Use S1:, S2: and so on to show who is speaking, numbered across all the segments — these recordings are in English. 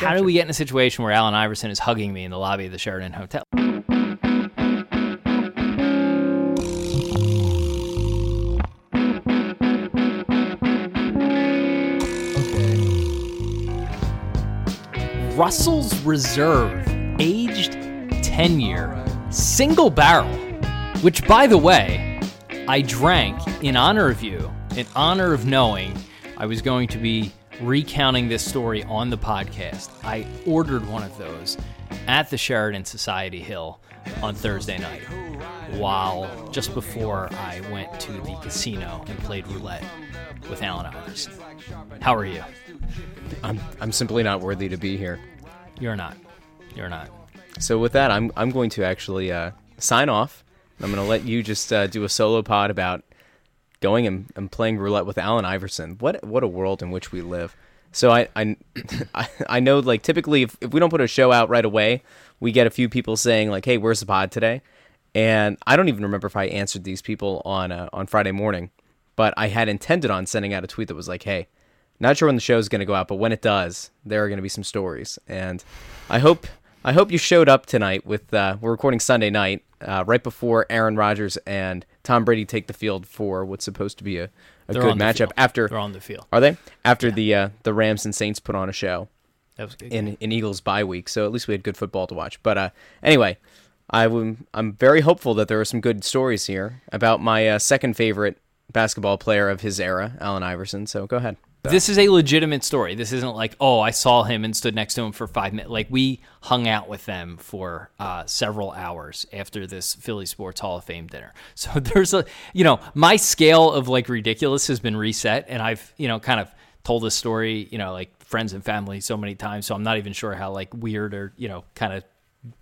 S1: How
S2: gotcha.
S1: do we get in a situation where Allen Iverson is hugging me in the lobby of the Sheraton Hotel? Russell's Reserve, aged 10 year, single barrel, which, by the way, I drank in honor of you, in honor of knowing I was going to be recounting this story on the podcast. I ordered one of those at the Sheraton Society Hill on Thursday night while just before I went to the casino and played roulette with Allen Iverson. How are you?
S2: I'm I'm simply not worthy to be here.
S1: You're not. You're not.
S2: So with that, I'm I'm going to actually uh, sign off. I'm going to let you just uh, do a solo pod about going and, and playing roulette with Allen Iverson. What what a world in which we live. So I I, I- know like typically if, if we don't put a show out right away, we get a few people saying like, "Hey, where's the pod today?" And I don't even remember if I answered these people on uh, on Friday morning, but I had intended on sending out a tweet that was like, "Hey, not sure when the show is going to go out, but when it does, there are going to be some stories." And I hope I hope you showed up tonight. With uh, we're recording Sunday night, uh, right before Aaron Rodgers and Tom Brady take the field for what's supposed to be a, a
S1: They're
S2: good matchup.
S1: field.
S2: After
S1: They're on the field.
S2: are they after the uh, the Rams and Saints put on a show
S1: That was good.
S2: in in Eagles bye week, so at least we had good football to watch. But uh, anyway, I w- I'm very hopeful that there are some good stories here about my uh, second favorite basketball player of his era, Allen Iverson. So go ahead.
S1: This is a legitimate story. This isn't like, oh, I saw him and stood next to him for five minutes. Like we hung out with them for uh, several hours after this Philly Sports Hall of Fame dinner. So there's a, you know, my scale of like ridiculous has been reset, and I've, you know, kind of told this story, you know, like friends and family so many times. So I'm not even sure how like weird or you know, kind of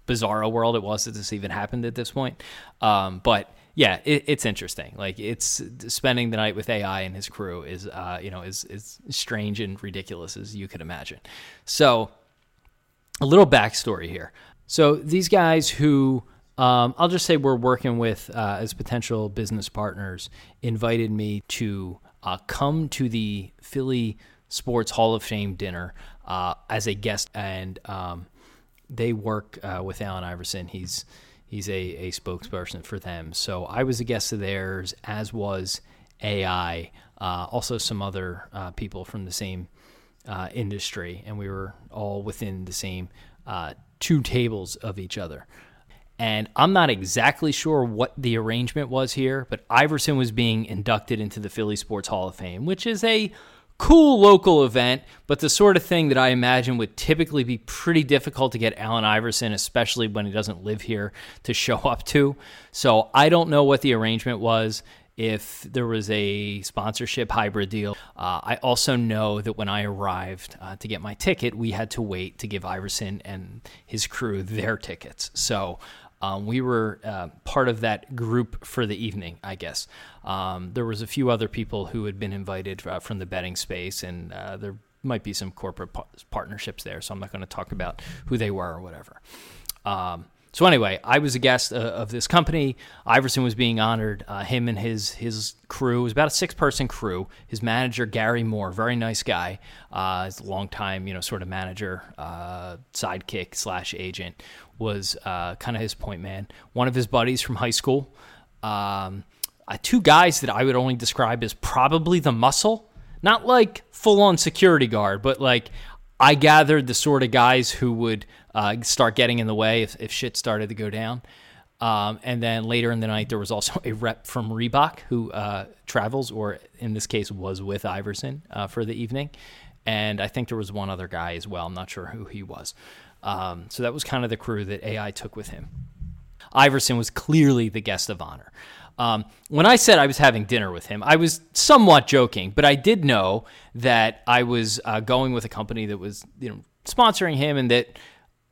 S1: bizarro world it was that this even happened at this point. Um, but yeah, it, it's interesting. Like it's spending the night with AI and his crew is, uh, you know, is is strange and ridiculous as you could imagine. So a little backstory here. So these guys who um, I'll just say we're working with uh, as potential business partners invited me to uh, come to the Philly Sports Hall of Fame dinner uh, as a guest, and um, they work uh, with Allen Iverson. He's he's a, a spokesperson for them. So I was a guest of theirs, as was AI, uh, also some other uh, people from the same uh, industry, and we were all within the same uh, two tables of each other. And I'm not exactly sure what the arrangement was here, but Iverson was being inducted into the Philly Sports Hall of Fame, which is a cool local event, but the sort of thing that I imagine would typically be pretty difficult to get Allen Iverson, especially when he doesn't live here, to show up to. So I don't know what the arrangement was if there was a sponsorship hybrid deal. Uh, I also know that when I arrived uh, to get my ticket, we had to wait to give Iverson and his crew their tickets. So um, we were uh, part of that group for the evening, I guess. Um, there was a few other people who had been invited uh, from the betting space, and uh, there might be some corporate pa- partnerships there. So I'm not going to talk about who they were or whatever. Um, so anyway, I was a guest uh, of this company. Iverson was being honored. Uh, him and his his crew it was about a six person crew. His manager Gary Moore, very nice guy. Uh, he's a long time, you know, sort of manager, uh, sidekick slash agent, was uh, kind of his point man. One of his buddies from high school. Um, uh, two guys that I would only describe as probably the muscle, not like full on security guard, but like I gathered the sort of guys who would uh, start getting in the way if, if shit started to go down. Um, and then later in the night, there was also a rep from Reebok who uh, travels, or in this case, was with Iverson uh, for the evening. And I think there was one other guy as well. I'm not sure who he was. Um, so that was kind of the crew that AI took with him. Iverson was clearly the guest of honor. Um, when I said I was having dinner with him, I was somewhat joking, but I did know that I was uh, going with a company that was, you know, sponsoring him, and that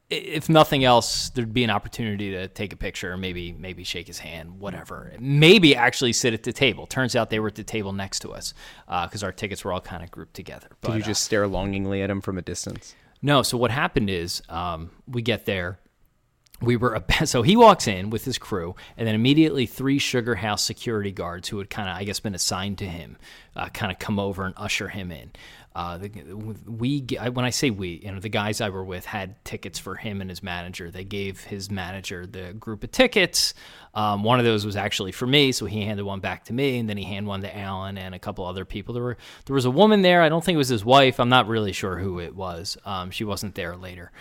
S1: if nothing else, there'd be an opportunity to take a picture, maybe maybe shake his hand, whatever. Maybe actually sit at the table. Turns out they were at the table next to us because our tickets were all kind of grouped together. But,
S2: Did you
S1: uh,
S2: just stare longingly at him from a distance?
S1: No. So what happened is um, we get there. we were so he walks in with his crew and then immediately three sugar house security guards who had kind of i guess been assigned to him uh, kind of come over and usher him in uh, we when i say we you know the guys i were with had tickets for him and his manager. They gave his manager the group of tickets. Um, one of those was actually for me so he handed one back to me and then he handed one to Allen and a couple other people. There were there was a woman there. I don't think it was his wife. I'm not really sure who it was. Um, she wasn't there later.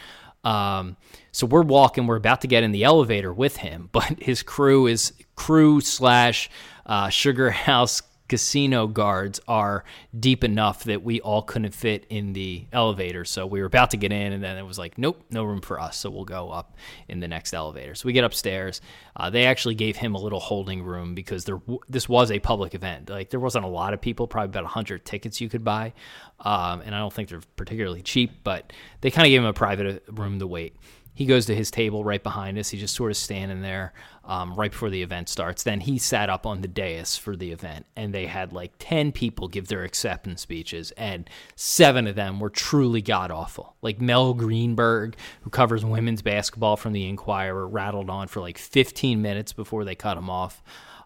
S1: Um, so we're walking, we're about to get in the elevator with him, but his crew is crew slash uh, Sugar House casino guards are deep enough that we all couldn't fit in the elevator. So we were about to get in, and then it was like, nope, no room for us. So we'll go up in the next elevator. So we get upstairs. Uh, they actually gave him a little holding room because there this was a public event. Like there wasn't a lot of people, probably about hundred tickets you could buy, um, and I don't think they're particularly cheap. But they kind of gave him a private uh, room to wait. He goes to his table right behind us. He's just sort of standing there um, right before the event starts. Then he sat up on the dais for the event, and they had like 10 people give their acceptance speeches, and seven of them were truly god awful. Like Mel Greenberg, who covers women's basketball from the Inquirer, rattled on for like 15 minutes before they cut him off.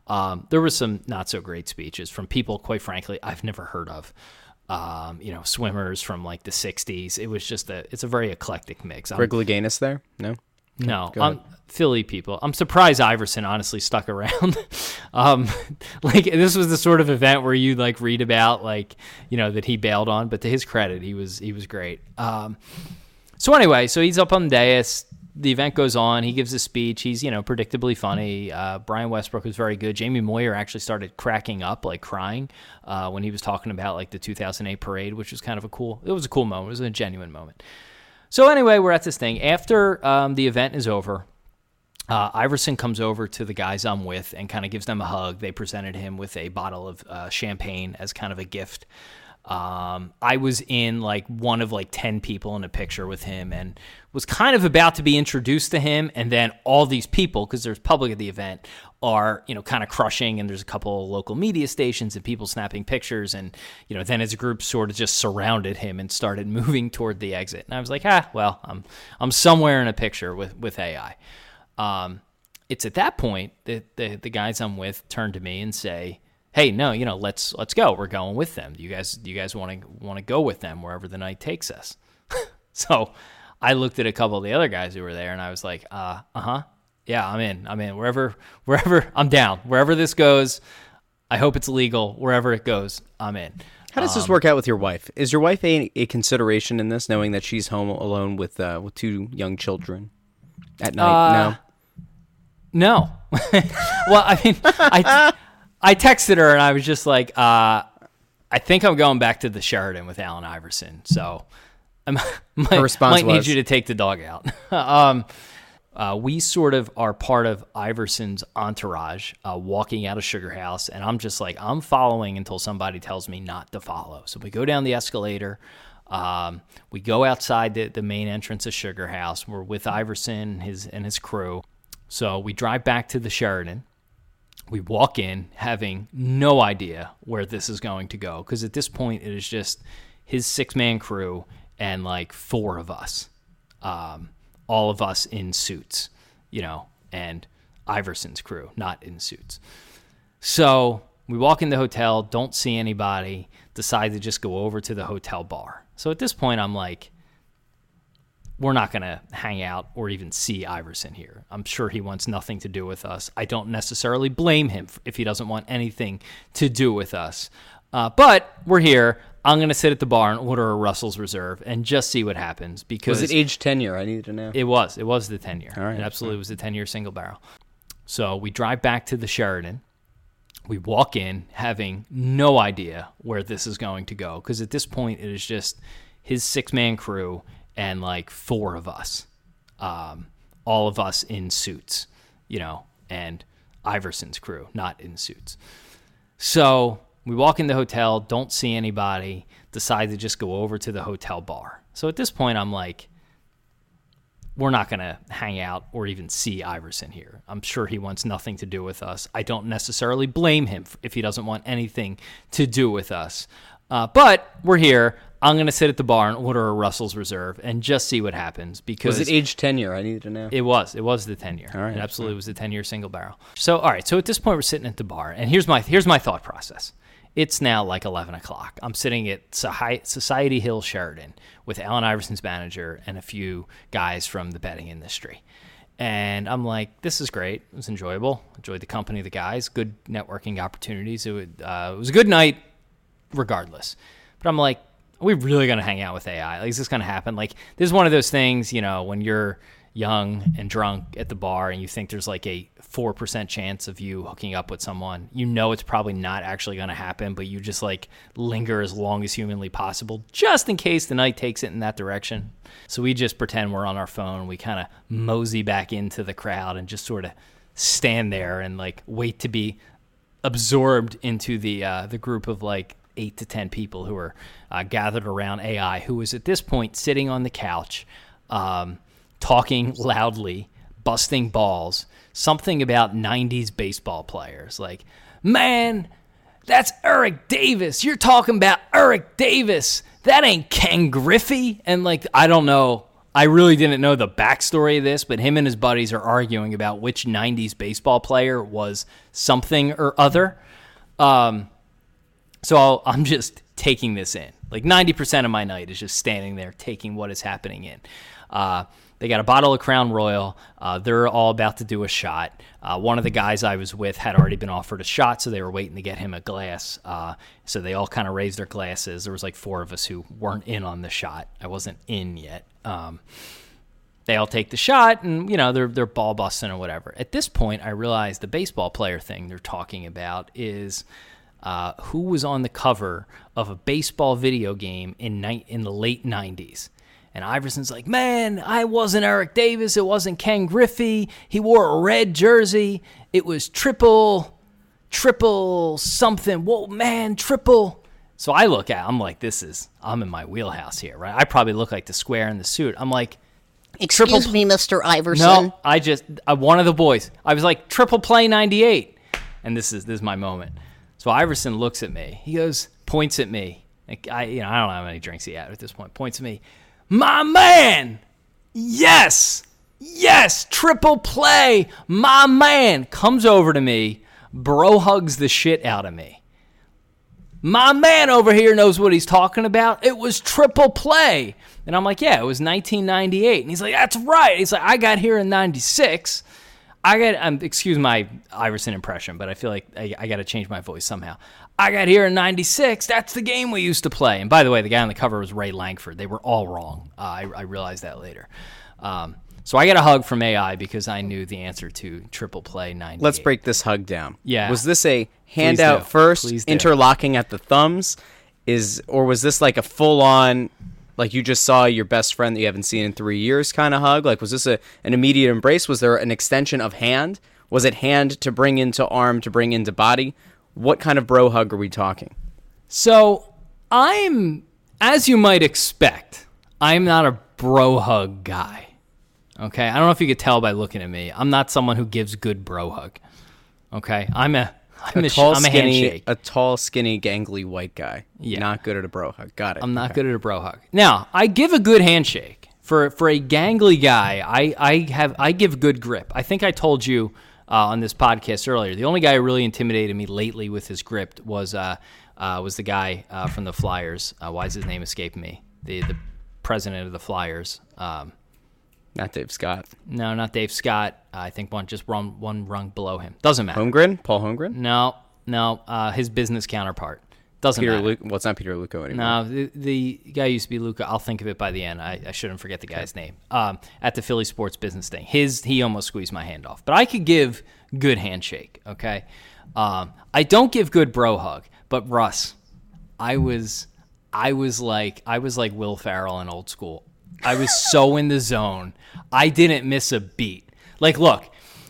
S1: Um, there were some not so great speeches from people, quite frankly, I've never heard of um, you know, swimmers from like the '60s. It was just a, it's a very eclectic mix.
S3: Greg Louganis there? No,
S1: no, I'm Philly people. I'm surprised Iverson honestly stuck around. um, like this was the sort of event where you like read about like you know that he bailed on, but to his credit, he was he was great. Um, so anyway, so he's up on the dais the event goes on. He gives a speech. He's you know predictably funny. Uh, Brian Westbrook was very good. Jamie Moyer actually started cracking up, like crying, uh, when he was talking about like the 2008 parade, which was kind of a cool. It was a cool moment. It was a genuine moment. So anyway, we're at this thing after um, the event is over. Uh, Iverson comes over to the guys I'm with and kind of gives them a hug. They presented him with a bottle of uh, champagne as kind of a gift. Um, I was in like one of like 10 people in a picture with him and was kind of about to be introduced to him. And then all these people, because there's public at the event, are, you know, kind of crushing. And there's a couple of local media stations and people snapping pictures. And, you know, then his group sort of just surrounded him and started moving toward the exit. And I was like, ah, well, I'm, I'm somewhere in a picture with, with AI. Um, it's at that point that the, the guys I'm with turn to me and say, hey, no, you know, let's let's go. We're going with them. You guys, you guys want to want to go with them wherever the night takes us. so I looked at a couple of the other guys who were there, and I was like, uh, uh huh, yeah, I'm in. I'm in. Wherever, wherever, I'm down. Wherever this goes, I hope it's legal. Wherever it goes, I'm in.
S3: How does um, this work out with your wife? Is your wife a, a consideration in this, knowing that she's home alone with uh, with two young children at night? Uh,
S1: no. No. well, I mean, I I texted her and I was just like, uh, I think I'm going back to the Sheraton with Allen Iverson. So I might, response might need you to take the dog out. um, uh, we sort of are part of Iverson's entourage uh, walking out of Sugar House, and I'm just like, I'm following until somebody tells me not to follow. So we go down the escalator. Um, we go outside the, the main entrance of Sugar House. We're with Iverson his, and his crew. So we drive back to the Sheraton we walk in having no idea where this is going to go because at this point it is just his six man crew and like four of us, um, all of us in suits, you know, and Iverson's crew not in suits. So we walk in the hotel, don't see anybody, decide to just go over to the hotel bar. So at this point, I'm like, we're not going to hang out or even see Iverson here. I'm sure he wants nothing to do with us. I don't necessarily blame him if he doesn't want anything to do with us. Uh, but we're here. I'm going to sit at the bar and order a Russell's Reserve and just see what happens. Because
S3: was it age 10 year? I needed to know.
S1: It was. It was the 10 year. All right. It absolutely was the 10 year single barrel. So we drive back to the Sheraton. We walk in having no idea where this is going to go because at this point it is just his six man crew and like four of us, um, all of us in suits, you know, and Iverson's crew not in suits. So we walk in the hotel, don't see anybody, decide to just go over to the hotel bar. So at this point, I'm like, we're not going to hang out or even see Iverson here. I'm sure he wants nothing to do with us. I don't necessarily blame him if he doesn't want anything to do with us. Uh, but we're here. I'm gonna sit at the bar and order a Russell's Reserve and just see what happens because
S3: Was it age tenure? I needed to know.
S1: it was. It was the ten year.
S3: All right.
S1: It absolutely was the ten year single barrel. So all right. So at this point, we're sitting at the bar, and here's my here's my thought process. It's now like eleven o'clock. I'm sitting at Society Hill Sheraton with Allen Iverson's manager and a few guys from the betting industry. And I'm like, this is great. It was enjoyable. Enjoyed the company of the guys. Good networking opportunities. It, would, uh, it was a good night, regardless. But I'm like, are we really going to hang out with AI? Like, is this going to happen? Like, this is one of those things, you know, when you're young and drunk at the bar and you think there's like a 4% chance of you hooking up with someone, you know it's probably not actually going to happen, but you just like linger as long as humanly possible just in case the night takes it in that direction. So we just pretend we're on our phone. We kind of mosey back into the crowd and just sort of stand there and like wait to be absorbed into the uh, the group of like eight to ten people who are uh, gathered around AI, who was at this point sitting on the couch, um, talking loudly, busting balls, something about '90s baseball players, like, "Man, that's Eric Davis. You're talking about Eric Davis. That ain't Ken Griffey." And like, I don't know. I really didn't know the backstory of this, but him and his buddies are arguing about which '90s baseball player was something or other. Um, so I'll, I'm just taking this in. Like 90% of my night is just standing there taking what is happening in. Uh, they got a bottle of Crown Royal. Uh, they're all about to do a shot. Uh, one of the guys I was with had already been offered a shot, so they were waiting to get him a glass. Uh, so they all kind of raised their glasses. There was like four of us who weren't in on the shot. I wasn't in yet. Um, they all take the shot and you know they're they're ball busting or whatever. At this point, I realize the baseball player thing they're talking about is uh, who was on the cover of a baseball video game in ni- in the late '90s. And Iverson's like, man, I wasn't Eric Davis. It wasn't Ken Griffey. He wore a red jersey. It was triple, triple something. Whoa, man, triple. So I look at, I'm like, this is, I'm in my wheelhouse here, right? I probably look like the square in the suit. I'm like,
S4: Excuse
S1: Triple-
S4: me, Mr. Iverson.
S1: no, I just uh, one of the boys. I was like triple play ninety eight, and this is this is my moment. So Iverson looks at me. He goes, points at me. I, you know, I don't know how many drinks he had at this point. Points at me, my man. Yes, yes, triple play, my man. Comes over to me, bro hugs the shit out of me. My man over here knows what he's talking about. It was triple play. And I'm like, yeah, it was 1998. And he's like, that's right. He's like, I got here in 96. I got, um, excuse my Iverson impression, but I feel like I, I got to change my voice somehow. I got here in 96. That's the game we used to play. And by the way, the guy on the cover was Ray Lankford. They were all wrong. Uh, I, I realized that later. Um, so I got a hug from AI because I knew the answer to triple play 98.
S3: Let's break this hug down.
S1: Yeah.
S3: Was this a handout first, interlocking at the thumbs? Is or was this like a full on like you just saw your best friend that you haven't seen in three years kind of hug? Like was this a an immediate embrace? Was there an extension of hand? Was it hand to bring into arm to bring into body? What kind of bro hug are we talking?
S1: So I'm, as you might expect, I'm not a bro hug guy. Okay, I don't know if you could tell by looking at me. I'm not someone who gives good bro hug. Okay, I'm a I'm a, sh-
S3: Tall,
S1: I'm a
S3: skinny,
S1: handshake.
S3: a tall, skinny, gangly white guy.
S1: Yeah.
S3: Not good at a bro hug. Got it.
S1: I'm not good at a bro hug. Now, I give a good handshake for for a gangly guy. I I have I give good grip. I think I told you uh, on this podcast earlier. The only guy who really intimidated me lately with his grip was uh, uh was the guy uh, from the Flyers. Uh, why is his name escaping me? The the president of the Flyers. Um,
S3: Not Dave Scott.
S1: no, not Dave Scott. I think one just one one rung below him. Doesn't matter.
S3: Holmgren? Paul Holmgren?
S1: No, no. Uh, his business counterpart. Doesn't
S3: Peter
S1: matter.
S3: Luukko. Well, it's not Peter Luukko anymore.
S1: No, the, the guy used to be Luukko. I'll think of it by the end. I, I shouldn't forget the guy's name. Um, at the Philly Sports Business thing, his he almost squeezed my hand off, but I could give good handshake. Okay, um, I don't give good bro hug, but Russ, I was I was like I was like Will Ferrell in old school. I was so in the zone. I didn't miss a beat. Like, look,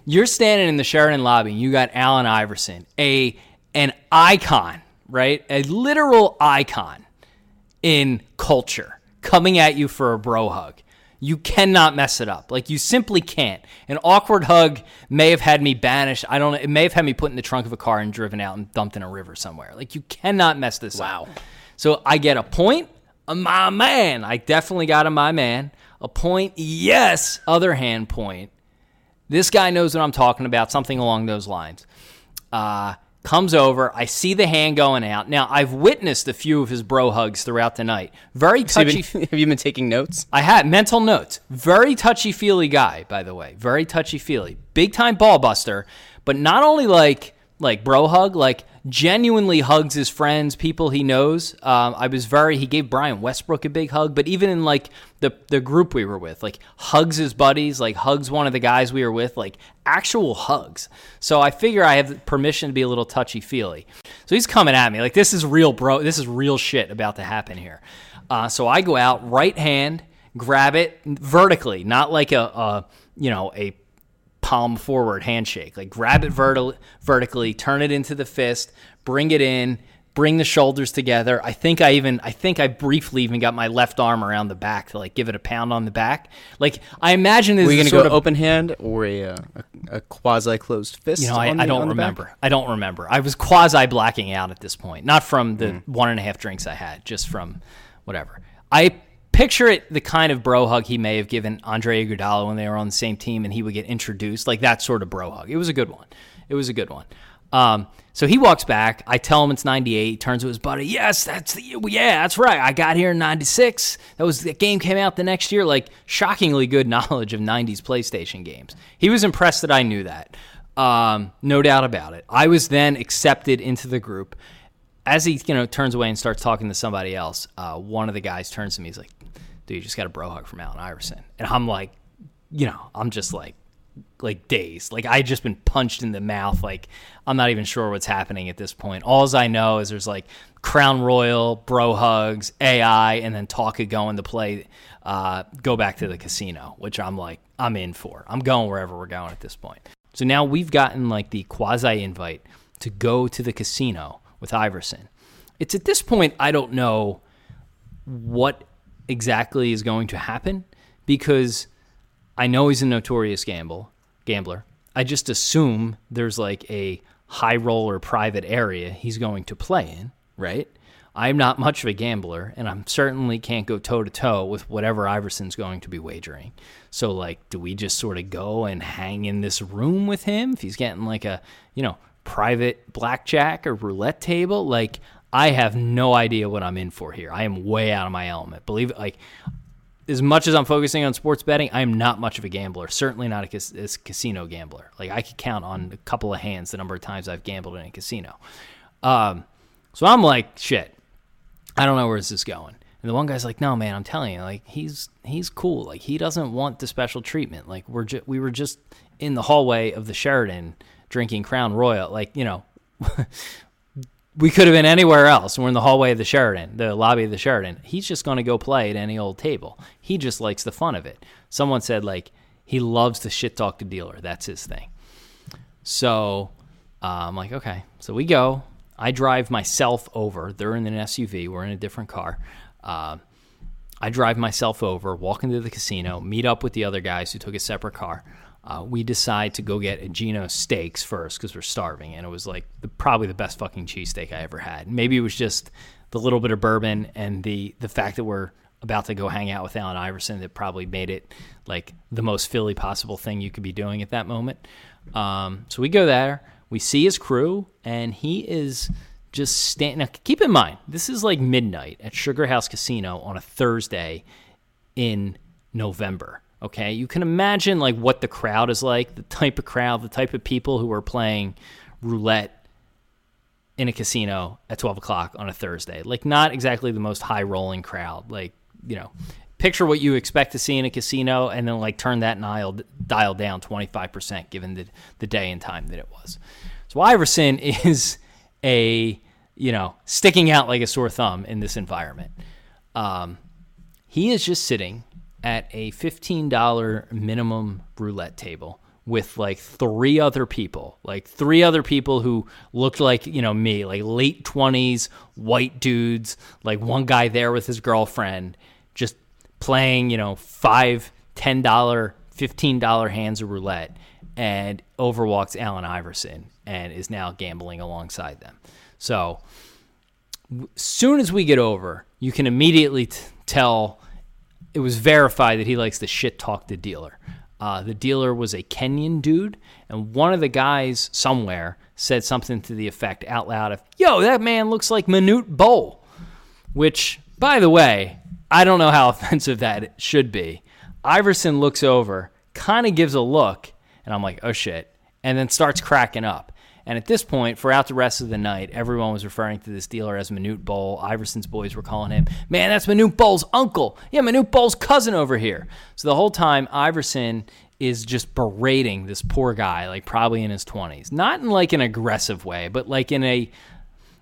S1: you're standing in the Sheraton lobby. And you got Allen Iverson, a an icon, right? A literal icon in culture, coming at you for a bro hug. You cannot mess it up. Like you simply can't. An awkward hug may have had me banished. I don't know. It may have had me put in the trunk of a car and driven out and dumped in a river somewhere. Like you cannot mess this up. Wow. So I get a point. A my man. I definitely got a my man. A point, yes. Other hand point. This guy knows what I'm talking about, something along those lines. Uh, comes over. I see the hand going out. Now, I've witnessed a few of his bro hugs throughout the night. Very touchy.
S3: have, you been, have you been taking notes?
S1: I had mental notes. Very touchy feely guy, by the way. Very touchy feely. Big time ball buster, but not only like like bro hug, like genuinely hugs his friends, people he knows. Um, I was very. He gave Brian Westbrook a big hug, but even in like the the group we were with, like hugs his buddies, like hugs one of the guys we were with, like actual hugs. So I figure I have permission to be a little touchy feely. So he's coming at me like this is real, bro. This is real shit about to happen here. Uh, so I go out, right hand, grab it vertically, not like a, a you know a palm forward handshake. Like grab it verti- vertically, turn it into the fist, bring it in, bring the shoulders together. I think I even I think I briefly even got my left arm around the back to like give it a pound on the back. Like I imagine this
S3: Were you going to
S1: sort
S3: go
S1: of
S3: open hand or a, uh, a, a quasi closed fist?
S1: you know, I,
S3: on
S1: I don't
S3: the
S1: remember. I don't remember. I was quasi blacking out at this point, not from the
S3: Hmm.
S1: one and a half drinks I had, just from whatever. I picture it the kind of bro hug he may have given Andre Iguodala when they were on the same team, and he would get introduced, like that sort of bro hug. It was a good one. It was a good one. Um, so he walks back. I tell him it's 98. He turns to his buddy. Yes, that's the yeah, that's right. I got here in 96. That was the game came out the next year. Like shockingly good knowledge of 90s PlayStation games. He was impressed that I knew that. Um, no doubt about it. I was then accepted into the group. As he, you know, turns away and starts talking to somebody else, uh, one of the guys turns to me. He's like, "Dude, you just got a bro hug from Allen Iverson," and I'm like, you know, I'm just like, like dazed. Like I just been punched in the mouth. Like I'm not even sure what's happening at this point. All I know is there's like Crown Royal, bro hugs, AI, and then talk Talka going to play. Uh, go back to the casino, which I'm like, I'm in for. I'm going wherever we're going at this point. So now we've gotten like the quasi invite to go to the casino with Iverson. It's at this point I don't know what exactly is going to happen because I know he's a notorious gamble gambler. I just assume there's like a high roller private area he's going to play in, right? I'm not much of a gambler, and I'm certainly can't go toe to toe with whatever Iverson's going to be wagering. So, like, do we just sort of go and hang in this room with him if he's getting like a, you know, private blackjack or roulette table? Like, I have no idea what I'm in for here. I am way out of my element. Believe it, like, as much as I'm focusing on sports betting, I am not much of a gambler. Certainly not a, a casino gambler. Like I could count on a couple of hands the number of times I've gambled in a casino. Um, so I'm like, shit. I don't know where this is going. And the one guy's like, "No, man, I'm telling you, like he's he's cool. Like he doesn't want the special treatment. Like we're ju- we were just in the hallway of the Sheraton drinking Crown Royal. Like you know, we could have been anywhere else. We're in the hallway of the Sheraton, the lobby of the Sheraton. He's just going to go play at any old table. He just likes the fun of it. Someone said like he loves to shit talk the dealer. That's his thing. So uh, I'm like, okay. So we go. I drive myself over. They're in an SUV. We're in a different car. Uh, I drive myself over, walk into the casino, meet up with the other guys who took a separate car. Uh, we decide to go get a Geno Steaks first because we're starving, and it was like the, probably the best fucking cheesesteak I ever had. Maybe it was just the little bit of bourbon and the the fact that we're about to go hang out with Allen Iverson that probably made it like the most Philly possible thing you could be doing at that moment. Um, so we go there, we see his crew, and he is just standing. Now, keep in mind, this is like midnight at Sugar House Casino on a Thursday in November. Okay, you can imagine like what the crowd is like, the type of crowd, the type of people who are playing roulette in a casino at 12 o'clock on a Thursday. Like, not exactly the most high rolling crowd. Like, you know, picture what you expect to see in a casino and then like turn that dial, dial down 25% given the, the day and time that it was. So, Iverson is a, you know, sticking out like a sore thumb in this environment. Um, he is just sitting at a $15 minimum roulette table with like three other people, like three other people who looked like, you know, me, like late 20s, white dudes, like one guy there with his girlfriend, just playing, you know, five, $10, $15 hands of roulette. And over walks Allen Iverson and is now gambling alongside them. So, soon as we get over you can immediately t- tell it was verified that he likes to shit talk the dealer. Uh, the dealer was a Kenyan dude, and one of the guys somewhere said something to the effect out loud of, Yo, that man looks like Manute Bol," Which, by the way, I don't know how offensive that should be. Iverson looks over, kind of gives a look, and I'm like, oh shit, and then starts cracking up. And at this point, throughout the rest of the night, everyone was referring to this dealer as Manute Bol. Iverson's boys were calling him, man, that's Manute Bol's uncle. Yeah, Manute Bol's cousin over here. So the whole time, Iverson is just berating this poor guy, like probably in his 20s. Not in like an aggressive way, but like in a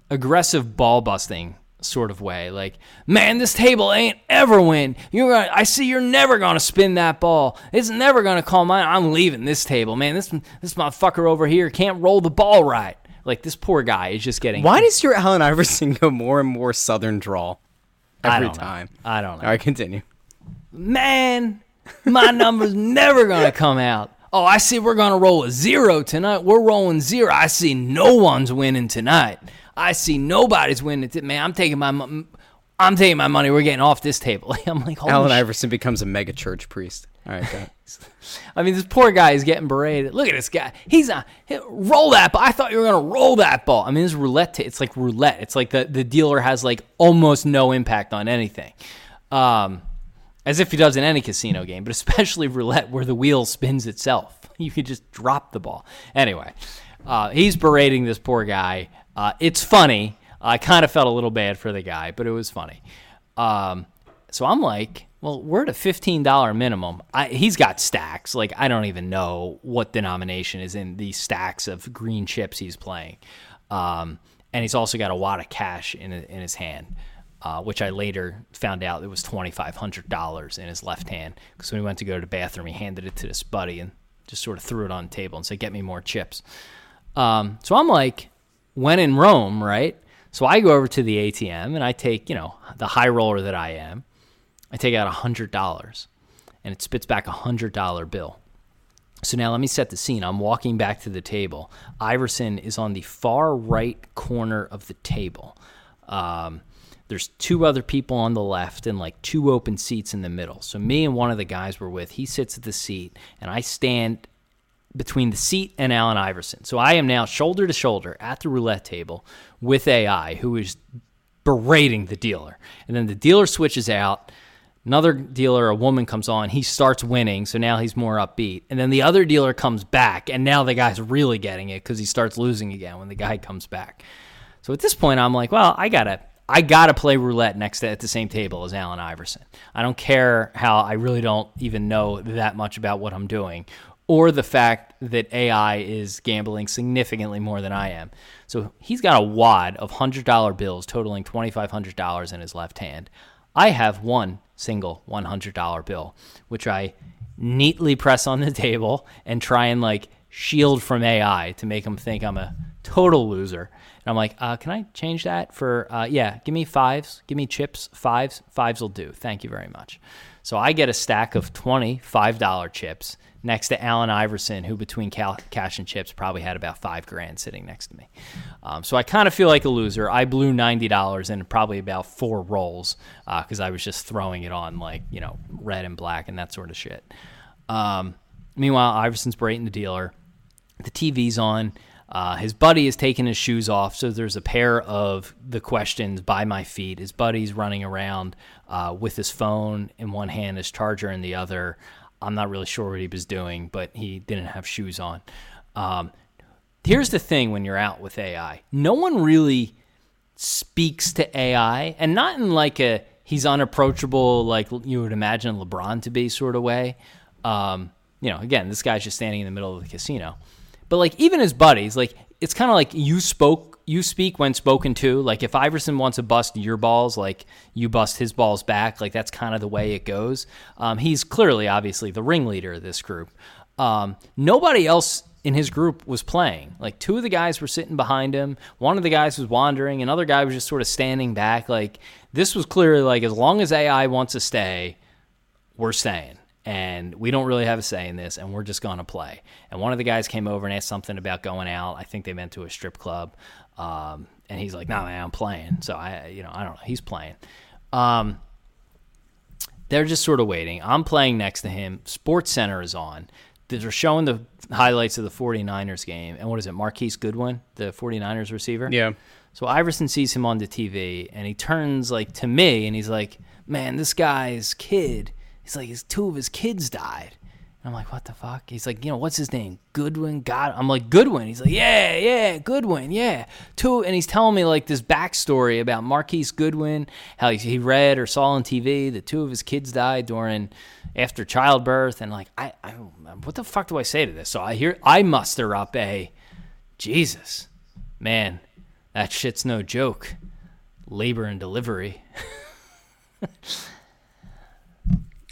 S1: aggressive ball busting sort of way. Like, man, this table ain't ever win. You're gonna, I see you're never gonna spin that ball. It's never gonna call mine. I'm leaving this table, man. This this motherfucker over here can't roll the ball right. Like this poor guy is just getting.
S3: Why does your Allen Iverson go more and more Southern drawl every
S1: I
S3: time?
S1: Know. I don't know.
S3: All right, continue.
S1: Man, my number's never gonna come out. Oh, I see we're gonna roll a zero tonight. We're rolling zero. I see no one's winning tonight. I see nobody's winning. Man, I'm taking my I'm taking my money. We're getting off this table. I'm like,
S3: Allen Iverson becomes a mega church priest. All right, go
S1: I mean, this poor guy is getting berated. Look at this guy. He's a roll that ball. I thought you were gonna roll that ball. I mean, it's roulette. T- it's like roulette. It's like the the dealer has like almost no impact on anything, um, as if he does in any casino game, but especially roulette where the wheel spins itself. You could just drop the ball. Anyway, uh, he's berating this poor guy. Uh, it's funny. I kind of felt a little bad for the guy, but it was funny. Um, so I'm like, well, we're at a fifteen dollar minimum. I, he's got stacks. Like I don't even know what denomination is in these stacks of green chips he's playing, um, and he's also got a wad of cash in in his hand, uh, which I later found out it was twenty five hundred dollars in his left hand. Because when he went to go to the bathroom, he handed it to this buddy and just sort of threw it on the table and said, "Get me more chips." Um, so I'm like, when in Rome, right? So I go over to the ATM and I take, you know, the high roller that I am. I take out $100 and it spits back a $100 bill. So now let me set the scene. I'm walking back to the table. Iverson is on the far right corner of the table. Um, there's two other people on the left and like two open seats in the middle. So me and one of the guys we're with, he sits at the seat and I stand between the seat and Allen Iverson. So I am now shoulder to shoulder at the roulette table with AI, who is berating the dealer. And then the dealer switches out. Another dealer, a woman comes on. He starts winning, so now he's more upbeat. And then the other dealer comes back, and now the guy's really getting it because he starts losing again when the guy comes back. So at this point, I'm like, well, I gotta, I gotta play roulette next to, at the same table as Allen Iverson. I don't care how I really don't even know that much about what I'm doing or the fact that AI is gambling significantly more than I am. So he's got a wad of $100 bills totaling $2,500 in his left hand. I have one single $100 bill, which I neatly press on the table and try and like shield from AI to make him think I'm a total loser. And I'm like, uh, can I change that for, uh, yeah, give me fives, give me chips, fives, fives will do. Thank you very much. So I get a stack of 20 $5 chips next to Allen Iverson, who between cal- cash and chips probably had about five grand sitting next to me. Um, so I kind of feel like a loser. I blew ninety dollars in probably about four rolls because uh, I was just throwing it on like you know red and black and that sort of shit. Um, meanwhile, Iverson's berating the dealer. The TV's on. Uh, his buddy is taking his shoes off, so there's a pair of the questions by my feet. His buddy's running around uh, with his phone in one hand, his charger in the other. I'm not really sure what he was doing, but he didn't have shoes on. Um, here's the thing when you're out with AI no one really speaks to AI, and not in like a he's unapproachable, like you would imagine LeBron to be sort of way. Um, you know, again, this guy's just standing in the middle of the casino. But like even his buddies, like it's kind of like you spoke you speak when spoken to. Like if Iverson wants to bust your balls, like you bust his balls back. Like that's kind of the way it goes. Um, he's clearly, obviously, the ringleader of this group. Um, nobody else in his group was playing. Like two of the guys were sitting behind him. One of the guys was wandering. Another guy was just sort of standing back. Like this was clearly like as long as AI wants to stay, we're staying and we don't really have a say in this, and we're just going to play. And one of the guys came over and asked something about going out. I think they meant to a strip club. Um, and he's like, "No, nah, man, I'm playing." So I, you know, I don't know. He's playing. Um, they're just sort of waiting. I'm playing next to him. Sports Center is on. They're showing the highlights of the 49ers game. And what is it? Marquise Goodwin, the 49ers receiver?
S3: Yeah.
S1: So Iverson sees him on the TV and he turns like to me and he's like, "Man, this guy's kid. He's like his two of his kids died." I'm like, "What the fuck?" He's like, "You know, what's his name? Goodwin." God, I'm like, "Goodwin." He's like, "Yeah, yeah, Goodwin, yeah." Two, and he's telling me like this backstory about Marquise Goodwin, how he, he read or saw on TV that two of his kids died during after childbirth, and like, I, I, what the fuck do I say to this? So I hear, I muster up a, Jesus, man that shit's no joke. Labor and delivery.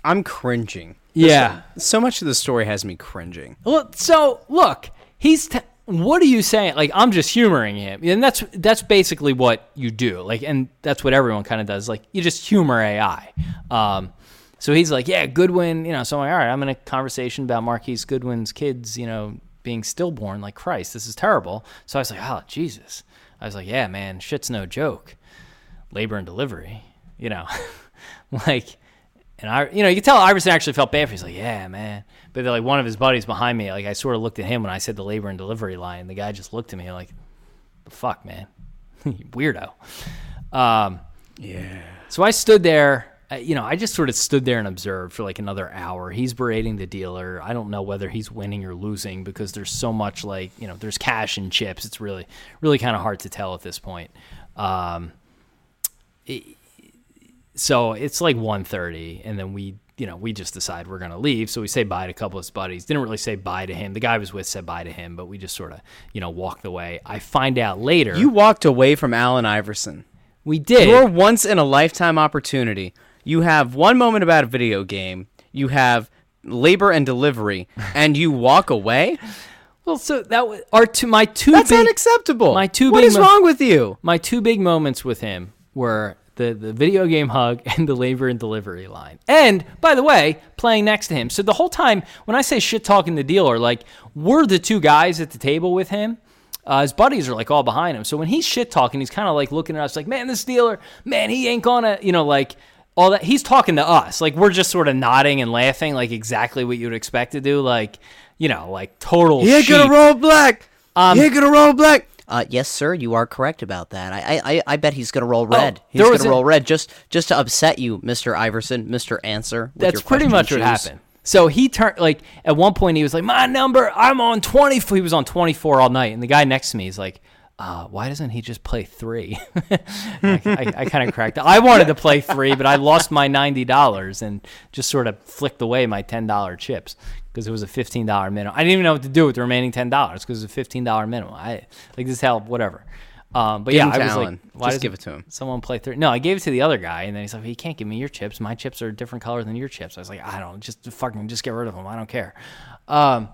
S3: I'm cringing.
S1: Yeah.
S3: So much of the story has me cringing.
S1: Well, so look, he's. T- what are you saying? Like I'm just humoring him, and that's that's basically what you do. Like, and that's what everyone kind of does. Like you just humor AI. Um, so he's like, yeah, Goodwin. You know, so I'm like, all right, I'm in a conversation about Marquise Goodwin's kids. You know, being stillborn. Like Christ, this is terrible. So I was like, oh Jesus. I was like, yeah, man, shit's no joke. Labor and delivery, you know, like, and I, you know, you can tell Iverson actually felt bad for. He's like, yeah, man. But like one of his buddies behind me, like I sort of looked at him when I said the labor and delivery line. The guy just looked at me like, the fuck, man, weirdo. Um,
S3: Yeah.
S1: so I stood there. You know, I just sort of stood there and observed for like another hour. He's berating the dealer. I don't know whether he's winning or losing because there's so much like you know, there's cash and chips. It's really, really kind of hard to tell at this point. Um, it- so it's like 1.30 and then we you know we just decide we're going to leave so we say bye to a couple of his buddies didn't really say bye to him the guy I was with said bye to him but we just sort of you know walked away i find out later
S3: You walked away from Allen Iverson.
S1: we did
S3: Your once in a lifetime opportunity. You have one moment about a video game. You have labor and delivery, and you walk away.
S1: well so that was our two my two
S3: That's
S1: big,
S3: unacceptable.
S1: my two
S3: What
S1: big
S3: is
S1: mo-
S3: wrong with you?
S1: my two big moments with him were the, the video game hug and the labor and delivery line. And by the way, playing next to him. So the whole time when I say shit talking the dealer, like we're the two guys at the table with him. Uh, his buddies are like all behind him. So when he's shit talking, he's kind of like looking at us like, man, this dealer, man, he ain't gonna, you know, like all that. He's talking to us. Like we're just sort of nodding and laughing, like exactly what you'd expect to do. Like, you know, like total
S3: He ain't
S1: sheep.
S3: gonna roll black.
S1: Um,
S3: he ain't gonna roll black.
S4: Uh, yes, sir, you are correct about that. I, I, I- bet he's gonna roll red. he's gonna
S1: a-
S4: roll red just, just to upset you, Mister Iverson, Mister Answer. with
S1: That's pretty much what happened. So he turned like at one point he was like, "My number, I'm on 24." He was on 24 all night, and the guy next to me is like, uh, "Why doesn't he just play three? I, I, I kind of cracked. up. I wanted to play three, but I lost my ninety dollars and just sort of flicked away my ten dollar chips because it was a fifteen dollar minimum. I didn't even know what to do with the remaining ten dollars because it was a fifteen dollar minimum. I like this hell, whatever. Um, but
S3: Give
S1: yeah, I was
S3: Allen.
S1: like, why
S3: Just give it to him.
S1: Someone play three. No, I gave it to the other guy, and then he's like, "He can't give me your chips. My chips are a different color than your chips." I was like, "I don't just fucking just get rid of them. I don't care." Um,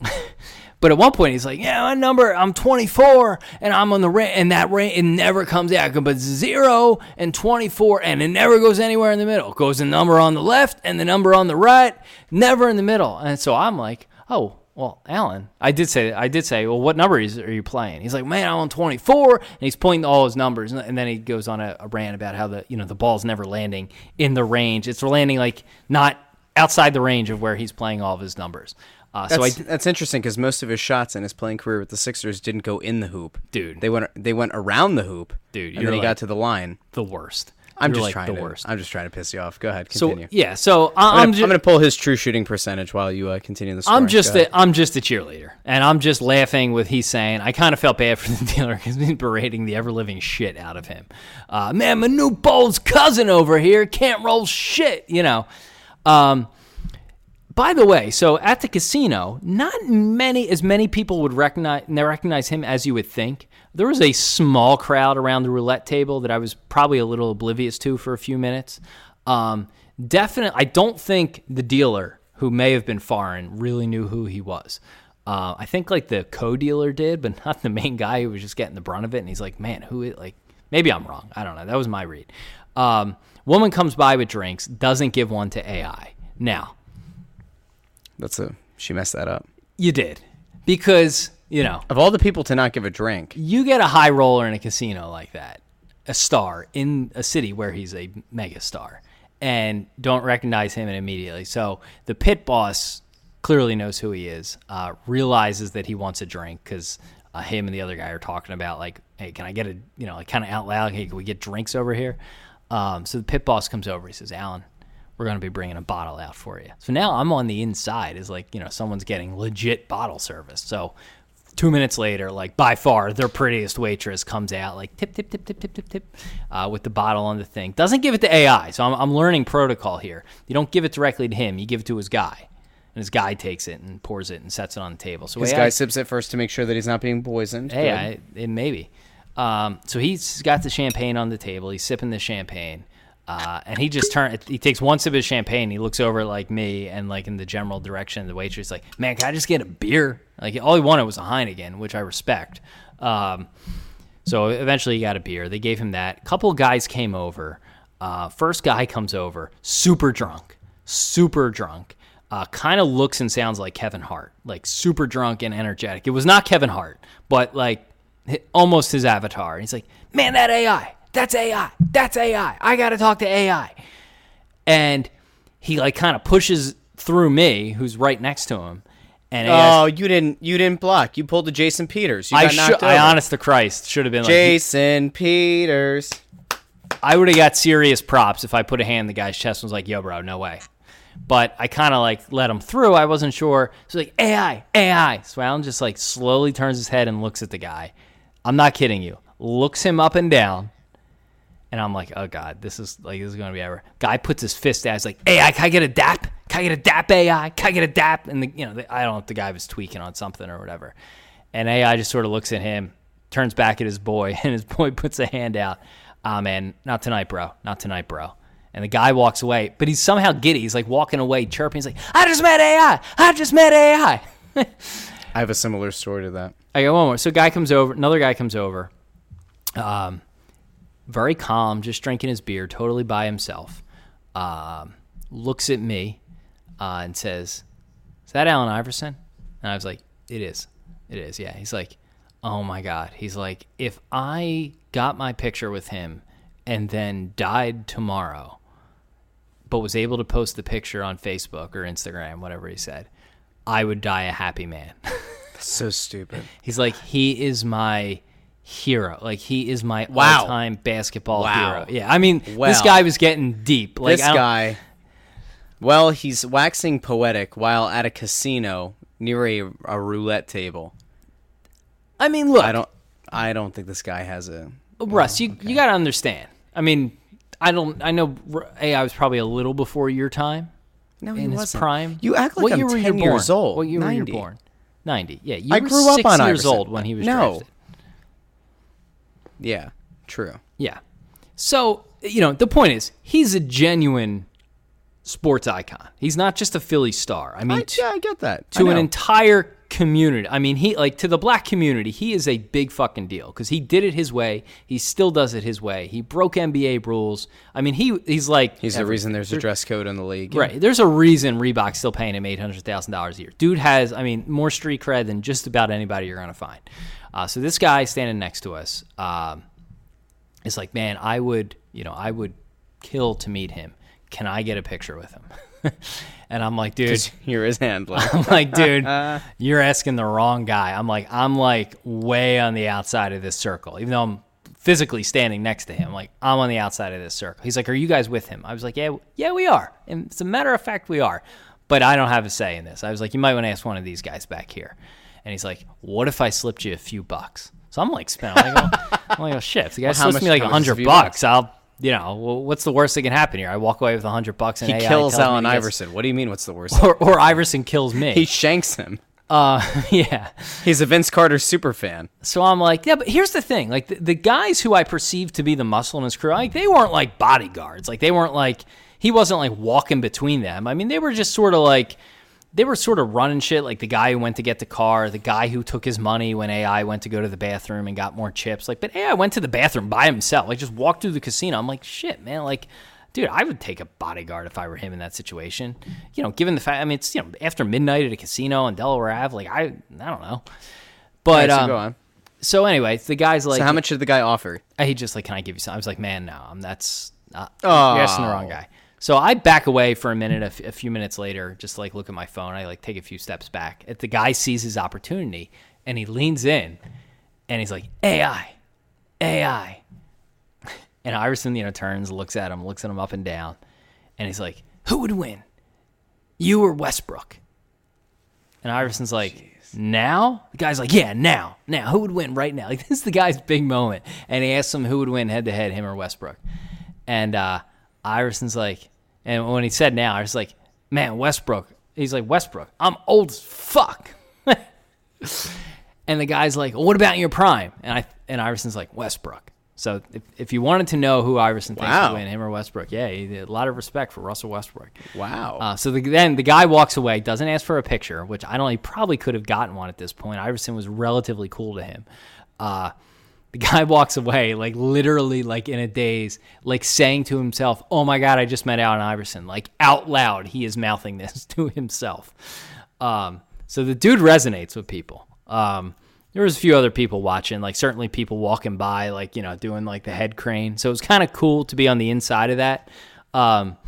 S1: but at one point he's like, "Yeah, my number. I'm 24, and I'm on the rent, and that rent it never comes out. But zero and 24, and it never goes anywhere in the middle. It goes the number on the left and the number on the right, never in the middle." And so I'm like, "Oh." Well, Allen, I did say, I did say, well, what number is, are you playing? He's like, man, I'm on 24, and he's pointing to all his numbers, and then he goes on a, a rant about how the, you know, the ball's never landing in the range. It's landing like not outside the range of where he's playing all of his numbers. Uh, so I,
S3: That's, that's interesting because most of his shots in his playing career with the Sixers didn't go in the hoop.
S1: Dude.
S3: they went they went around the hoop.
S1: Dude,
S3: and then he
S1: like-
S3: got to the line.
S1: the worst.
S3: I'm
S1: You're
S3: just
S1: like
S3: trying
S1: the
S3: to.
S1: worst.
S3: I'm just trying to piss you off. Go ahead,
S1: so
S3: continue.
S1: yeah, so I,
S3: I'm,
S1: I'm,
S3: gonna,
S1: just,
S3: I'm gonna pull his true shooting percentage while you uh, continue the story.
S1: I'm just a, I'm just a cheerleader, and I'm just laughing with he's saying. I kind of felt bad for the dealer because he's berating the ever living shit out of him. Uh, Manute Bol's cousin over here can't roll shit, you know. Um, by the way, so at the casino, not many as many people would recognize recognize him as you would think. There was a small crowd around the roulette table that I was probably a little oblivious to for a few minutes. Um, definitely, I don't think the dealer who may have been foreign really knew who he was. Uh, I think like the co-dealer did, but not the main guy who was just getting the brunt of it. And he's like, "Man, who is like?" Maybe I'm wrong. I don't know. That was my read. Um, woman comes by with drinks, doesn't give one to AI. Now,
S3: That's a she messed that up.
S1: you did because you know
S3: Of all the people to not give a drink,
S1: you get a high roller in a casino like that. a star in a city where he's a mega star and don't recognize him immediately. So the pit boss clearly knows who he is, uh, realizes that he wants a drink because uh, him and the other guy are talking about like, hey, can I get a you know like kind of out loud? Hey, can we get drinks over here? Um, so the pit boss comes over. He says, Allen, we're going to be bringing a bottle out for you. So now I'm on the inside is like, you know, someone's getting legit bottle service. So two minutes later, like by far their prettiest waitress comes out, like tip, tip, tip, tip, tip, tip, tip, uh, with the bottle on the thing. Doesn't give it to AI. So I'm, I'm learning protocol here. You don't give it directly to him, you give it to his guy. And his guy takes it and pours it and sets it on the table. So
S3: This
S1: AI
S3: guy sips it first to make sure that he's not being poisoned.
S1: Hey, it maybe. Um, so he's got the champagne on the table. He's sipping the champagne, uh, and he just turn. He takes one sip of champagne. He looks over like me and like in the general direction of the waitress. Like, man, can I just get a beer? Like, all he wanted was a Heineken, which I respect. Um, so eventually, he got a beer. They gave him that. Couple guys came over. Uh, first guy comes over, super drunk, super drunk. Uh, kind of looks and sounds like Kevin Hart, like super drunk and energetic. It was not Kevin Hart, but like almost his avatar. And he's like, "Man, that AI, that's AI, that's AI. I got to talk to AI." And he like kind of pushes through me, who's right next to him. And
S3: Oh, you didn't you didn't block. You pulled the Jason Peters. You
S1: I
S3: knocked
S1: I honest to Christ, should have been like,
S3: Jason Peters.
S1: I would have got serious props if I put a hand in the guy's chest and was like, yo, bro, no way. But I kind of like let him through. I wasn't sure. So like, AI, AI. So Allen just like slowly turns his head and looks at the guy. I'm not kidding you. Looks him up and down. And I'm like, oh God, this is like, this is going to be ever. Guy puts his fist out. He's like, AI, can I get a dap? Can I get a dap, AI? Can I get a dap? And, the, you know, the, I don't know if the guy was tweaking on something or whatever. And AI just sort of looks at him, turns back at his boy, and his boy puts a hand out. Ah, man, not tonight, bro. Not tonight, bro. And the guy walks away, but he's somehow giddy. He's like walking away, chirping. He's like, I just met AI. I just met AI.
S3: I have a similar story to that.
S1: I got one more. So guy comes over, another guy comes over, um, very calm, just drinking his beer, totally by himself. Um, looks at me uh, and says, "Is that Allen Iverson?" And I was like, "It is, it is." Yeah. He's like, "Oh my god." He's like, "If I got my picture with him and then died tomorrow, but was able to post the picture on Facebook or Instagram, whatever he said, I would die a happy man."
S3: So stupid.
S1: He's like, he is my hero. Like he is my
S3: Wow.
S1: all-time basketball
S3: Wow.
S1: hero. Yeah, I mean, this guy was getting deep. Like
S3: this guy. Well, he's waxing poetic while at a casino near a, a roulette table.
S1: I mean, look,
S3: I don't. I don't think this guy has a.
S1: Uh, Russ, you you got to understand. I mean, I don't. I know AI was probably a little before your time
S3: No, he wasn't.
S1: prime.
S3: You act like
S1: what
S3: I'm
S1: year were you
S3: 10 years
S1: born?
S3: old.
S1: What year were you born? Ninety. Yeah, you
S3: I
S1: were
S3: grew up on
S1: years
S3: Iverson.
S1: old when he was
S3: No.
S1: drafted.
S3: Yeah, true.
S1: Yeah. So, you know, the point is, he's a genuine sports icon. He's not just a Philly star. I mean,
S3: I, yeah, I get that.
S1: To an entire community. I mean, he like to the black community, he is a big fucking deal because he did it his way. He still does it his way. He broke NBA rules. I mean, he he's like
S3: He's the reason there's a dress code in the league.
S1: Right. There's a reason Reebok's still paying him eight hundred thousand dollars a year. Dude has, I mean, more street cred than just about anybody you're gonna find. Uh, so this guy standing next to us um, is like, man, I would, you know, I would kill to meet him. Can I get a picture with him? and I'm like, dude,
S3: You're his handler.
S1: I'm like, dude, you're asking the wrong guy. I'm like, I'm like way on the outside of this circle, even though I'm physically standing next to him. Like, I'm on the outside of this circle. He's like, Are you guys with him? I was like, Yeah, yeah, we are. And as a matter of fact, we are. But I don't have a say in this. I was like, You might want to ask one of these guys back here. And he's like, What if I slipped you a few bucks? So I'm like, spending. I'm like, oh, I'm like, oh shit. If the guy
S3: Well,
S1: slips me like a
S3: much is a
S1: hundred bucks, I'll. You know, well, what's the worst that can happen here? I walk away with a hundred bucks and
S3: He
S1: AI
S3: kills Allen
S1: he gets-
S3: Iverson. What do you mean? What's the worst?
S1: or, or Iverson kills me.
S3: he shanks him.
S1: Uh, yeah.
S3: He's a Vince Carter super fan.
S1: So I'm like, yeah, but here's the thing: like the, the guys who I perceived to be the muscle in his crew, like they weren't like bodyguards. Like they weren't like he wasn't like walking between them. I mean, they were just sort of like they were sort of running shit. Like the guy who went to get the car, the guy who took his money when AI went to go to the bathroom and got more chips. Like, but AI went to the bathroom by himself. Like just walked through the casino. I'm like, shit, man. Like. Dude, I would take a bodyguard if I were him in that situation. You know, given the fact, I mean, it's you know after midnight at a casino in Delaware Ave. Like I, I don't know, but
S3: right, so
S1: um,
S3: on.
S1: so anyway, the guy's like,
S2: so how much did the guy offer?
S1: he just like, can I give you some? I was like, man, no, I'm that's not,
S2: Oh.
S1: you're asking the wrong guy. So I back away for a minute. A, f- a few minutes later, just like look at my phone. I like take a few steps back. If the guy sees his opportunity and he leans in, and he's like, AI, AI, and Iverson, you know, turns, looks at him, looks at him up and down, and he's like, who would win, you or Westbrook? And Iverson's like, now? The guy's like, yeah, now. Now. Who would win right now? Like, this is the guy's big moment. And he asks him who would win head to head, him or Westbrook. And uh, Iverson's like, and when he said now, I was like, man, Westbrook. He's like, Westbrook, I'm old as fuck. and the guy's like, well, what about your prime? And I and Iverson's like, Westbrook. So if, if you wanted to know who Iverson thinks
S2: Wow.
S1: would win, him or Westbrook, yeah, he did a lot of respect for Russell Westbrook.
S2: Wow.
S1: Uh, so the, then the guy walks away, doesn't ask for a picture, which I don't. He probably could have gotten one at this point. Iverson was relatively cool to him. Uh, the guy walks away, like literally, like in a daze, like saying to himself, "Oh my God, I just met Allen Iverson!" Like out loud, he is mouthing this to himself. Um, so the dude resonates with people. Um, there was a few other people watching, like certainly people walking by, like you know, doing like the head crane. So it was kind of cool to be on the inside of that. Um,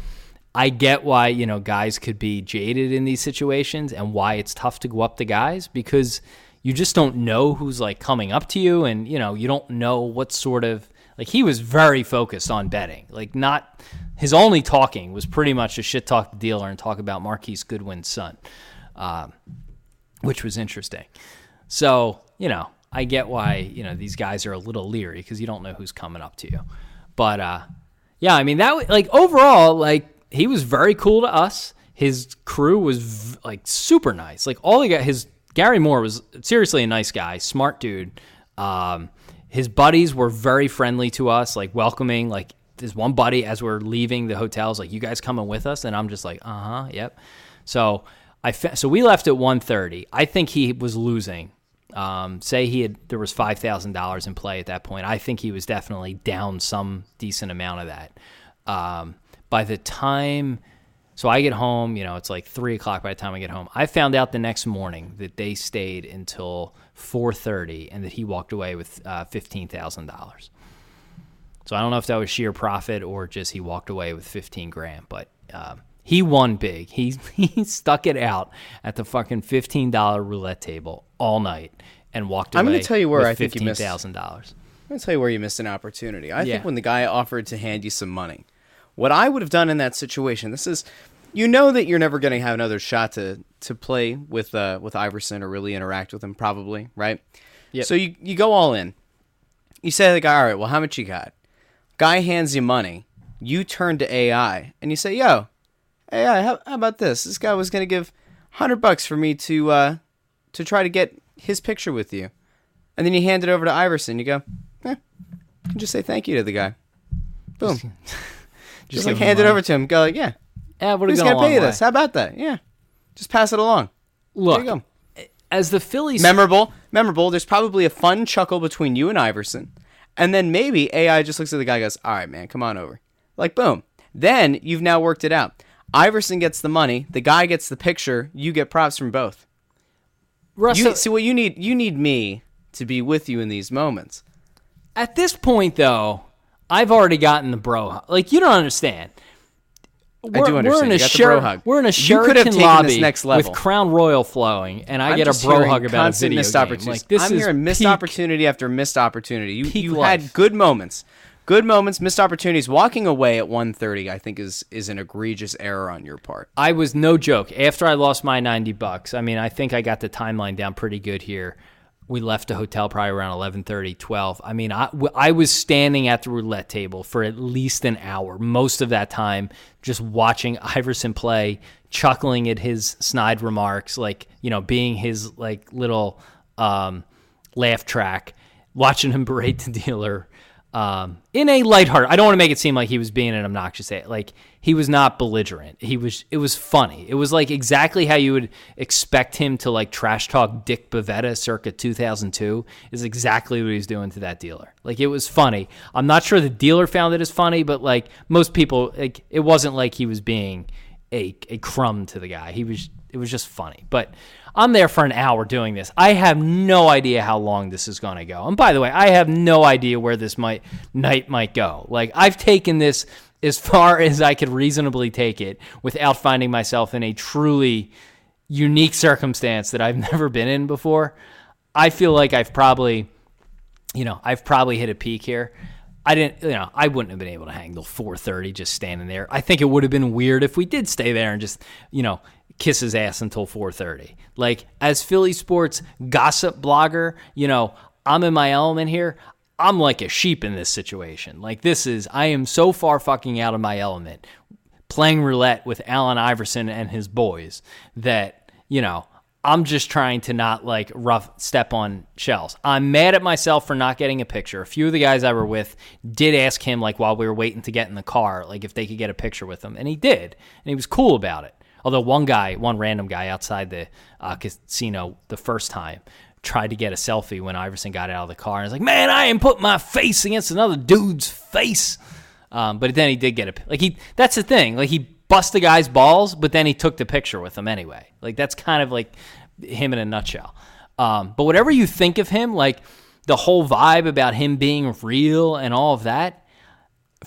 S1: I get why you know guys could be jaded in these situations and why it's tough to go up to guys because you just don't know who's like coming up to you and you know you don't know what sort of like he was very focused on betting like not his only talking was pretty much to shit talk the dealer and talk about Marquise Goodwin's son, um, which was interesting. So you know I get why you know these guys are a little leery because you don't know who's coming up to you, but uh, yeah, I mean that like overall, like he was very cool to us. His crew was v- like super nice. Like all he got, his Gary Moore was seriously a nice guy, smart dude. Um, his buddies were very friendly to us, like welcoming. Like this one buddy, as we're leaving the hotels, like, "You guys coming with us?" And I'm just like, "Uh huh, yep." So I fe- so we left at 1:30. I think he was losing. Um, say he had there was five thousand dollars in play at that point. I think he was definitely down some decent amount of that. Um, by the time, so I get home, you know, it's like three o'clock by the time I get home. I found out the next morning that they stayed until four thirty and that he walked away with uh, fifteen thousand dollars. So I don't know if that was sheer profit or just he walked away with fifteen grand, but um, he won big. He he stuck it out at the fucking fifteen dollar roulette table all night and walked away.
S2: I'm gonna tell you where I think you missed-
S1: thousand dollars.
S2: I'm gonna tell you where you missed an opportunity. I
S1: Yeah.
S2: think when the guy offered to hand you some money, what I would have done in that situation, this is, you know that you're never gonna have another shot to to play with uh with Iverson or really interact with him, probably, right?
S1: Yep.
S2: So you you go all in. You say to the guy, all right, well, how much you got? Guy hands you money. You turn to AI and you say, yo, AI, how, how about this? This guy was gonna give hundred bucks for me to uh to try to get his picture with you. And then you hand it over to Iverson. You go, eh, you just say thank you to the guy. Boom. Just, like hand it over to him. Go like, yeah.
S1: Yeah, would have
S2: Who's
S1: gone a
S2: gonna pay you
S1: way.
S2: this? How about that? Yeah. Just pass it along.
S1: Look,
S2: There you go.
S1: as the Phillies,
S2: Memorable. Memorable. There's probably a fun chuckle between you and Iverson. And then maybe AI just looks at the guy and goes, All right, man, come on over. Like boom. Then you've now worked it out. Iverson gets the money, the guy gets the picture, you get props from both.
S1: Russell,
S2: You see what you need you need me to be with you in these moments.
S1: at this point though, I've already gotten the bro. hug. Like you don't understand. We're,
S2: do
S1: We're
S2: understand.
S1: in a
S2: You got
S1: Sher-
S2: bro hug.
S1: We're in a
S2: You could have
S1: Sheraton lobby
S2: next level.
S1: with Crown Royal flowing, and I
S2: I'm
S1: get a bro hug about a video
S2: missed
S1: game.
S2: opportunities.
S1: Like this
S2: I'm
S1: is
S2: hearing missed
S1: peak-
S2: opportunity after missed opportunity. You you
S1: life.
S2: had good moments, good moments, missed opportunities. Walking away at 1:30, I think is is an egregious error on your part.
S1: I was no joke. After I lost my 90 bucks, I mean, I think I got the timeline down pretty good here. We left the hotel probably around 11:30, 12. I mean, I, I was standing at the roulette table for at least an hour, most of that time just watching Iverson play, chuckling at his snide remarks, like, you know, being his like little um, laugh track, watching him berate the dealer um, in a lighthearted. I don't want to make it seem like he was being an obnoxious. Like he was not belligerent. He was. It was funny. It was like exactly how you would expect him to like trash talk Dick Bavetta circa 2002. Is exactly what he was doing to that dealer. Like it was funny. I'm not sure the dealer found it as funny, but like most people, like it wasn't like he was being a a crumb to the guy. He was it was just funny. But I'm there for an hour doing this. I have no idea how long this is going to go. And by the way, I have no idea where this might night might go. Like I've taken this as far as I could reasonably take it without finding myself in a truly unique circumstance that I've never been in before. I feel like I've probably, you know, I've probably hit a peak here. I didn't, you know, I wouldn't have been able to hang till 4:30 just standing there. I think it would have been weird if we did stay there and just, you know, kiss his ass until 4:30. Like as Philly sports gossip blogger, you know, I'm in my element here. I'm like a sheep in this situation. Like this is I am so far fucking out of my element playing roulette with Allen Iverson and his boys that, you know, I'm just trying to not like rough step on shells. I'm mad at myself for not getting a picture. A few of the guys I were with did ask him like while we were waiting to get in the car, like if they could get a picture with him, and he did, and he was cool about it. Although one guy, one random guy outside the uh, casino the first time tried to get a selfie when Iverson got out of the car and was like, "Man, I ain't put my face against another dude's face." Um, but then he did get a like he. That's the thing. Like he bust the guy's balls, but then he took the picture with him anyway. Like that's kind of like him in a nutshell. Um, but whatever you think of him, like the whole vibe about him being real and all of that,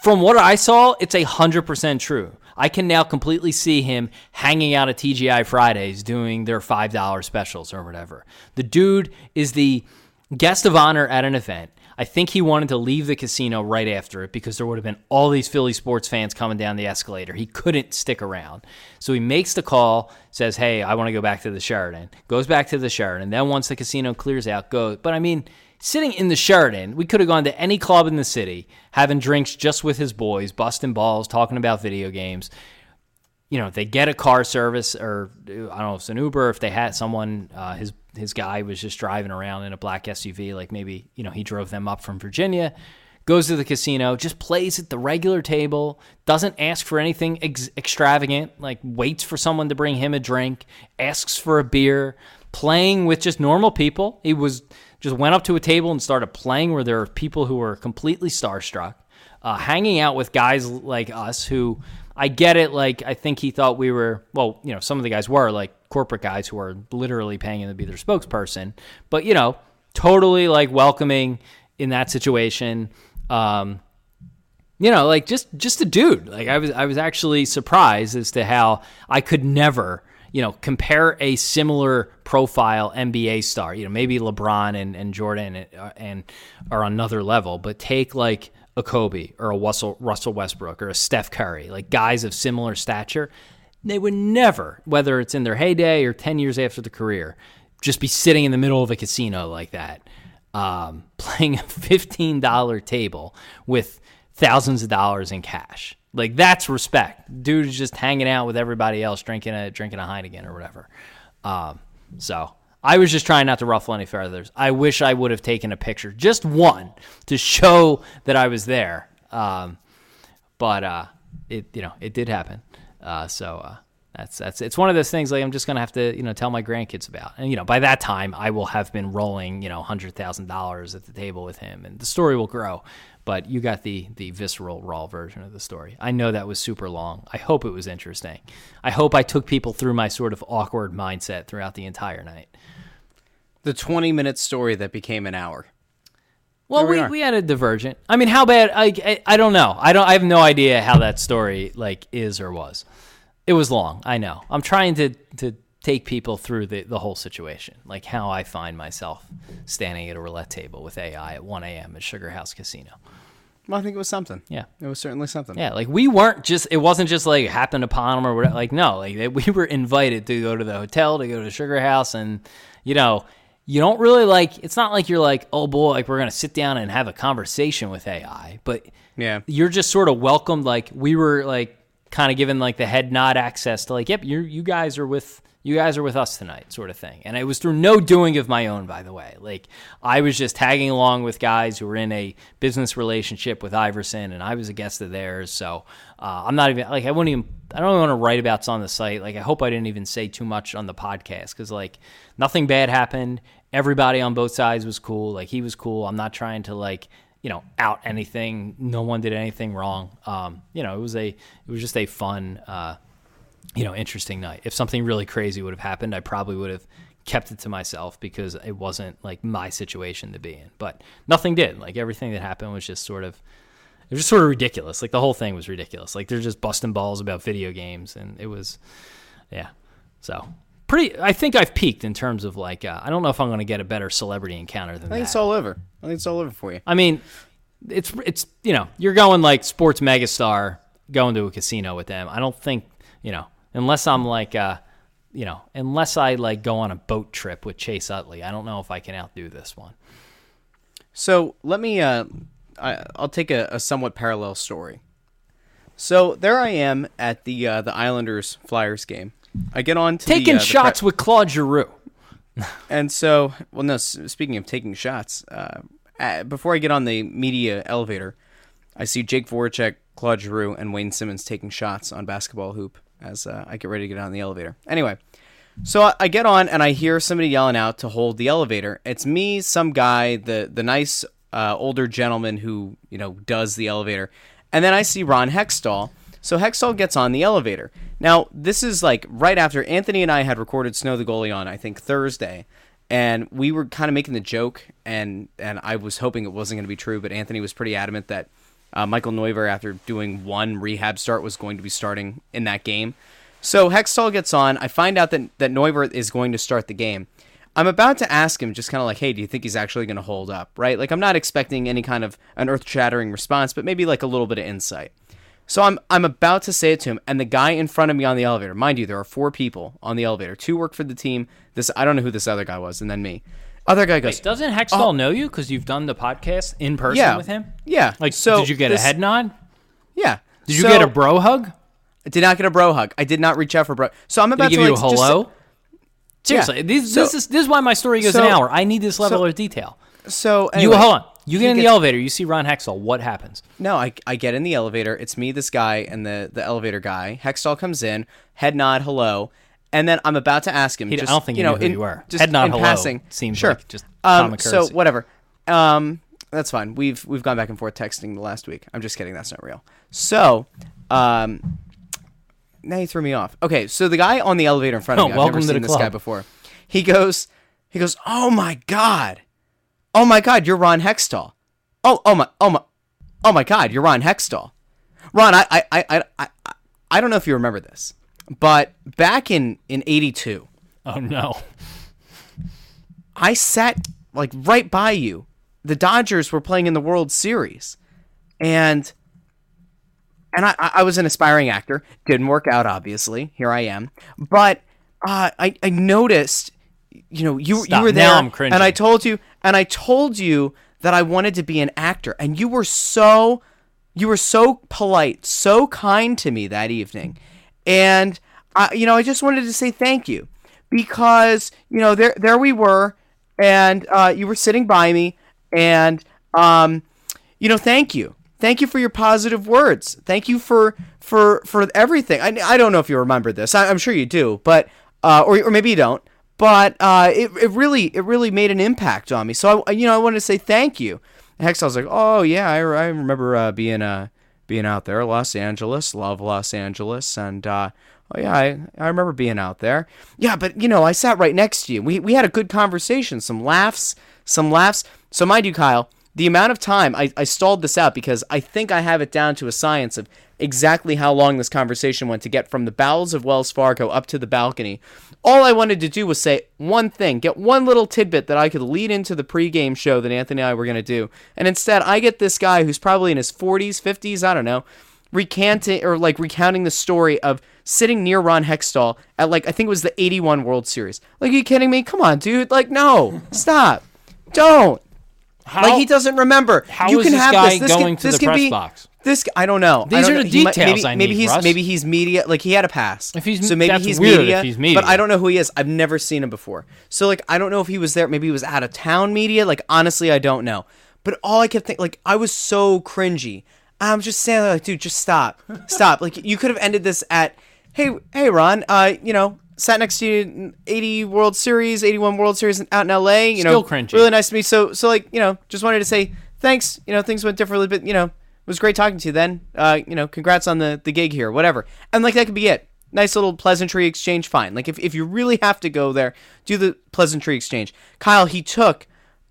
S1: from what I saw, it's a hundred percent true. I can now completely see him hanging out at TGI Fridays doing their five dollar specials or whatever. The dude is the guest of honor at an event. I think he wanted to leave the casino right after it because there would have been all these Philly sports fans coming down the escalator. He couldn't stick around. So he makes the call, says, Hey, I want to go back to the Sheraton. Goes back to the Sheraton. Then once the casino clears out, goes. But I mean, sitting in the Sheraton, we could have gone to any club in the city, having drinks just with his boys, busting balls, talking about video games. You know, they get a car service, or I don't know if it's an Uber, if they had someone, uh, his his guy was just driving around in a black SUV, like maybe you know he drove them up from Virginia. Goes to the casino, just plays at the regular table, doesn't ask for anything ex- extravagant, like waits for someone to bring him a drink, asks for a beer, playing with just normal people. He was just went up to a table and started playing where there are people who were completely starstruck, uh, hanging out with guys like us who I get it. Like, I think he thought we were, well, you know, some of the guys were like corporate guys who are literally paying him to be their spokesperson, but, you know, totally like welcoming in that situation. Um, you know, like just just a dude. Like I was I was actually surprised as to how I could never, you know, compare a similar profile NBA star. You know, maybe LeBron and, and Jordan and, uh, and are on another level, but take like a Kobe or a Russell Russell Westbrook or a Steph Curry, like guys of similar stature, they would never, whether it's in their heyday or ten years after the career, just be sitting in the middle of a casino like that, um, playing a fifteen dollar table with thousands of dollars in cash. Like that's respect. Dude's just hanging out with everybody else, drinking a drinking a Heineken or whatever. Um, so I was just trying not to ruffle any feathers. I wish I would have taken a picture, just one, to show that I was there. Um, but uh, it, you know, it did happen. Uh, so uh, that's that's it's one of those things like I'm just gonna have to you know tell my grandkids about. And you know, by that time I will have been rolling you know hundred thousand dollars at the table with him, and the story will grow. But you got the the visceral raw version of the story. I know that was super long. I hope it was interesting. I hope I took people through my sort of awkward mindset throughout the entire night.
S3: The 20 minute story that became an hour.
S1: Well,
S3: we
S1: we, we had a divergent. I mean, how bad? I, I I don't know. I don't. I have no idea how that story like is or was. It was long. I know. I'm trying to to take people through the the whole situation, like how I find myself standing at a roulette table with AI at 1 a.m. at Sugar House Casino.
S3: Well, I think it was something.
S1: Yeah.
S3: It was certainly something.
S1: Yeah, like we weren't just. It wasn't just like happened upon them or whatever. Like no, like they- we were invited to go to the hotel, to go to the Sugar House, and you know, you don't really like. It's not like you're like, oh boy, like we're gonna sit down and have a conversation with AI, but
S3: Yeah.
S1: you're just sort of welcomed. Like we were like kind of given like the head nod access to like, yep, you you guys are with you guys are with us tonight, sort of thing. And it was through no doing of my own, by the way. Like I was just tagging along with guys who were in a business relationship with Iverson, and I was a guest of theirs. So uh, I'm not even like I wouldn't even. I don't want to write about on the site. Like I hope I didn't even say too much on the podcast because like nothing bad happened. Everybody on both sides was cool. Like he was cool. I'm not trying to like you know out anything. No one did anything wrong. Um, you know it was a it was just a fun. Uh, you know, interesting night. If something really crazy would have happened, I probably would have kept it to myself because it wasn't like my situation to be in. But nothing did. Like everything that happened was just sort of it was just sort of ridiculous. Like the whole thing was ridiculous. Like they're just busting balls about video games and it was yeah. So pretty I think I've peaked in terms of like uh, I don't know if I'm going to get a better celebrity encounter than that.
S2: I think
S1: that.
S2: it's all over. I think it's all over for you.
S1: I mean, it's it's you know you're going like sports megastar going to a casino with them. I don't think you know unless I'm like uh you know unless I like go on a boat trip with Chase Utley. I don't know if I can outdo this one.
S2: So let me. Uh, I, I'll take a, a somewhat parallel story. So there I am at the uh, the Islanders Flyers game. I get on to the,
S1: Taking
S2: uh, the pre-
S1: shots with Claude Giroux.
S2: and so well, no. Speaking of taking shots, uh, uh, before I get on the media elevator, I see Jake Voracek, Claude Giroux, and Wayne Simmonds taking shots on basketball hoop as uh, I get ready to get on the elevator. Anyway, so I, I get on and I hear somebody yelling out to hold the elevator. It's me, some guy, the the nice uh, older gentleman who you know does the elevator, and then I see Ron Hextall. So Hextall gets on the elevator. Now this is like right after Anthony and I had recorded Snow the Goalie on I think Thursday, and we were kind of making the joke, and and I was hoping it wasn't going to be true, but Anthony was pretty adamant that uh, Michael Neuvirth, after doing one rehab start, was going to be starting in that game. So Hextall gets on. I find out that that Neuvirth is going to start the game. I'm about to ask him, just kind of like, hey, do you think he's actually going to hold up? Right? Like I'm not expecting any kind of an earth-shattering response, but maybe like a little bit of insight. So I'm I'm about to say it to him, and the guy in front of me on the elevator, mind you, there are four people on the elevator. Two work for the team. This I don't know who this other guy was, and then me. Other guy goes,
S1: Wait, doesn't Hextall oh. know you because you've done the podcast in person
S2: yeah,
S1: with him?
S2: Yeah.
S1: Like,
S2: so
S1: did you get
S2: this-
S1: a head nod?
S2: Yeah.
S1: Did you
S2: So-
S1: get a bro hug?
S2: I did not get a bro hug. I did not reach out for bro. So I'm about
S1: he give
S2: to
S1: you
S2: like
S1: a
S2: just-
S1: hello? Seriously, this,
S2: So-
S1: this is this is why my story goes
S2: so-
S1: an hour. I need this level
S2: so-
S1: of detail.
S2: so
S1: You hold on. You get in the
S2: gets-
S1: elevator. You see Ron Hextall. What happens?
S2: No, I, I get in the elevator. It's me, this guy, and the the elevator guy. Hextall comes in, head nod, hello, and then I'm about to ask him.
S1: He- I don't think
S2: you know,
S1: knew who
S2: in,
S1: you were.
S2: Just
S1: Head nod,
S2: in
S1: hello
S2: passing.
S1: seems
S2: sure.
S1: like just
S2: um, so whatever. Um, that's fine. We've we've gone back and forth texting the last week. I'm just kidding. That's not real. So, um, now you threw me off. Okay, so the guy on the elevator in front of me. Oh, I've
S1: welcome
S2: never
S1: to
S2: seen
S1: the
S2: this guy before. He goes, he goes, oh my god, oh my god, you're Ron Hextall. Oh, oh my, oh my, oh my god, you're Ron Hextall. Ron, I, I, I, I, I, I don't know if you remember this, but back in in '82,
S1: Oh no.
S2: I sat like right by you. The Dodgers were playing in the World Series, and and I, I was an aspiring actor. Didn't work out, obviously. Here I am, but uh, I I noticed, you know, you
S1: Stop.
S2: you were there.
S1: Now I'm cringing.
S2: and I told you, and I told you that I wanted to be an actor, and you were so you were so polite, so kind to me that evening, and I, you know, I just wanted to say thank you because you know there there we were, and uh, you were sitting by me, and um, you know, thank you, thank you for your positive words, thank you for for for everything. I I don't know if you remember this, I, I'm sure you do, but uh, or or maybe you don't, but uh, it it really it really made an impact on me. So I you know I wanted to say thank you. Hex, I was like, oh yeah, I, I remember uh, being uh being out there, Los Angeles, love Los Angeles, and uh, oh yeah, I, I remember being out there. Yeah, but you know, I sat right next to you. We we had a good conversation, some laughs, some laughs. So mind you, Kyle, the amount of time I, I stalled this out because I think I have it down to a science of exactly how long this conversation went to get from the bowels of Wells Fargo up to the balcony. All I wanted to do was say one thing, get one little tidbit that I could lead into the pregame show that Anthony and I were going to do. And instead, I get this guy who's probably in his 40s, 50s, I don't know, recanting or like recounting the story of sitting near Ron Hextall at like, I think it was the 81 World Series. Like, are you kidding me? Come on, dude. Like, no, stop. Don't. like, he doesn't remember.
S1: how
S2: you
S1: is
S2: can
S1: this
S2: have
S1: guy
S2: this. This
S1: going
S2: can,
S1: to
S2: this
S1: the
S2: can
S1: press
S2: be,
S1: box?
S2: This I don't know.
S1: These
S2: don't
S1: are
S2: know.
S1: the
S2: He might-
S1: details
S2: maybe,
S1: I
S2: maybe
S1: need,
S2: he's
S1: Russ.
S2: maybe he's media. Like he had a pass.
S1: If he's-
S2: so maybe
S1: that's
S2: he's
S1: weird if
S2: media. But. I don't know who he is. I've never seen him before. So like I don't know if he was there. Maybe he was out of town media. Like honestly, I don't know. But all I kept thinking, like I was so cringy. I'm just saying, like, dude, just stop, stop. Like you could have ended this at, hey, hey, Ron, uh, you know, sat next to you in 80 World Series, 81 World Series out in LA. You know,
S1: cringy.
S2: really nice to meet. So, so like, you know, just wanted to say thanks. You know, things went differently, but you know, it was great talking to you. Then, uh, you know, congrats on the the gig here, whatever. And like that could be it. nice little pleasantry exchange, fine. Like if, if you really have to go there, do the pleasantry exchange. Kyle, he took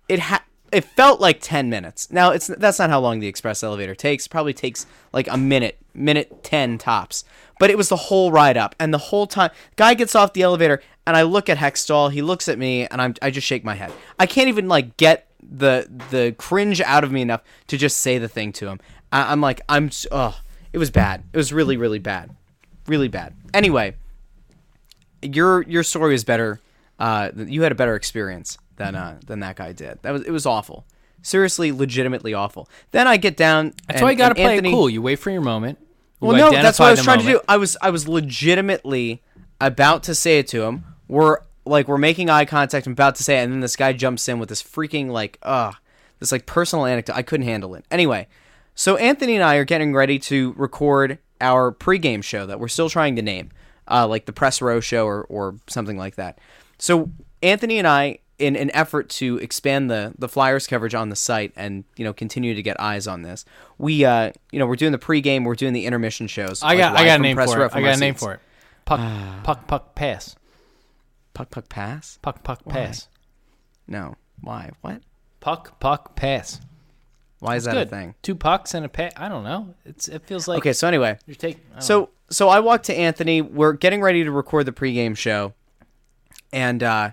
S2: it ha- it felt like 10 minutes. Now it's that's not how long the express elevator takes. Probably takes like a minute, minute 10 tops. But it was the whole ride up and the whole time guy gets off the elevator and I look at Hextall, he looks at me and I'm I just shake my head. I can't even like get the the cringe out of me enough to just say the thing to him. I, I'm like I'm oh, it was bad. It was really really bad. Really bad. Anyway, your your story was better. Uh, you had a better experience than uh, than that guy did. That was it was awful. Seriously, legitimately awful. Then I get down.
S1: That's why you got to play it cool. You wait for your moment. You
S2: Well, no, that's what I was trying to do. I was I was legitimately about to say it to him. We're like we're making eye contact. I'm about to say it, and then this guy jumps in with this freaking like uh this like personal anecdote. I couldn't handle it. Anyway, so Anthony and I are getting ready to record our pregame show that we're still trying to name, uh, like the press row show or or something like that. So Anthony and I, in an effort to expand the the Flyers coverage on the site and you know continue to get eyes on this, we uh you know we're doing the pregame, we're doing the intermission shows.
S1: I
S2: like,
S1: got I
S2: live
S1: got a name
S2: press
S1: for it. I got a name
S2: seats.
S1: for it. Puck puck puck pass.
S2: Puck puck pass?
S1: Puck puck pass.
S2: No. Why? What?
S1: Puck puck pass.
S2: Why is that
S1: Good.
S2: a thing?
S1: Two pucks and a pass. I don't know. It's it feels like
S2: Okay, so anyway,
S1: you take I don't
S2: so so I walked to Anthony. We're getting ready to record the pregame show, and uh,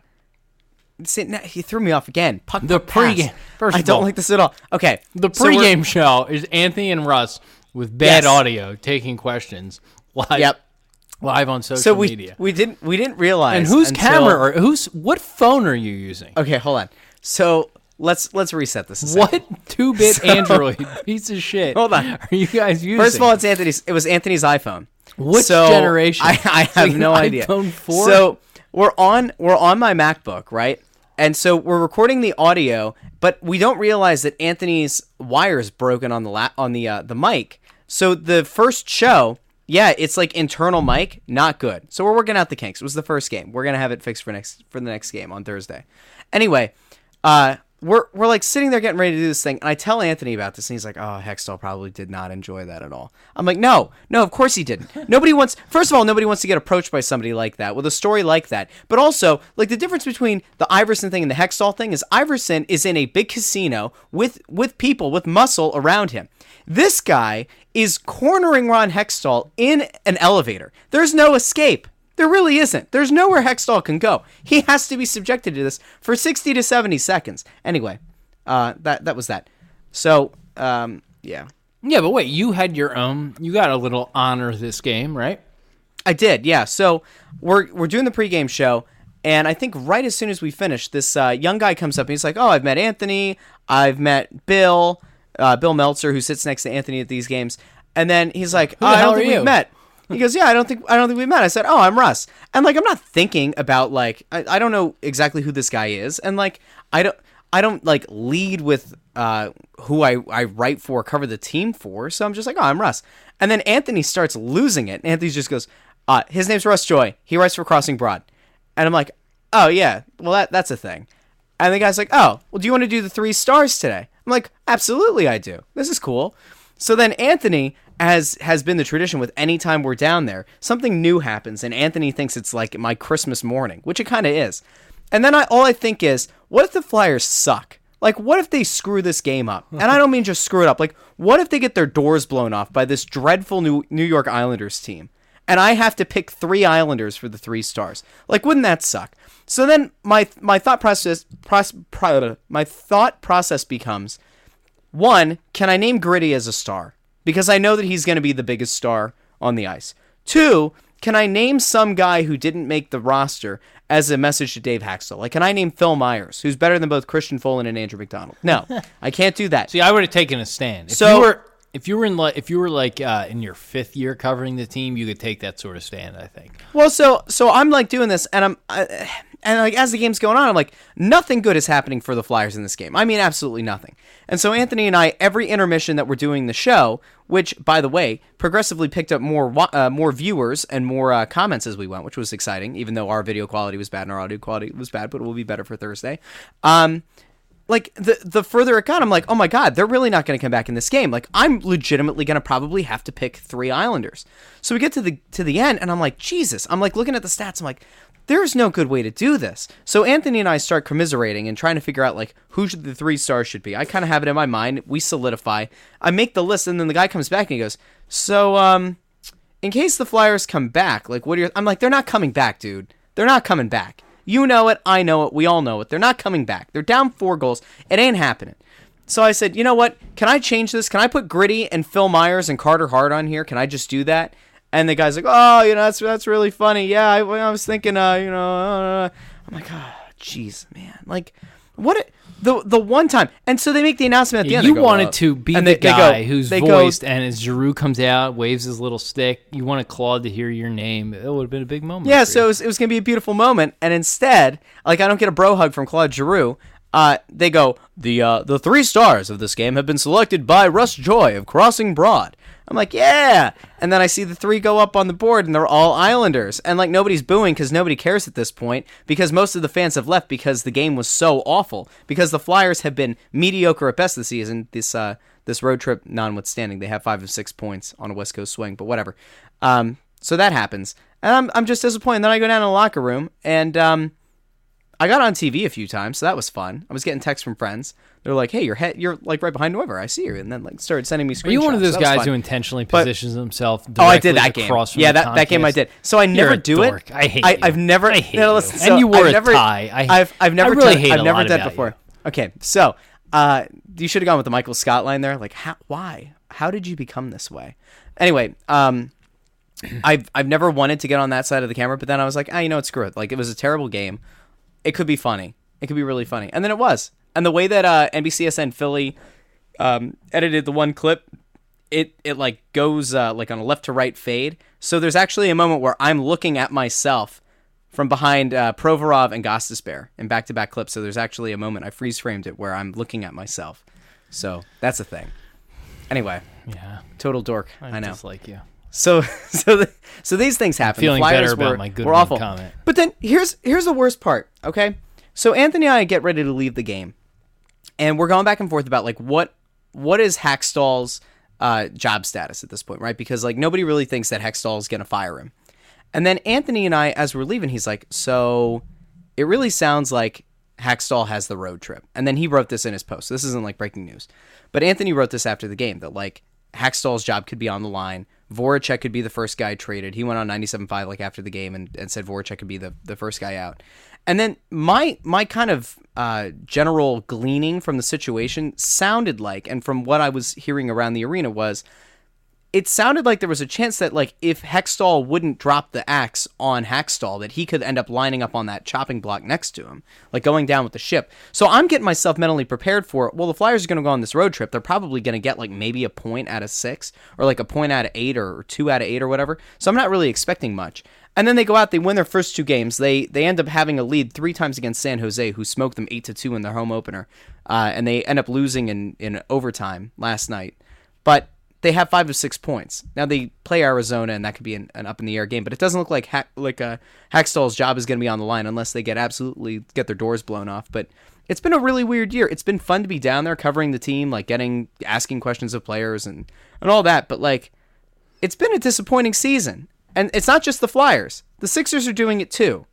S2: see, he threw me off again. Puck,
S1: The pregame- first
S2: I don't
S1: all-
S2: like this at all. Okay,
S1: The
S2: so
S1: pregame show is Anthony and Russ with bad
S2: Yes.
S1: audio taking questions live.
S2: Yep.
S1: Live on social
S2: So we
S1: media.
S2: we didn't we didn't realize.
S1: and whose
S2: until-
S1: camera or whose what phone are you using?
S2: Okay, hold on. So let's let's reset this.
S1: What two bit Android piece of shit?
S2: Hold on.
S1: Are you guys using?
S2: First of all, it's Anthony's. It was Anthony's iPhone.
S1: Which
S2: So,
S1: generation?
S2: I, I have no idea.
S1: iPhone 4?
S2: So we're on we're on my MacBook, right? And so we're recording the audio, but we don't realize that Anthony's wire is broken on the la- on the uh, the mic. So the first show, yeah, it's like internal mic, not good. So we're working out the kinks. It was the first game. We're gonna have it fixed for next for the next game on Thursday. Anyway, uh, we're we're like sitting there getting ready to do this thing, and I tell Anthony about this, and he's like, "Oh, Hextall probably did not enjoy that at all." I'm like, "No, no, of course he didn't. Nobody wants. First of all, nobody wants to get approached by somebody like that with a story like that. But also, like the difference between the Iverson thing and the Hextall thing is Iverson is in a big casino with with people with muscle around him. This guy is cornering Ron Hextall in an elevator. There's no escape. There really isn't. There's nowhere Hextall can go. He has to be subjected to this for 60 to 70 seconds. Anyway, uh, that that was that. So, um, yeah,
S1: yeah, but wait, you had your own. You got a little honor this game, right?
S2: I did. Yeah. So we're we're doing the pregame show, and I think right as soon as we finish, this uh, young guy comes up and he's like, "Oh, I've met Anthony. I've met Bill, uh, Bill Meltzer, who sits next to Anthony at these games." And then he's like,
S1: the
S2: oh, "I don't think
S1: you?"
S2: we've met." He goes, "Yeah, I don't think I don't think we've met." I said, "Oh, I'm Russ," and like I'm not thinking about like I, I don't know exactly who this guy is, and like I don't I don't like lead with uh, who I I write for, cover the team for, so I'm just like, "Oh, I'm Russ," and then Anthony starts losing it, and Anthony just goes, uh, "His name's Russ Joy. He writes for Crossing Broad," and I'm like, "Oh yeah, well that that's a thing," and the guy's like, "Oh, well, do you want to do the three stars today?" I'm like, "Absolutely, I do. This is cool." So then Anthony as has been the tradition with any time we're down there, something new happens and Anthony thinks it's like my Christmas morning, which it kind of is. And then I all I think is, what if the Flyers suck? Like what if they screw this game up? And I don't mean just screw it up. Like what if they get their doors blown off by this dreadful New New York Islanders team? And I have to pick 3 Islanders for the 3 stars. Like wouldn't that suck? So then my my thought process my thought process becomes one, can I name Gritty as a star? Because I know that he's going to be the biggest star on the ice. Two, can I name some guy who didn't make the roster as a message to Dave Hakstol? Like, can I name Phil Myers, who's better than both Christian Folin and Andrew MacDonald? No, I can't do that.
S1: See, I would have taken a stand. If
S2: So-
S1: you were if you were in like if you were like uh, in your fifth year covering the team, you could take that sort of stand. I think.
S2: Well, so so I'm like doing this, and I'm I, and like as the game's going on, I'm like nothing good is happening for the Flyers in this game. I mean, absolutely nothing. And so Anthony and I, every intermission that we're doing the show, which by the way, progressively picked up more uh, more viewers and more uh, comments as we went, which was exciting. Even though our video quality was bad and our audio quality was bad, but it will be better for Thursday. Um, like the the further it got, I'm like, oh my god, they're really not going to come back in this game. Like I'm legitimately going to probably have to pick three Islanders. So we get to the to the end, and I'm like, Jesus. I'm like looking at the stats. I'm like, there's no good way to do this. So Anthony and I start commiserating and trying to figure out like who should the three stars should be. I kind of have it in my mind. We solidify. I make the list, and then the guy comes back and he goes, so um, in case the Flyers come back, like what are your? I'm like, they're not coming back, dude. They're not coming back. You know it. I know it. We all know it. They're not coming back. They're down four goals. It ain't happening. So I said, you know what? Can I change this? Can I put Gritty and Phil Myers and Carter Hart on here? Can I just do that? And the guy's like, oh, you know, that's that's really funny. Yeah, I, I was thinking, uh, you know, uh, I'm like, oh, jeez, man, like, what? A, the the one time, and so they make the announcement at the end.
S1: you wanted
S2: uh,
S1: to be
S2: and
S1: the
S2: they- they go-
S1: guy who's
S2: they go-
S1: voiced, and as Giroux comes out, waves his little stick. You wanted Claude to hear your name. It would have been a big moment.
S2: Yeah, so it was, it was gonna be a beautiful moment, and instead, like I don't get a bro hug from Claude Giroux. Uh, they go the uh, the three stars of this game have been selected by Russ Joy of Crossing Broad. I'm like, yeah, and then I see the three go up on the board, and they're all Islanders, and like nobody's booing because nobody cares at this point because most of the fans have left because the game was so awful because the Flyers have been mediocre at best this season. This uh this road trip notwithstanding, they have five of six points on a West Coast swing, but whatever. Um, so that happens, and I'm I'm just disappointed. Then I go down to the locker room, and um, I got on TV a few times, so that was fun. I was getting texts from friends. They're like, "Hey, you're you're like right behind whoever. I see you," and then like started sending me screenshots.
S1: Are you one of those guys
S2: fun.
S1: who intentionally
S2: But-
S1: positions himself?
S2: Oh, I did that game. Yeah, that, that game I did. So I never do
S1: dork.
S2: it.
S1: I hate
S2: I,
S1: you.
S2: I've never.
S1: I hate
S2: no,
S1: you.
S2: listen,
S1: And you wore
S2: I've
S1: a
S2: never,
S1: tie. I-
S2: have I've never.
S1: I really
S2: done,
S1: hate
S2: I've
S1: a
S2: never
S1: lot
S2: done before.
S1: you.
S2: Okay, so uh, you should have gone with the Michael Scott line there. Like, how, why? How did you become this way? Anyway, um, I've I've never wanted to get on that side of the camera, but then I was like, ah, you know, what, screw it. Like, it was a terrible game. It could be funny. It could be really funny, and then it was. And the way that uh, NBCSN Philly um, edited the one clip, it it like goes uh, like on a left to right fade. So there's actually a moment where I'm looking at myself from behind uh, Provorov and Gostisbehere in back to back clips. So there's actually a moment I freeze framed it where I'm looking at myself. So that's a thing. Anyway,
S1: Yeah,
S2: total dork.
S1: I,
S2: I know.
S1: dislike you.
S2: So so the, so these things happen.
S1: feeling
S2: the Flyers
S1: better about
S2: were,
S1: my good
S2: were awful.
S1: comment.
S2: But then here's here's the worst part. Okay, so Anthony and I get ready to leave the game, and we're going back and forth about like what what is Hakstol's uh, job status at this point, right? Because like nobody really thinks that Hextall is gonna fire him. And then Anthony and I, as we're leaving, he's like, "So it really sounds like Hakstol has the road trip." And then he wrote this in his post. This isn't like breaking news, but Anthony wrote this after the game that like Hakstol's job could be on the line. Voracek could be the first guy traded. He went on 97.5 like after the game and, and said Voracek could be the, the first guy out. And then my my kind of uh, general gleaning from the situation sounded like, and from what I was hearing around the arena was, it sounded like there was a chance that like if Hextall wouldn't drop the axe on Hakstol, that he could end up lining up on that chopping block next to him, like going down with the ship. So I'm getting myself mentally prepared for. Well, the Flyers are going to go on this road trip. They're probably going to get like maybe a point out of six, or like a point out of eight, or two out of eight, or whatever. So I'm not really expecting much. And then they go out, they win their first two games. They they end up having a lead three times against San Jose, who smoked them eight to two in their home opener, uh, and they end up losing in in overtime last night. But they have five of six points. Now they play Arizona, and that could be an, an up in the air game. But it doesn't look like ha- like uh, Hakstol's job is going to be on the line unless they get absolutely get their doors blown off. But it's been a really weird year. It's been fun to be down there covering the team, like getting asking questions of players and and all that. But like, it's been a disappointing season, and it's not just the Flyers. The Sixers are doing it too.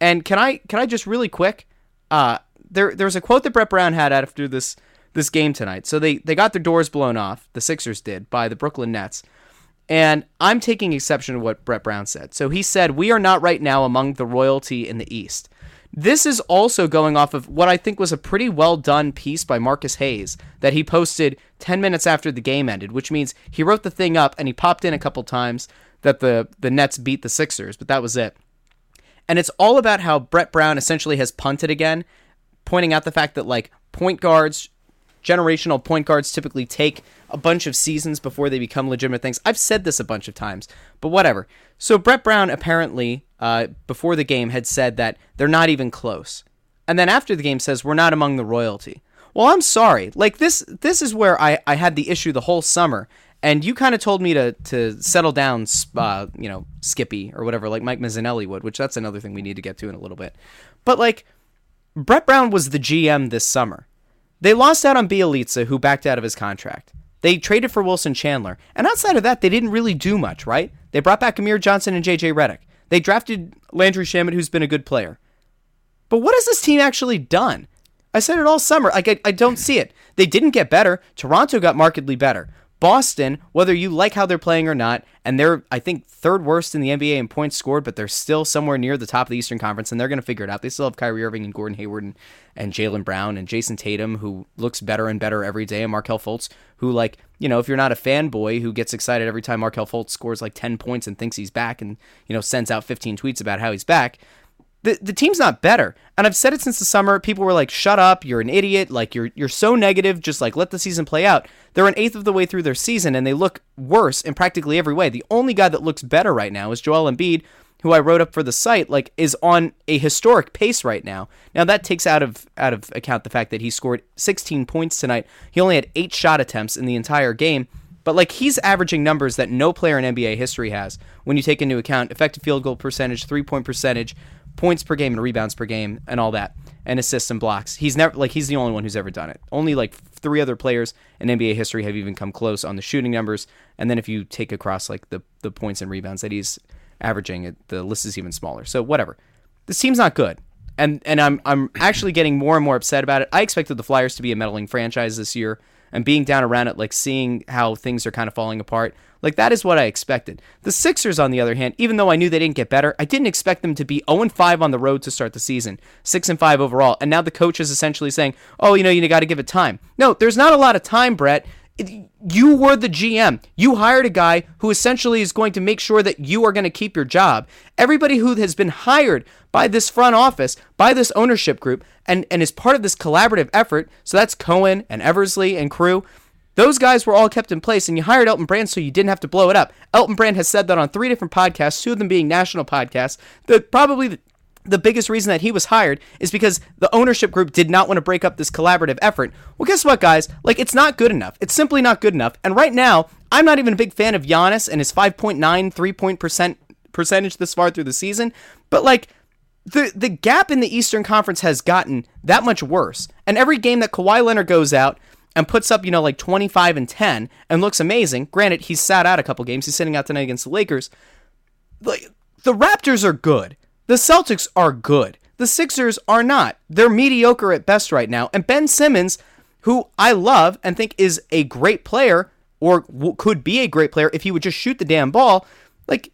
S2: And can I can I just really quick? Uh, there there was a quote that Brett Brown had after this this game tonight. So they they got their doors blown off. The Sixers did by the Brooklyn Nets. And I'm taking exception to what Brett Brown said. So he said, We are not right now among the royalty in the East. This is also going off of what I think was a pretty well done piece by Marcus Hayes that he posted 10 minutes after the game ended, which means he wrote the thing up and he popped in a couple times that the, the Nets beat the Sixers, but that was it. And it's all about how Brett Brown essentially has punted again, pointing out the fact that like point guards, generational point guards typically take a bunch of seasons before they become legitimate things. I've said this a bunch of times, but whatever. So Brett Brown apparently uh, before the game had said that they're not even close, and then after the game says we're not among the royalty. Well, I'm sorry. Like this, this is where I, I had the issue the whole summer, and you kind of told me to to settle down, uh, you know, Skippy or whatever, like Mike Missanelli would, which that's another thing we need to get to in a little bit. But like, Brett Brown was the GM this summer. They lost out on Bjelica, who backed out of his contract. They traded for Wilson Chandler. And outside of that, they didn't really do much, right? They brought back Amir Johnson and JJ Redick. They drafted Landry Shamet, who's been a good player. But what has this team actually done? I said it all summer. Like I, I don't see it. They didn't get better. Toronto got markedly better. Boston, whether you like how they're playing or not, and they're I think third worst in the NBA in points scored, but they're still somewhere near the top of the Eastern Conference, and they're going to figure it out. They still have Kyrie Irving and Gordon Hayward and, and Jaylen Brown and Jayson Tatum, who looks better and better every day, and Markelle Fultz, who like you know if you're not a fanboy who gets excited every time Markelle Fultz scores like ten points and thinks he's back, and you know sends out 15 tweets about how he's back, the, the team's not better. And I've said it since the summer. People were like, "Shut up! You're an idiot! Like you're you're so negative. Just like let the season play out." They're an eighth of the way through their season, and they look worse in practically every way. The only guy that looks better right now is Joel Embiid, who I wrote up for the site. Like is on a historic pace right now. Now that takes out of out of account the fact that he scored 16 points tonight. He only had eight shot attempts in the entire game. But like he's averaging numbers that no player in NBA history has when you take into account effective field goal percentage, three point percentage, points per game and rebounds per game and all that and assists and blocks. He's never like he's the only one who's ever done it. Only like three other players in NBA history have even come close on the shooting numbers. And then if you take across like the the points and rebounds that he's averaging, it, the list is even smaller. So whatever. This team's not good. And and I'm I'm actually getting more and more upset about it. I expected the Flyers to be a meddling franchise this year and being down around it like seeing how things are kind of falling apart. Like that is what I expected. The Sixers, on the other hand, even though I knew they didn't get better, I didn't expect them to be 0 5 on the road to start the season, 6 and 5 overall. And now the coach is essentially saying, "Oh, you know, you got to give it time." No, there's not a lot of time, Brett. You were the GM. You hired a guy who essentially is going to make sure that you are going to keep your job. Everybody who has been hired by this front office, by this ownership group, and, and is part of this collaborative effort, so that's Cohen and Eversley and crew, those guys were all kept in place, and you hired Elton Brand so you didn't have to blow it up. Elton Brand has said that on three different podcasts, two of them being national podcasts. That probably the, the biggest reason that he was hired is because the ownership group did not want to break up this collaborative effort. Well, guess what, guys? Like, it's not good enough. It's simply not good enough. And right now, I'm not even a big fan of Giannis and his 5.9 three point percent percentage this far through the season. But like, the the gap in the Eastern Conference has gotten that much worse. And every game that Kawhi Leonard goes out, and puts up, you know, like 25 and 10 and looks amazing. Granted, he's sat out a couple games. He's sitting out tonight against the Lakers. Like the Raptors are good. The Celtics are good. The Sixers are not. They're mediocre at best right now. And Ben Simmons, who I love and think is a great player or w- could be a great player if he would just shoot the damn ball, like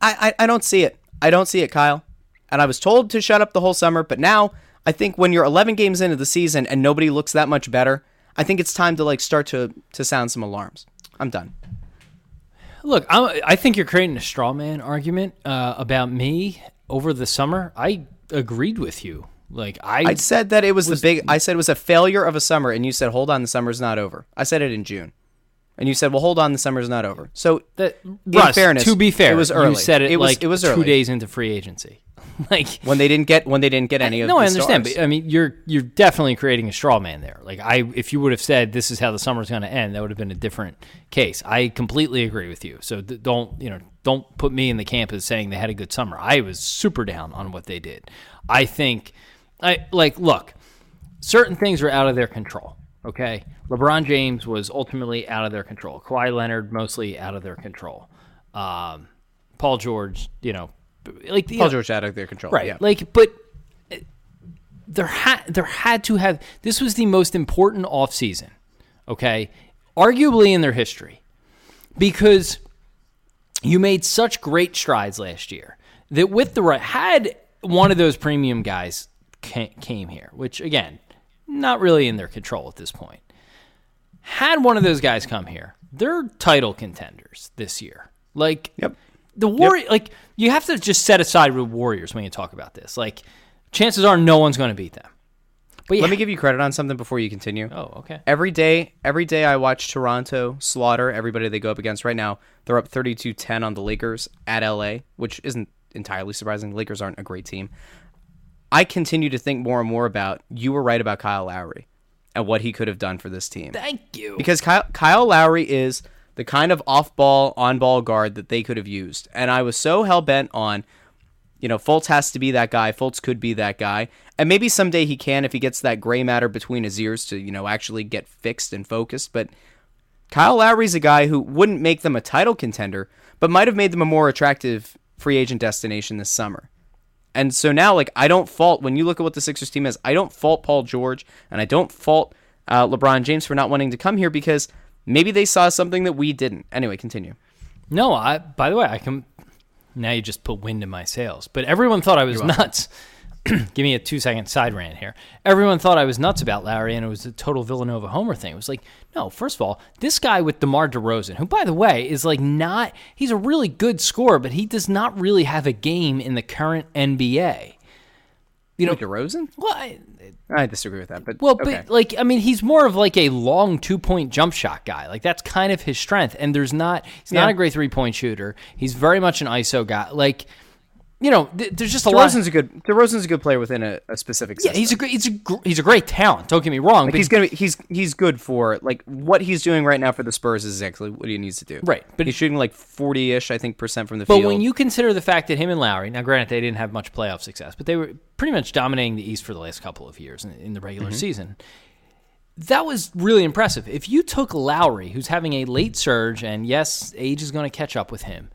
S2: I, I I don't see it. I don't see it, Kyle. And I was told to shut up the whole summer, but now I think when you're 11 games into the season and nobody looks that much better, I think it's time to like start to to sound some alarms. I'm done.
S1: Look, I'm, I think you're creating a straw man argument uh, about me over the summer. I agreed with you. Like I,
S2: I said that it was, was, the big. I said it was a failure of a summer, and you said, "Hold on, the summer's not over." I said it in June, and you said, "Well, hold on, the summer's not over." So,
S1: that, in Russ, fairness, to be fair,
S2: it was early.
S1: You said it,
S2: it was,
S1: like
S2: it was
S1: two days into free agency. like
S2: when they didn't get when they didn't get any
S1: I,
S2: of
S1: no,
S2: I
S1: understand,
S2: stars.
S1: but I mean, you're you're definitely creating a straw man there. Like I, if you would have said this is how the summer's going to end, that would have been a different case. I completely agree with you. So th- don't you know? Don't put me in the camp as saying they had a good summer. I was super down on what they did. I think, I like look, certain things are out of their control. Okay, LeBron James was ultimately out of their control. Kawhi Leonard mostly out of their control. Um, Paul George, you know, like
S2: Paul
S1: know,
S2: George out of their control,
S1: right?
S2: Yeah.
S1: Like, but uh, there had there had to have this was the most important offseason, okay, arguably in their history, because you made such great strides last year that with the right had one of those premium guys came here, which again, not really in their control at this point. Had one of those guys come here, they're title contenders this year. Like,
S2: yep.
S1: The Warrior, yep. like you have to just set aside the Warriors when you talk about this. Like, chances are no one's going to beat them.
S2: But yeah. let me give you credit on something before you continue.
S1: Oh, okay.
S2: Every day, every day I watch Toronto slaughter everybody they go up against. Right now, they're up 32-10 on the Lakers at LA, which isn't entirely surprising. The Lakers aren't a great team. I continue to think more and more about you were right about Kyle Lowry and what he could have done for this team.
S1: Thank you.
S2: Because Kyle, Kyle Lowry is the kind of off-ball, on-ball guard that they could have used, and I was so hell bent on You know, Fultz has to be that guy. Fultz could be that guy. And maybe someday he can if he gets that gray matter between his ears to, you know, actually get fixed and focused. But Kyle Lowry's a guy who wouldn't make them a title contender, but might have made them a more attractive free agent destination this summer. And so now, like, I don't fault when you look at what the Sixers team is. I don't fault Paul George, and I don't fault uh, LeBron James for not wanting to come here because maybe they saw something that we didn't. Anyway, continue.
S1: No, I. By the way, I can. Now you just put wind in my sails. But everyone thought I was nuts. Give me a two second side rant here. Everyone thought I was nuts about Lowry, and it was a total Villanova homer thing. It was like, no, first of all, this guy with DeMar DeRozan, who, by the way, is like not, he's a really good scorer, but he does not really have a game in the current NBA.
S2: You know, DeRozan?
S1: Well, I,
S2: I disagree with that, but
S1: well,
S2: okay.
S1: but like, I mean, he's more of like a long two point jump shot guy. Like that's kind of his strength. And there's not, he's not a great three point shooter. He's very much an ISO guy. Like, you know, th- there's just a lot.
S2: DeRozan's a good DeRozan's a good player within a, a specific
S1: yeah, he's a great, he's a, gr- he's a great talent. Don't get me wrong.
S2: Like
S1: but
S2: he's gonna be, he's he's good for like what he's doing right now for the Spurs is exactly what he needs to do.
S1: Right, but-
S2: but he's shooting like forty ish, I think, percent from the
S1: But
S2: field.
S1: But when you consider the fact that him and Lowry, now granted they didn't have much playoff success, but they were pretty much dominating the East for the last couple of years in, in the regular
S2: Mm-hmm.
S1: season. That was really impressive. If you took Lowry, who's having a late surge, and yes, age is going to catch up with him,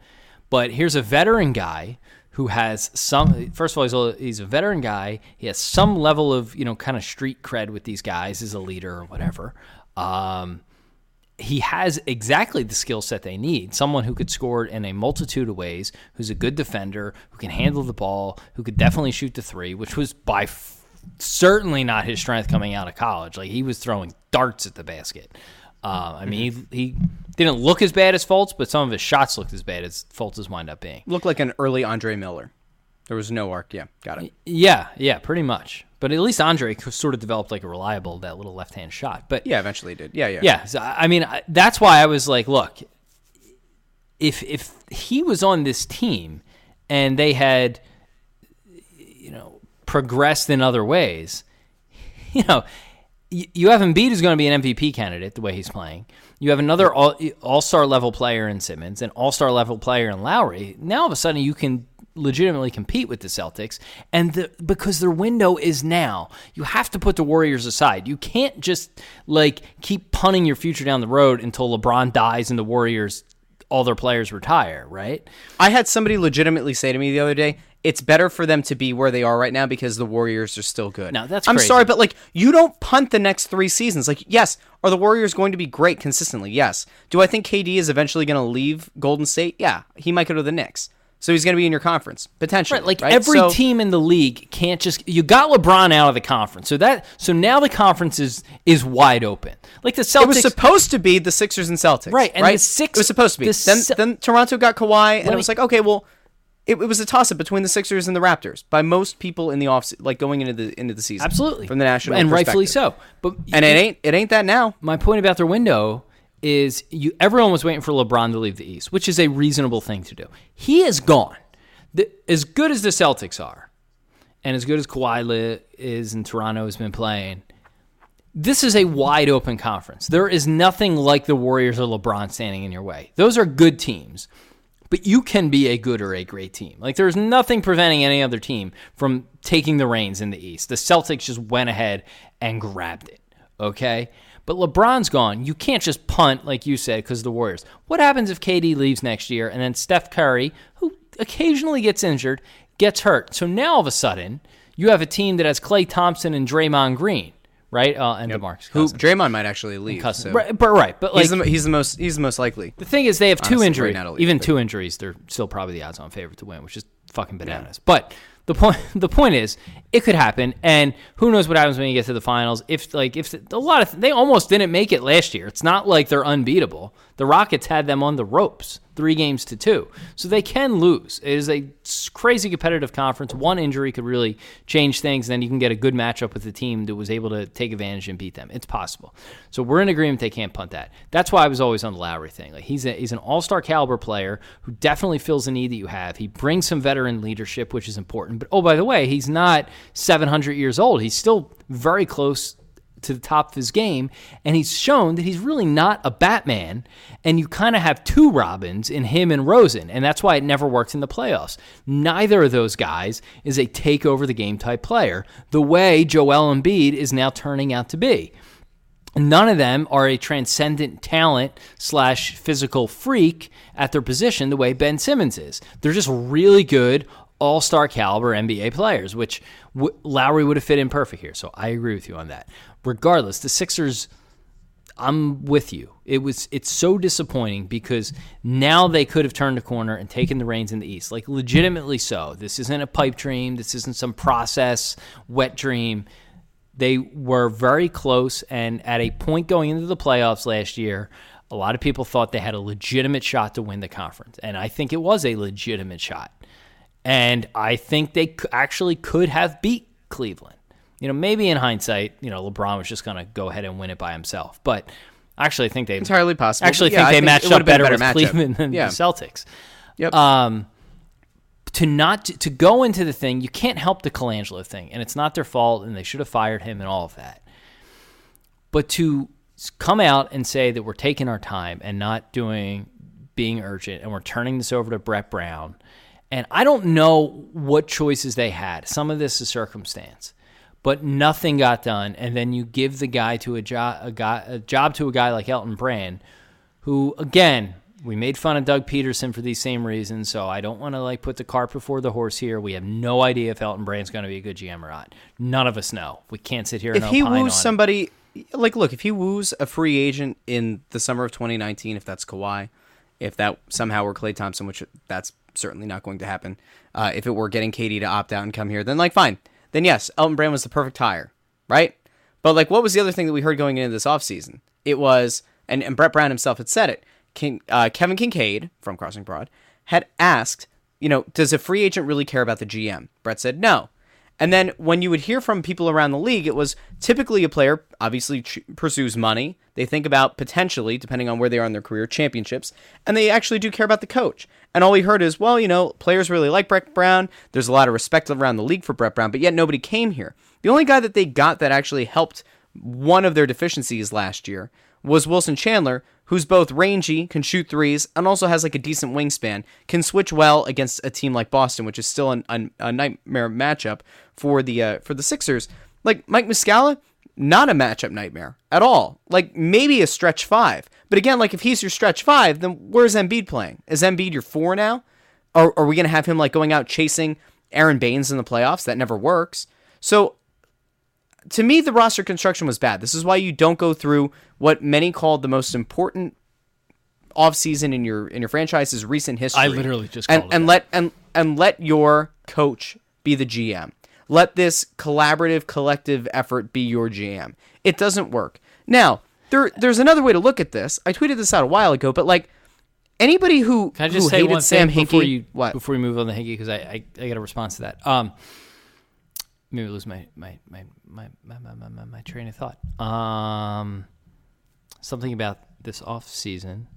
S1: but here's a veteran guy who has some. First of all, he's a, he's a veteran guy. He has some level of you know kind of street cred with these guys as a leader or whatever. Um, he has exactly the skill set they need. Someone who could score in a multitude of ways, who's a good defender, who can handle the ball, who could definitely shoot the three, which was by f- certainly not his strength coming out of college. Like he was throwing darts at the basket. Uh, I mean, he, he didn't look as bad as Fultz, but some of his shots looked as bad as Fultz's wound up being.
S2: looked like an early Andre Miller. There was no arc. Yeah, got it.
S1: Yeah, yeah, pretty much. But at least Andre sort of developed like a reliable that little left hand shot. But
S2: Yeah, eventually he did. Yeah, yeah.
S1: Yeah, so, I mean I- that's why I was like, look, if if he was on this team and they had you know progressed in other ways, you know, you have Embiid who's going to be an MVP candidate the way he's playing. You have another all star level player in Simmons, an all star level player in Lowry. Now all of a sudden you can legitimately compete with the Celtics, and the, because their window is now, you have to put the Warriors aside. You can't just like keep punting your future down the road until LeBron dies and the Warriors all their players retire, right?
S2: I had somebody legitimately say to me the other day, it's better for them to be where they are right now because the Warriors are still good.
S1: No, that's
S2: I'm
S1: crazy.
S2: sorry, but like you don't punt the next three seasons. Like, yes, are the Warriors going to be great consistently? Yes. Do I think KD is eventually going to leave Golden State? Yeah, he might go to the Knicks. So he's going to be in your conference potentially.
S1: Right, like
S2: right?
S1: every
S2: So-
S1: team in the league can't just you got LeBron out of the conference. So that so now the conference is is wide open. Like the Celtics
S2: It was supposed to be the Sixers and Celtics,
S1: Right, and
S2: right?
S1: the Six-
S2: it was supposed to be.
S1: the
S2: Then,
S1: Ce-
S2: then Toronto got Kawhi, and it was like, okay, well, it, it was a toss up between the Sixers and the Raptors by most people in the off, like going into the into the season,
S1: absolutely
S2: from the national
S1: and rightfully so. But
S2: And it ain't it ain't that now.
S1: my point about their window is you everyone was waiting for LeBron to leave the East, which is a reasonable thing to do. He is gone. The, as good as the Celtics are, and as good as Kawhi is and Toronto has been playing, this is a wide open conference. There is nothing like the Warriors or LeBron standing in your way. Those are good teams, but you can be a good or a great team. Like there's nothing preventing any other team from taking the reins in the East. The Celtics just went ahead and grabbed it. Okay? But LeBron's gone. You can't just punt like you said because the Warriors. What happens if KD leaves next year and then Steph Curry, who occasionally gets injured, gets hurt? So now all of a sudden, you have a team that has Klay Thompson and Draymond Green, right? Uh, and DeMarcus
S2: Who
S1: Cousins.
S2: Draymond might actually leave. So-
S1: Right, but right, but like
S2: he's the he's the most he's the most likely.
S1: the thing is, they have two
S2: Honestly,
S1: injuries.
S2: right now to leave,
S1: Even
S2: but-
S1: two injuries, they're still probably the odds-on favorite to win, which is fucking bananas. But the point, the point is, it could happen, and who knows what happens when you get to the finals? If like if a lot of they almost didn't make it last year. It's not like they're unbeatable. The Rockets had them on the ropes, three games to two, so they can lose. It is a crazy competitive conference. One injury could really change things. Then you can get a good matchup with the team that was able to take advantage and beat them. It's possible. So we're in agreement they can't punt that. That's why I was always on the Lowry thing. Like he's a, he's an all star caliber player who definitely fills the need that you have. He brings some veteran leadership, which is important. But oh, by the way, he's not 700 years old. He's still very close to the top of his game, and he's shown that he's really not a Batman. And you kind of have two Robins in him and Rosen, and that's why it never works in the playoffs. Neither of those guys is a take over the game type player, the way Joel Embiid is now turning out to be. None of them are a transcendent talent slash physical freak at their position the way Ben Simmons is. They're just really good, all star caliber NBA players, which w- Lowry would have fit in perfect here. So I agree with you on that. Regardless, the Sixers. I'm with you. It was it's so disappointing because now they could have turned a corner and taken the reins in the East. Like legitimately so. This isn't a pipe dream. This isn't some process wet dream. They were very close, and at a point going into the playoffs last year, a lot of people thought they had a legitimate shot to win the conference, and I think it was a legitimate shot. And I think they actually could have beat Cleveland. You know, maybe in hindsight, you know, LeBron was just going to go ahead and win it by himself, but actually, I think they
S2: entirely possible.
S1: Actually,
S2: yeah,
S1: think they
S2: it
S1: matched up
S2: a
S1: better, with
S2: matchup.
S1: Cleveland than
S2: Yeah.
S1: the Celtics.
S2: Yep.
S1: Um, to not to go into the thing, you can't help the Colangelo thing, and it's not their fault, and they should have fired him and all of that. But to come out and say that we're taking our time and not doing being urgent, and we're turning this over to Brett Brown, and I don't know what choices they had. Some of this is circumstance, but nothing got done, and then you give the guy to a job a guy a job to a guy like Elton Brand, who again we made fun of Doug Pederson for these same reasons, so I don't want to like put the cart before the horse here. We have no idea if Elton Brand's going to be a good GM or not. None of us know. We can't sit here
S2: if
S1: and
S2: he woos
S1: it.
S2: somebody, like, look, if he woos a free agent in the summer of 2019, if that's Kawhi, if that somehow were Klay Thompson, which that's certainly not going to happen, uh, if it were getting KD to opt out and come here, then like, fine. Then yes, Elton Brand was the perfect hire, right? But like, what was the other thing that we heard going into this offseason? It was, and, and Brett Brown himself had said it. King, uh, Kevin Kinkead from Crossing Broad had asked, you know, does a free agent really care about the GM? Brett said no. And then when you would hear from people around the league, it was typically a player obviously ch- pursues money. They think about potentially, depending on where they are in their career, championships, and they actually do care about the coach. And all we heard is, well, you know, players really like Brett Brown. There's a lot of respect around the league for Brett Brown, but yet nobody came here. The only guy that they got that actually helped one of their deficiencies last year was Wilson Chandler, who's both rangy, can shoot threes, and also has like a decent wingspan, can switch well against a team like Boston, which is still an, an, a nightmare matchup for the uh, for the Sixers. Like Mike Muscala, not a matchup nightmare at all. Like maybe a stretch five, but again, like if he's your stretch five, then where's Embiid playing? Is Embiid your four now? Are we gonna have him like going out chasing Aron Baynes in the playoffs? That never works. So to me, the roster construction was bad. This is why you don't go through what many called the most important offseason in your in your franchise's recent history.
S1: I literally just
S2: and
S1: it
S2: and let and and let your coach be the GM. Let this collaborative, collective effort be your GM. It doesn't work. Now, there there's another way to look at this. I tweeted this out a while ago, but like anybody who
S1: Can I just
S2: who
S1: say
S2: hated
S1: one
S2: Sam
S1: thing before you
S2: what?
S1: before we move on to Hinkie because I, I I got a response to that. Um, maybe lose my my my my my my, my, my, train of thought. Um, something about this off season.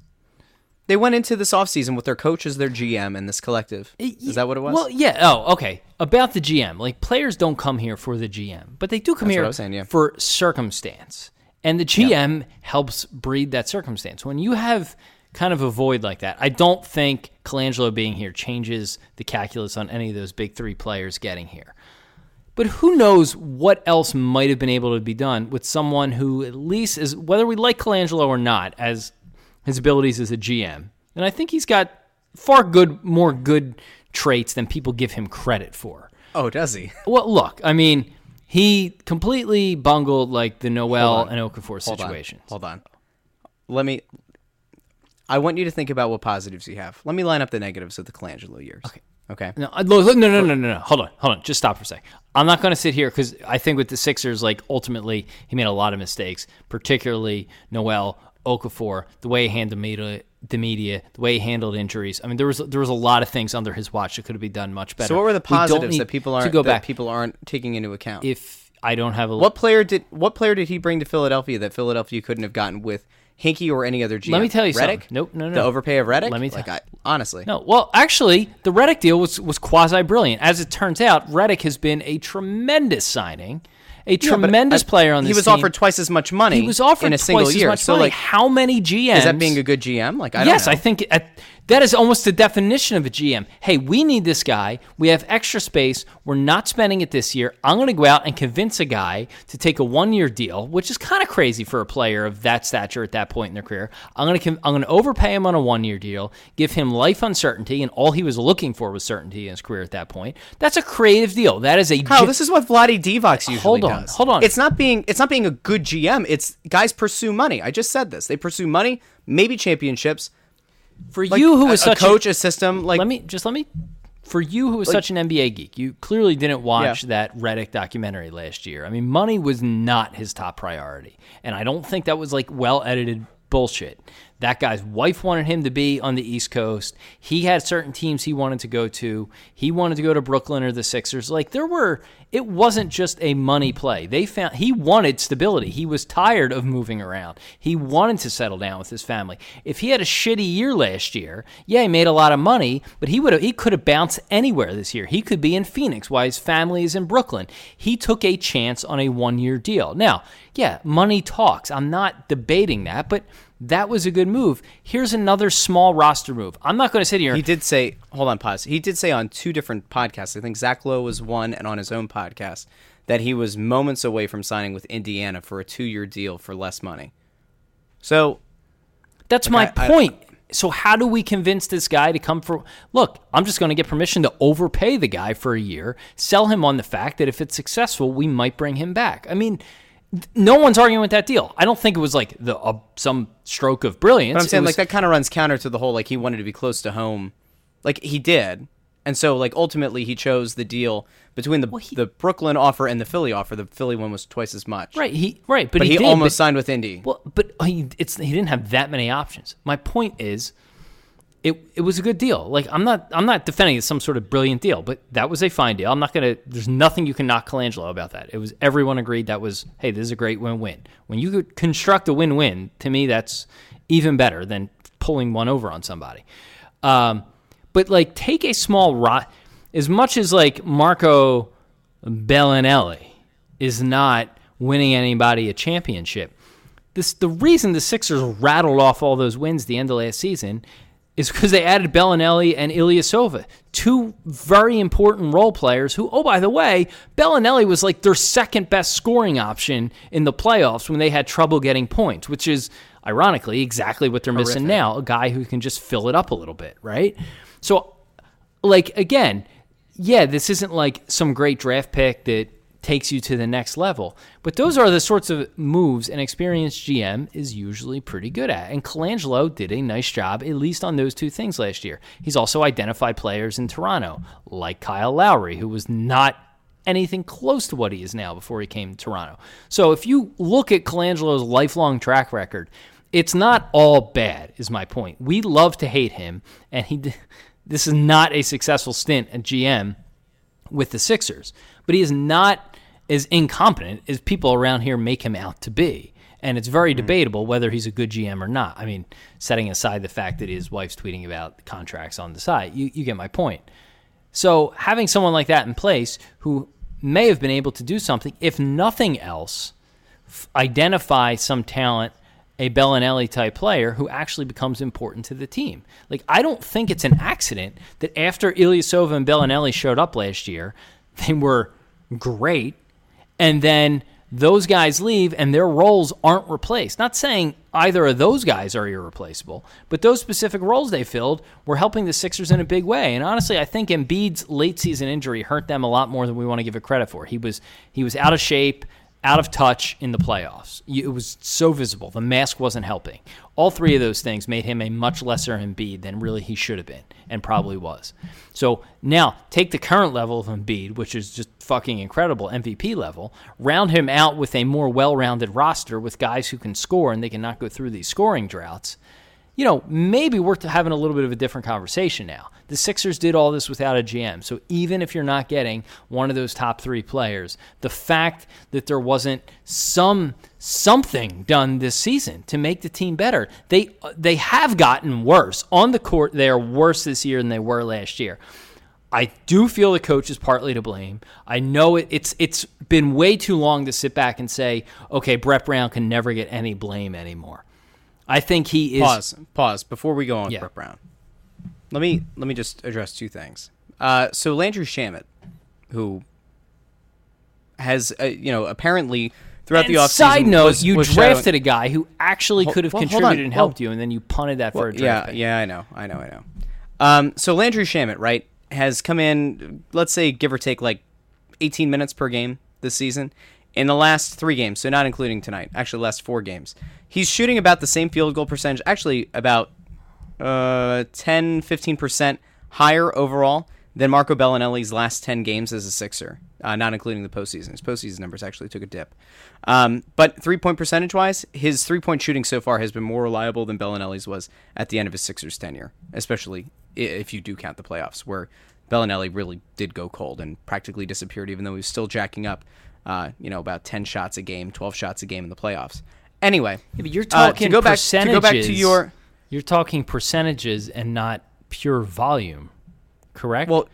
S2: They went into this offseason with their coach as their GM and this collective. Is that what it was?
S1: Well, yeah. Oh, okay. About the GM, like players don't come here for the GM, but they do come
S2: That's
S1: here
S2: what I was saying, yeah.
S1: for circumstance, and the GM helps breed that circumstance. When you have kind of a void like that, I don't think Colangelo being here changes the calculus on any of those big three players getting here. But who knows what else might have been able to be done with someone who at least is whether we like Colangelo or not as his abilities as a GM. And I think he's got far good more good traits than people give him credit for.
S2: oh, does he?
S1: Well, look, I mean, he completely bungled like the Noel and Okafor
S2: Hold on. Hold on. Let me. I want you to think about what positives you have. Let me line up the negatives of the Colangelo years. Okay. Okay.
S1: No, no, no, no, no, no. Hold on, hold on. Just stop for a sec. I'm not going to sit here because I think with the Sixers, like ultimately, he made a lot of mistakes, particularly Noel Okafor, the way he handled media, the media, the way he handled injuries. I mean, there was there was a lot of things under his watch that could have been done much better.
S2: So what were the positives that people aren't
S1: go
S2: that
S1: back?
S2: people aren't taking into account?
S1: if I don't have a
S2: what player did what player did he bring to Philadelphia that Philadelphia couldn't have gotten with Hinkie or any other GM?
S1: Let me tell you
S2: Redick?
S1: something. Nope, no, no.
S2: The overpay of Redick.
S1: Let me
S2: like
S1: tell-
S2: I, honestly.
S1: No, well, actually, the Redick deal was was quasi brilliant. As it turns out, Redick has been a tremendous signing, a
S2: Yeah,
S1: tremendous
S2: I-
S1: player on this
S2: He was
S1: team.
S2: offered twice as much money.
S1: He was offered
S2: in a single year. so
S1: money.
S2: like,
S1: how many GMs?
S2: is that being a good GM? Like, I don't
S1: yes,
S2: know.
S1: I think at, that is almost the definition of a GM. Hey, we need this guy. We have extra space. We're not spending it this year. I'm going to go out and convince a guy to take a one-year deal, which is kind of crazy for a player of that stature at that point in their career. I'm going to I'm going to overpay him on a one-year deal, give him life uncertainty, and all he was looking for was certainty in his career at that point. That's a creative deal. That is a
S2: Kyle,
S1: G-
S2: this is what Vlade Divac usually
S1: Hold on,
S2: does.
S1: hold on.
S2: It's not being it's not being a good GM. It's guys pursue money. I just said this. They pursue money, maybe championships.
S1: For
S2: Like,
S1: you who
S2: a,
S1: is
S2: a coach,
S1: a,
S2: a system. Like
S1: let me just let me for you who was such an NBA geek, you clearly didn't watch that Redick documentary last year. I mean, money was not his top priority, and I don't think that was like well edited bullshit. That guy's wife wanted him to be on the East Coast. He had certain teams he wanted to go to. He wanted to go to Brooklyn or the Sixers. Like there were it wasn't just a money play. They found he wanted stability. He was tired of moving around. He wanted to settle down with his family. If he had a shitty year last year, yeah, he made a lot of money, but he would have he could have bounced anywhere this year. He could be in Phoenix while his family is in Brooklyn. He took a chance on a one-year deal. Now, yeah, money talks. I'm not debating that, but that was a good move. Here's another small roster move. I'm not going to sit here.
S2: he did say, hold on, pause. He did say on two different podcasts. I think Zach Lowe was one, and on his own podcast that he was moments away from signing with Indiana for a two-year deal for less money. So
S1: That's my
S2: I- I-
S1: point. so how do we convince this guy to come for? Look, I'm just going to get permission to overpay the guy for a year, sell him on the fact that if it's successful, we might bring him back. I mean, no one's arguing with that deal. I don't think it was like the uh, some stroke of brilliance.
S2: But I'm saying
S1: was-
S2: like that kind of runs counter to the whole like he wanted to be close to home, like he did, and so like ultimately he chose the deal between the
S1: he-
S2: the Brooklyn offer and the Philly offer. The Philly one was twice as much,
S1: right. He right, but,
S2: But he,
S1: did,
S2: almost
S1: but-
S2: signed with Indy.
S1: Well, but he it's he didn't have that many options. My point is, it it was a good deal. Like I'm not I'm not defending it some sort of brilliant deal, but that was a fine deal. I'm not gonna. There's nothing you can knock Colangelo about that. It was everyone agreed that was hey this is a great win-win. When you construct a win-win, to me that's even better than pulling one over on somebody. Um, but like take a small rot as much as like Marco Belinelli is not winning anybody a championship. This the reason the Sixers rattled off all those wins the end of last season is because they added Belinelli and Ilyasova, two very important role players who, oh, by the way, Belinelli was like their second best scoring option in the playoffs when they had trouble getting points, which is ironically exactly what they're missing now a guy who can just fill it up a little bit, right? So, like, again, yeah, this isn't like some great draft pick that takes you to the next level. But those are the sorts of moves an experienced GM is usually pretty good at. And Colangelo did a nice job, at least on those two things last year. He's also identified players in Toronto, like Kyle Lowry, who was not anything close to what he is now before he came to Toronto. So if you look at Colangelo's lifelong track record, it's not all bad, is my point. We love to hate him, and he. This is not a successful stint at GM with the Sixers, but he is not as incompetent as people around here make him out to be. And it's very hmm. debatable whether he's a good GM or not. I mean, setting aside the fact that his wife's tweeting about contracts on the side, you, you get my point. So having someone like that in place who may have been able to do something, if nothing else, f- identify some talent, a Belinelli type player who actually becomes important to the team. Like I don't think it's an accident that after Ilyasova and Belinelli showed up last year, they were great, and then those guys leave and their roles aren't replaced. Not saying either of those guys are irreplaceable, but those specific roles they filled were helping the Sixers in a big way. And honestly, I think Embiid's late season injury hurt them a lot more than we want to give it credit for. He was he was out of shape, out of touch in the playoffs. It was so visible. The mask wasn't helping. All three of those things made him a much lesser Embiid than really he should have been and probably was. So now take the current level of Embiid, which is just fucking incredible, MVP level, round him out with a more well-rounded roster with guys who can score and they can not go through these scoring droughts you know, maybe we're having a little bit of a different conversation now. The Sixers did all this without a GM. So even if you're not getting one of those top three players, the fact that there wasn't some something done this season to make the team better, they they have gotten worse on the court. They are worse this year than they were last year. I do feel the coach is partly to blame. I know it, it's it's been way too long to sit back and say, okay, Brett Brown can never get any blame anymore. I think he is.
S2: pause pause before we go on
S1: Yeah.
S2: Brett Brown. Let me let me just address two things. Uh, so Landry Shamet, who has uh, you know apparently throughout
S1: And
S2: the offseason
S1: side note,
S2: was-
S1: you
S2: was shadowing-
S1: drafted a guy who actually could have
S2: well,
S1: contributed
S2: on.
S1: and helped
S2: Well-
S1: you, and then you punted that for a draft
S2: yeah,
S1: pick.
S2: yeah, I know, I know, I know. Um, so Landry Shamet, right, has come in, let's say, give or take, like 18 minutes per game this season. In the last three games, so not including tonight, actually, last four games, he's shooting about the same field goal percentage, actually, about uh, 10, 15% higher overall than Marco Belinelli's last 10 games as a Sixer, uh, not including the postseason. His postseason numbers actually took a dip. Um, but three point percentage wise, his three point shooting so far has been more reliable than Belinelli's was at the end of his Sixers tenure, especially if you do count the playoffs, where Belinelli really did go cold and practically disappeared, even though he was still jacking up, uh, you know, about 10 shots a game, 12 shots a game in the playoffs. Anyway,
S1: Yeah, you're
S2: uh,
S1: talking
S2: to go back to
S1: percentages.
S2: go back to your
S1: You're talking percentages and not pure volume, correct?
S2: well,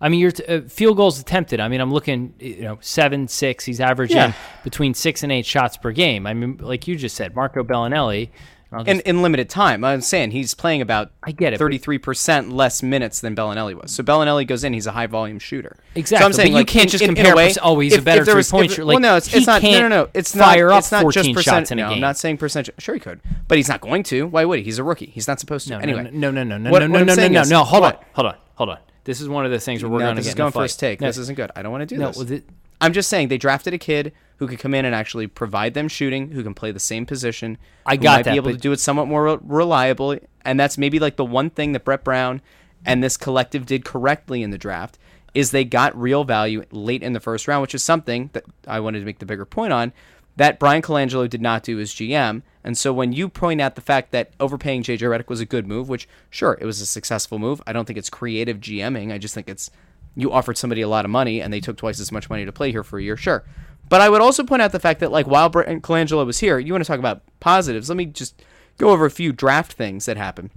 S1: I mean, your t- uh, field goals attempted. I mean, I'm looking, you know, seven, six. He's averaging
S2: Yeah.
S1: between six and eight shots per game. I mean, like you just said, Marco Belinelli. I'll
S2: in, in limited time. I'm saying he's playing about
S1: I get it,
S2: 33% less minutes than Belinelli was. So Belinelli goes in, he's a high volume shooter.
S1: Exactly,
S2: So I'm saying
S1: but you
S2: like,
S1: can't
S2: in-
S1: just
S2: in- in a
S1: compare
S2: way,
S1: perc- oh, a better
S2: if there was-
S1: three-point
S2: if-
S1: shooter.
S2: Well, no, it's, it's not. No, no, no. It's not.
S1: fire up
S2: it's not just percent.
S1: shots in a
S2: no,
S1: game.
S2: I'm not saying percentage. Sure, he could, but he's not going to. Why would he? He's a rookie. He's not supposed to.
S1: no,
S2: anyway,
S1: no, no, no, no,
S2: What-
S1: no,
S2: what
S1: no, no, no, no. Hold on, hold on, hold on. This is one of the things where we're
S2: no,
S1: going to
S2: this is going first take. This isn't good. I don't want to do this. I'm just saying they drafted a kid who could come in and actually provide them shooting, who can play the same position.
S1: I
S2: who
S1: got
S2: might
S1: that,
S2: be able
S1: but-
S2: to do it somewhat more re- reliably, and that's maybe like the one thing that Brett Brown and this collective did correctly in the draft is they got real value late in the first round, which is something that I wanted to make the bigger point on that Bryan Colangelo did not do as GM. And so when you point out the fact that overpaying JJ Redick was a good move, which sure it was a successful move, I don't think it's creative GMing. I just think it's you offered somebody a lot of money and they took twice as much money to play here for a year, sure. But I would also point out the fact that like while Bryan Colangelo was here, you want to talk about positives. Let me just go over a few draft things that happened.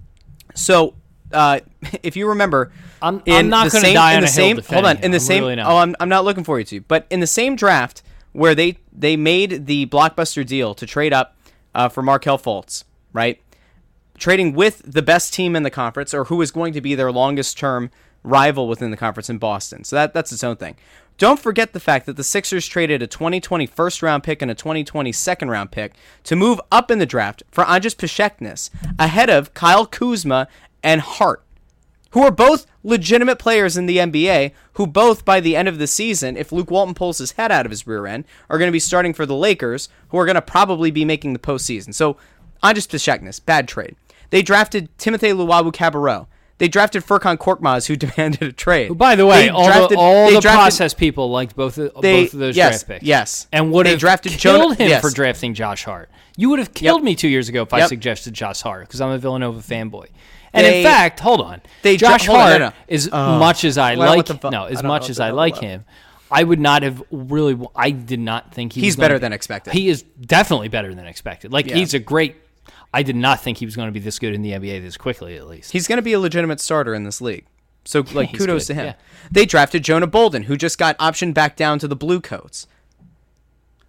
S2: So, uh, if you remember,
S1: I'm- I'm not gonna die
S2: in
S1: on
S2: the same. Hold on, in the
S1: I'm
S2: same.
S1: really.
S2: Oh, I'm, I'm not looking for you to. But in the same draft where they they made the blockbuster deal to trade up uh, for Markelle Fultz, right? Trading with the best team in the conference, or who is going to be their longest term rival within the conference in Boston. So that that's its own thing. Don't forget the fact that the Sixers traded a 2020 first round pick and a 2020 second round pick to move up in the draft for Anzejs Pasecniks ahead of Kyle Kuzma and Hart who are both legitimate players in the NBA, who both by the end of the season, if Luke Walton pulls his head out of his rear end, are going to be starting for the Lakers, who are going to probably be making the postseason. So, Anzejs Pasecniks, bad trade. They drafted Timothy Luwawu-Cabarrot. They drafted Furkan Korkmaz, who demanded a trade.
S1: By the way,
S2: They
S1: all
S2: drafted-
S1: the, all
S2: they
S1: the
S2: drafted-
S1: process people liked both of,
S2: They-
S1: both of those
S2: yes,
S1: draft picks.
S2: yes.
S1: and would
S2: They
S1: have
S2: drafted
S1: killed
S2: Jonah-
S1: him
S2: yes.
S1: for drafting Josh Hart. You would have killed me two years ago if I suggested Josh Hart because I'm a Villanova fanboy. And
S2: They-
S1: in fact, hold on,
S2: they dra-
S1: Josh
S2: hold on, no,
S1: Hart,
S2: no.
S1: as
S2: Oh.
S1: Uh, much as I
S2: Well,
S1: like, no, as much as I like him, I would not have really. I did not think he
S2: He's better
S1: be-
S2: than expected.
S1: He is definitely better than expected. Like
S2: Yeah.
S1: he's a great. I did not think he was going to be this good in the NBA this quickly, at least.
S2: He's going to be a legitimate starter in this league. So, like,
S1: he's
S2: kudos
S1: good,
S2: to him.
S1: yeah.
S2: They drafted Jonah Bolden, who just got optioned back down to the Blue Coats.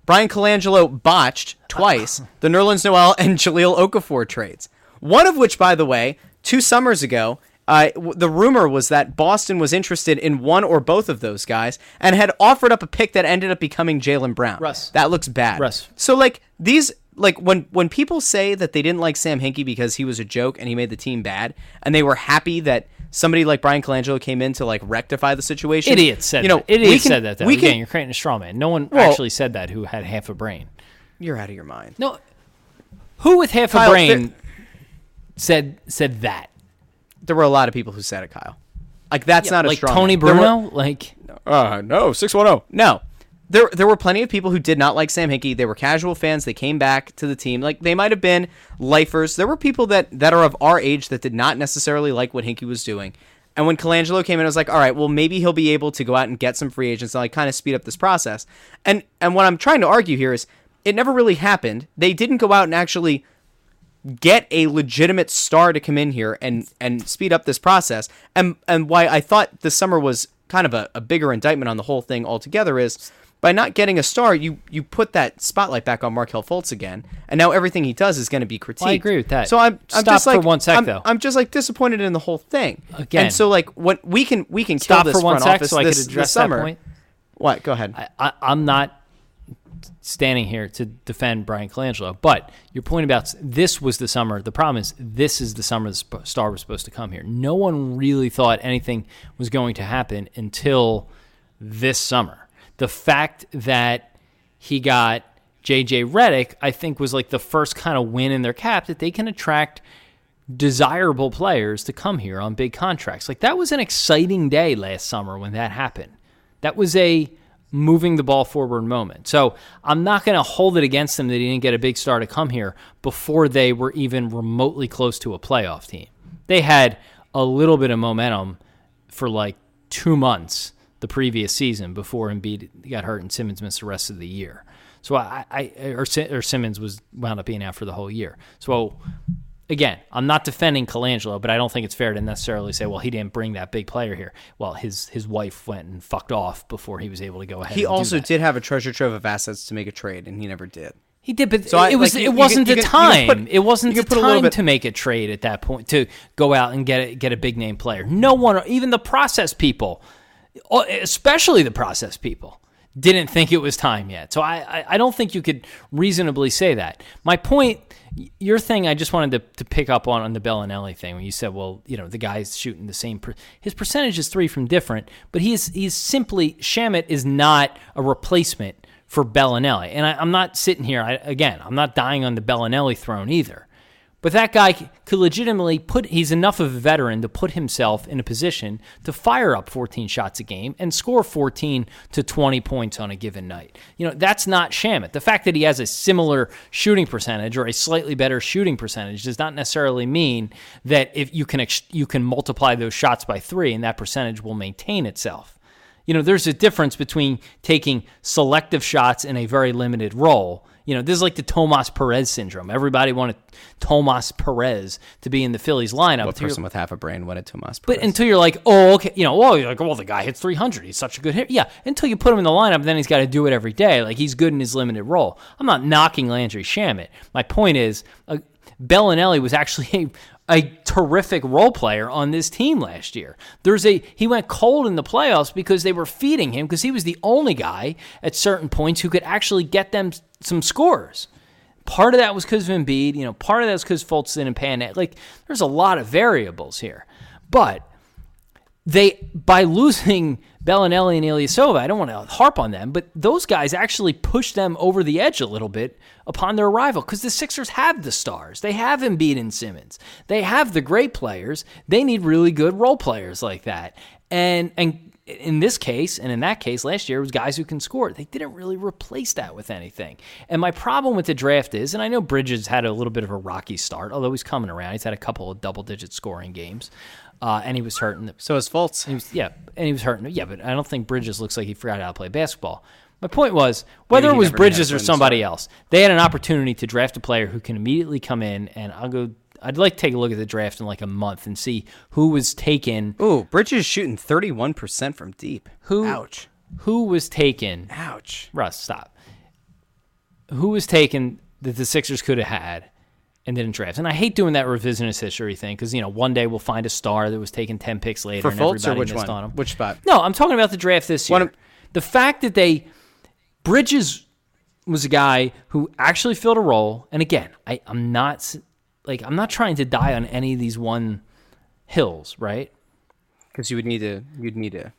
S2: Bryan Colangelo botched twice the Nerlens Noel and Jahlil Okafor trades. One of which, by the way, two summers ago, uh, the rumor was that Boston was interested in one or both of those guys and had offered up a pick that ended up becoming Jaylen Brown.
S1: Russ.
S2: That looks bad.
S1: Russ.
S2: So like these like when when people say that they didn't like Sam Hinkie because he was a joke and he made the team bad, and they were happy that somebody like Bryan Colangelo came in to like rectify the situation.
S1: Idiots said
S2: you know,
S1: that. Idiots
S2: we can-
S1: said that. Though.
S2: We
S1: Again,
S2: can.
S1: you're creating a straw man. No one
S2: Well-
S1: actually said that who had half a brain.
S2: You're out of your mind.
S1: No, who with half
S2: Kyle,
S1: a brain
S2: there-
S1: said said that?
S2: There were a lot of people who said it, Kyle. Like that's not a
S1: like
S2: strong
S1: Tony
S2: man. There were-
S1: Bruno. like
S3: Uh, no, six one zero.
S2: No. There, there were plenty of people who did not like Sam Hinkie. They were casual fans. They came back to the team. Like they might have been lifers. There were people that, that are of our age that did not necessarily like what Hinkie was doing. And when Colangelo came in, I was like, all right, well, maybe he'll be able to go out and get some free agents and like kind of speed up this process. And and what I'm trying to argue here is it never really happened. They didn't go out and actually get a legitimate star to come in here and and speed up this process. And and why I thought this summer was kind of a, a bigger indictment on the whole thing altogether is by not getting a star, you you put that spotlight back on Markelle Fultz again, and now everything he does is going to be critiqued.
S1: I agree with that.
S2: So I'm, I'm
S1: Stop
S2: just
S1: for
S2: like
S1: one sec,
S2: I'm,
S1: though.
S2: I'm just like disappointed in the whole thing.
S1: Again.
S2: and so like what we can we can
S1: Stop for one sec so I
S2: this,
S1: could address
S2: this
S1: that point.
S2: What? Go ahead.
S1: I, I, I'm not standing here to defend Bryan Colangelo, but your point about this was the summer. The problem is this is the summer the star was supposed to come here. No one really thought anything was going to happen until this summer. The fact that he got JJ Redick, I think, was like the first kind of win in their cap that they can attract desirable players to come here on big contracts. Like that was an exciting day last summer when that happened. That was a moving the ball forward moment. So I'm not going to hold it against them that he didn't get a big star to come here before they were even remotely close to a playoff team. They had a little bit of momentum for like two months the previous season before Embiid got hurt and Simmons missed the rest of the year. So I, I or, or Simmons was wound up being out for the whole year. So again, I'm not defending Colangelo, but I don't think it's fair to necessarily say, well, he didn't bring that big player here. Well, his his wife went and fucked off before he was able to go ahead.
S2: he also did have a treasure trove of assets to make a trade, and he never did.
S1: He did, but
S2: So I-
S1: it was,
S2: like,
S1: it,
S2: you,
S1: wasn't the
S2: you can- you can
S1: time.
S2: put-
S1: it wasn't the
S2: can put a little
S1: time
S2: bit-
S1: to make a trade at that point to go out and get a, get a big name player. No one, even the process people, Oh, especially the process people, didn't think it was time yet. So I, I, don't think you could reasonably say that. My point, your thing, I just wanted to, to pick up on on the Belinelli thing when you said, well, you know, the guy's shooting the same. Per- his percentage is three from different, but he's he's simply Shamet is not a replacement for Belinelli. And I, I'm not sitting here I, again. I'm not dying on the Belinelli throne either. But that guy could legitimately put, he's enough of a veteran to put himself in a position to fire up 14 shots a game and score 14 to 20 points on a given night. You know, that's not Shamet. The fact that he has a similar shooting percentage or a slightly better shooting percentage does not necessarily mean that if you can, you can multiply those shots by three and that percentage will maintain itself. You know, there's a difference between taking selective shots in a very limited role. You know, this is like the Tomas Perez syndrome. Everybody wanted Tomas Perez to be in the Phillies lineup.
S2: What person with half a brain wanted Tomas? Perez?
S1: But until you're like, oh, okay, you know, well, you're like, well, the guy hits 300. He's such a good hitter. Yeah, until you put him in the lineup, then he's got to do it every day. Like he's good in his limited role. I'm not knocking Landry Shamet. My point is, uh, Belinelli was actually a, a terrific role player on this team last year. There's a he went cold in the playoffs because they were feeding him because he was the only guy at certain points who could actually get them some scores. Part of that was because of Embiid. You know, part of that was because Fultz didn't pan it. Like, there's a lot of variables here. But they by losing Belinelli and Ilyasova, I don't want to harp on them, but those guys actually pushed them over the edge a little bit upon their arrival because the Sixers have the stars. They have Embiid and Simmons. They have the great players. They need really good role players like that. And and in this case and in that case last year it was guys who can score. They didn't really replace that with anything. And my problem with the draft is, and I know Bridges had a little bit of a rocky start, although he's coming around. He's had a couple of double digit scoring games. Uh, and he was hurt in the
S2: So is Fultz.
S1: he was, yeah, and he was hurting. Yeah, but I don't think Bridges looks like he forgot how to play basketball. My point was whether it was
S2: never knew how to
S1: Bridges or somebody else, they had an opportunity to draft a player who can immediately come in, and I'll go. I'd like to take a look at the draft in like a month and see who was taken.
S2: Ooh, Bridges shooting thirty-one percent from deep.
S1: Who?
S2: Ouch.
S1: Who was taken?
S2: Ouch.
S1: Russ, stop. Who was taken that the Sixers could have had and didn't draft? And I hate doing that revisionist history thing because you know one day we'll find a star that was taken ten picks later
S2: For
S1: and
S2: Fultz or
S1: everybody
S2: which
S1: missed
S2: one?
S1: on him.
S2: Which spot?
S1: No, I'm talking about the draft this year.
S2: One
S1: the fact that they Bridges was a guy who actually filled a role, and again, I, I'm not like I'm not trying to die on any of these one hills, right?
S2: Because you would need to. You'd need to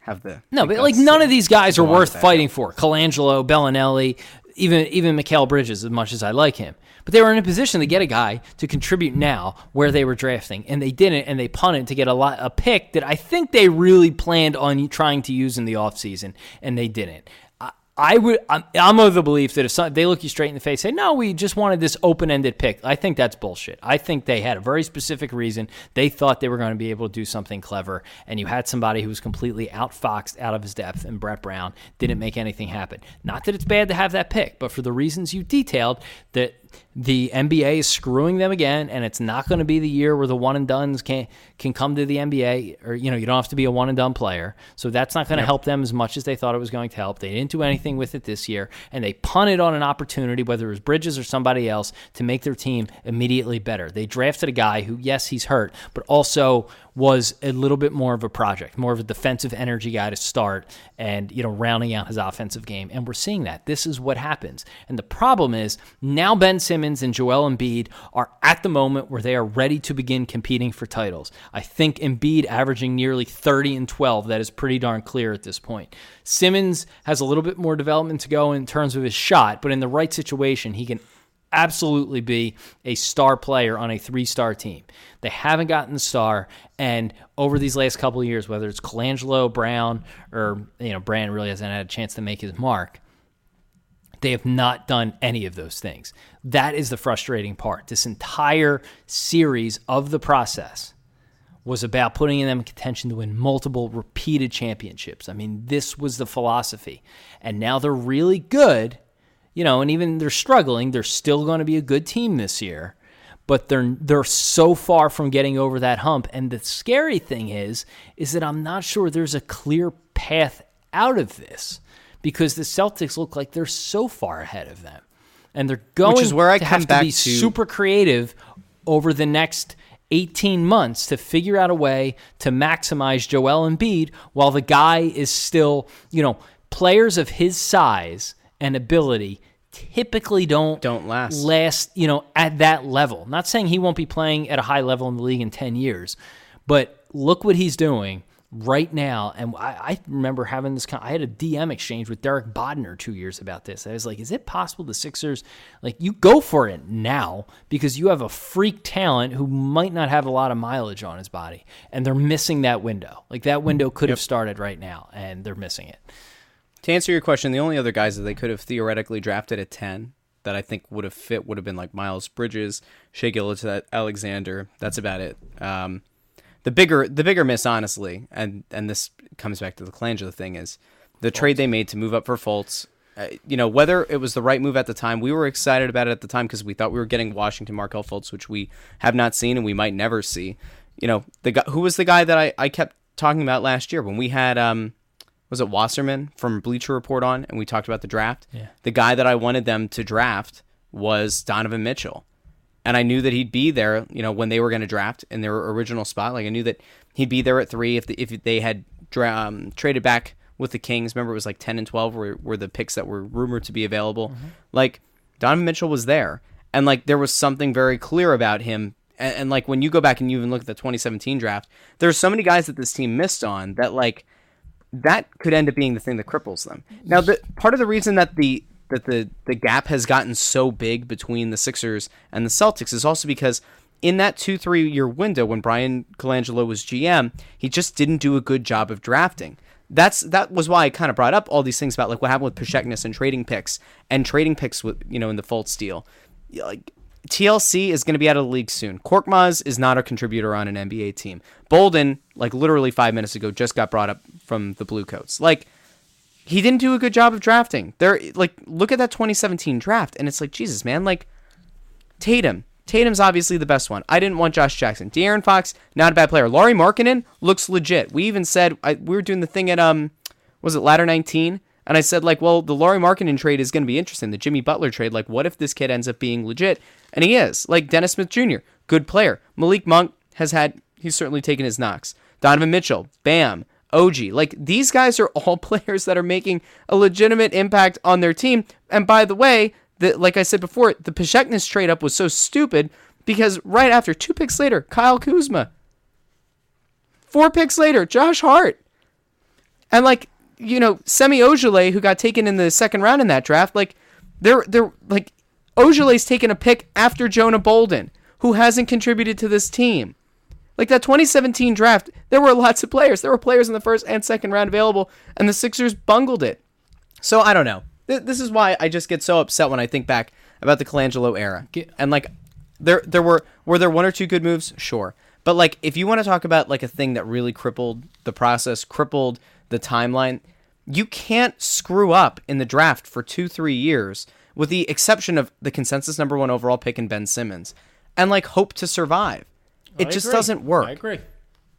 S2: have the.
S1: No, but like none of these guys are worth fighting for. Colangelo, Belinelli, even even Mikal Bridges, as much as I like him. But they were in a position to get a guy to contribute now where they were drafting, and they didn't, and they punted to get a lot a pick that I think they really planned on trying to use in the offseason, and they didn't. I, would I'm, I'm of the belief that if some, they look you straight in the face, say no, we just wanted this open-ended pick. I think that's bullshit. I think they had a very specific reason. They thought they were going to be able to do something clever, and you had somebody who was completely outfoxed out of his depth, and Brett Brown didn't make anything happen. Not that it's bad to have that pick, but for the reasons you detailed, that the NBA is screwing them again, and it's not going to be the year where the one and duns can can come to the NBA, or you know, you don't have to be a one and done player. So that's not going to help them as much as they thought it was going to help. They didn't do anything with it this year, and they punted on an opportunity, whether it was Bridges or somebody else, to make their team immediately better. They drafted a guy who, yes, he's hurt, but also was a little bit more of a project, more of a defensive energy guy to start and, you know, rounding out his offensive game. And we're seeing that. This is what happens. And the problem is now Ben Simmons and Joel Embiid are at the moment where they are ready to begin competing for titles. I think Embiid averaging nearly 30 and 12. That is pretty darn clear at this point. Simmons has a little bit more development to go in terms of his shot, but in the right situation, he can absolutely be a star player on a three star team. They haven't gotten the star, and over these last couple of years, whether it's Colangelo, Brown, or you know, Brand really hasn't had a chance to make his mark. They have not done any of those things. That is the frustrating part. This entire series of the process was about putting them in contention to win multiple repeated championships. I mean, this was the philosophy. And now they're really good you know, and even they're struggling, they're still going to be a good team this year. But they're they're so far from getting over that hump. And the scary thing is, is that I'm not sure there's a clear path out of this because the Celtics look like they're so far ahead of them, and they're going
S2: Which is where I
S1: to
S2: come
S1: have
S2: back
S1: to be
S2: to-
S1: super creative over the next 18 months to figure out a way to maximize Joel Embiid while the guy is still, you know, players of his size and ability typically don't
S2: Don't last.
S1: last, you know, at that level. Not saying he won't be playing at a high level in the league in 10 years, but look what he's doing right now. And I, I remember having this kind I had a DM exchange with Derek Bodner two years about this. I was like, is it possible the Sixers, like, you go for it now because you have a freak talent who might not have a lot of mileage on his body and they're missing that window. Like, that window could have started right now and they're missing it.
S2: To answer your question, the only other guys that they could have theoretically drafted at 10 that I think would have fit would have been like Miles Bridges, Shea Gillis Alexander. That's about it. Um, the bigger the bigger miss, honestly, and and this comes back to the Colangelo thing is the trade they made to move up for Fultz. Uh, you know whether it was the right move at the time. We were excited about it at the time because we thought we were getting Washington Markelle Fultz, which we have not seen and we might never see. You know the guy who was the guy that I, I kept talking about last year when we had um was it Wasserman from Bleacher Report on, and we talked about the draft.
S1: Yeah.
S2: The guy that I wanted them to draft was Donovan Mitchell, and I knew that he'd be there. You know, when they were going to draft in their original spot, like I knew that he'd be there at three if the, if they had dra- um, traded back with the Kings. Remember, it was like ten and twelve were, were the picks that were rumored to be available. Like Donovan Mitchell was there, and like there was something very clear about him. And, and like when you go back and you even look at the 2017 draft, there's so many guys that this team missed on that like that could end up being the thing that cripples them. Now, the part of the reason that the that the the gap has gotten so big between the Sixers and the Celtics is also because in that two three year window when Bryan Colangelo was GM, he just didn't do a good job of drafting. That's that was why I kind of brought up all these things about like what happened with Pasecniks and trading picks and trading picks with you know in the Fultz deal. Like TLC is going to be out of the league soon. Korkmaz is not a contributor on an NBA team. Bolden, like literally five minutes ago, just got brought up from the Bluecoats. Like he didn't do a good job of drafting. There, like look at that 2017 draft, and it's like Jesus, man. Like Tatum, Tatum's obviously the best one. I didn't want Josh Jackson. De'Aaron Fox, not a bad player. Lauri Markkanen looks legit. We even said I, we were doing the thing at um, was it ladder 19? And I said like, well, the Lauri Markkanen trade is going to be interesting. The Jimmy Butler trade, like, what if this kid ends up being legit? And he is. Like Dennis Smith Jr., good player. Malik Monk has had, he's certainly taken his knocks. Donovan Mitchell, bam. OG. Like these guys are all players that are making a legitimate impact on their team. And by the way, the, like I said before, the Pasecniks trade up was so stupid because right after two picks later, Kyle Kuzma. Four picks later, Josh Hart. And like, you know, Semi Ojeleye, who got taken in the second round in that draft, like they're they're like Ojeleye's taken a pick after Jonah Bolden, who hasn't contributed to this team. Like that 2017 draft, there were lots of players. There were players in the first and second round available, and the Sixers bungled it. So I don't know. Th- This is why I just get so upset when I think back about the Colangelo era. And like, there there were were there one or two good moves, sure. But like, if you want to talk about like a thing that really crippled the process, crippled the timeline, You can't screw up in the draft for two, three years, with the exception of the consensus number one overall pick in Ben Simmons, and like hope to survive. It
S1: I
S2: just
S1: agree.
S2: doesn't work
S1: I agree.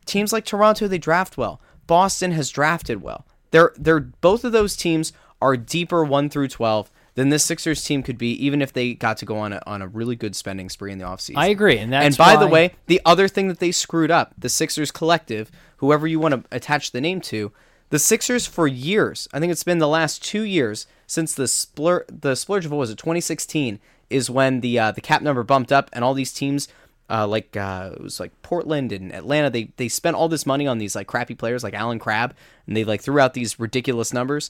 S2: teams like Toronto they draft well. Boston has drafted well. They're they're both of those teams are deeper one through twelve than this Sixers team could be, even if they got to go on a on a really good spending spree in the offseason.
S1: I agree, and that's
S2: and by the way, the other thing that they screwed up, the Sixers collective, whoever you want to attach the name to, the Sixers for years, I think it's been the last two years since the splur the splurge of what was it, 2016, is when the uh, the cap number bumped up and all these teams. Uh, like uh, it was like Portland and Atlanta. They they spent all this money on these like crappy players like Allen Crabbe, and they like threw out these ridiculous numbers.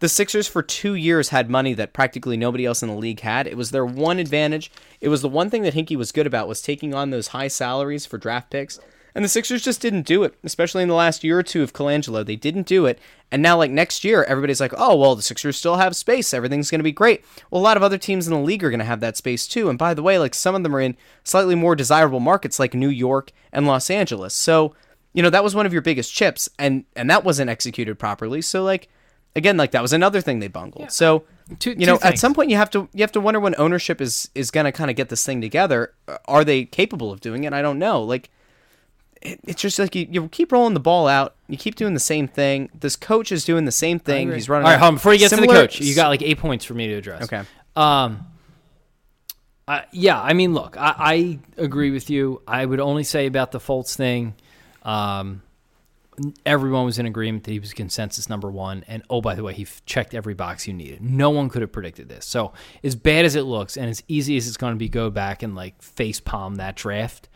S2: The Sixers for two years had money that practically nobody else in the league had. It was their one advantage. It was the one thing that Hinkie was good about was taking on those high salaries for draft picks. And the Sixers just didn't do it, especially in the last year or two of Colangelo. They didn't do it. And now, like next year, everybody's like, oh, well, the Sixers still have space. Everything's going to be great. Well, a lot of other teams in the league are going to have that space too. And by the way, like some of them are in slightly more desirable markets like New York and Los Angeles. So, you know, that was one of your biggest chips. And, and that wasn't executed properly. So, like, again, like that was another thing they bungled. So,
S1: Two-
S2: you know, at some point you have to you have to wonder when ownership is is going to kind of get this thing together. Are they capable of doing it? I don't know. Like it, it's just like you, you keep rolling the ball out, you keep doing the same thing. This coach is doing the same thing. He's running.
S1: All right,
S2: out-
S1: hold on. Before you get to the coach, you got like eight points for me to address.
S2: Okay.
S1: Um. I yeah, I mean, look, I, I agree with you. I would only say about the Fultz thing. Um, everyone was in agreement that he was consensus number one, and oh, by the way, he f- checked every box you needed. No one could have predicted this. So, as bad as it looks, and as easy as it's going to be, go back and like face palm that draft.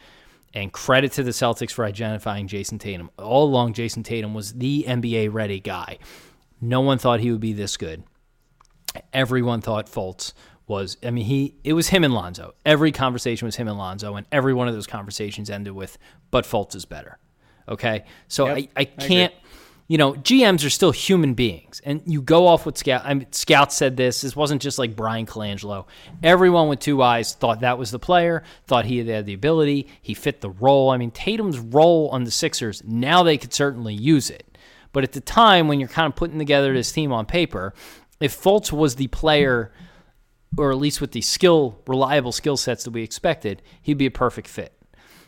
S1: And credit to the Celtics for identifying Jayson Tatum. All along, Jayson Tatum was the NBA ready guy. No one thought he would be this good everyone thought Fultz was. I mean, he it was him and Lonzo. Every conversation was him and Lonzo, and every one of those conversations ended with, "But Fultz is better." Okay, so I, I can't. You know, GMs are still human beings, and you go off what scout. I mean, scouts said this. This wasn't just like Bryan Colangelo. Everyone with two eyes thought that was the player. Thought he had the ability. He fit the role. I mean, Tatum's role on the Sixers. Now they could certainly use it. But at the time when you're kind of putting together this team on paper, if Fultz was the player, or at least with the skill, reliable skill sets that we expected, he'd be a perfect fit.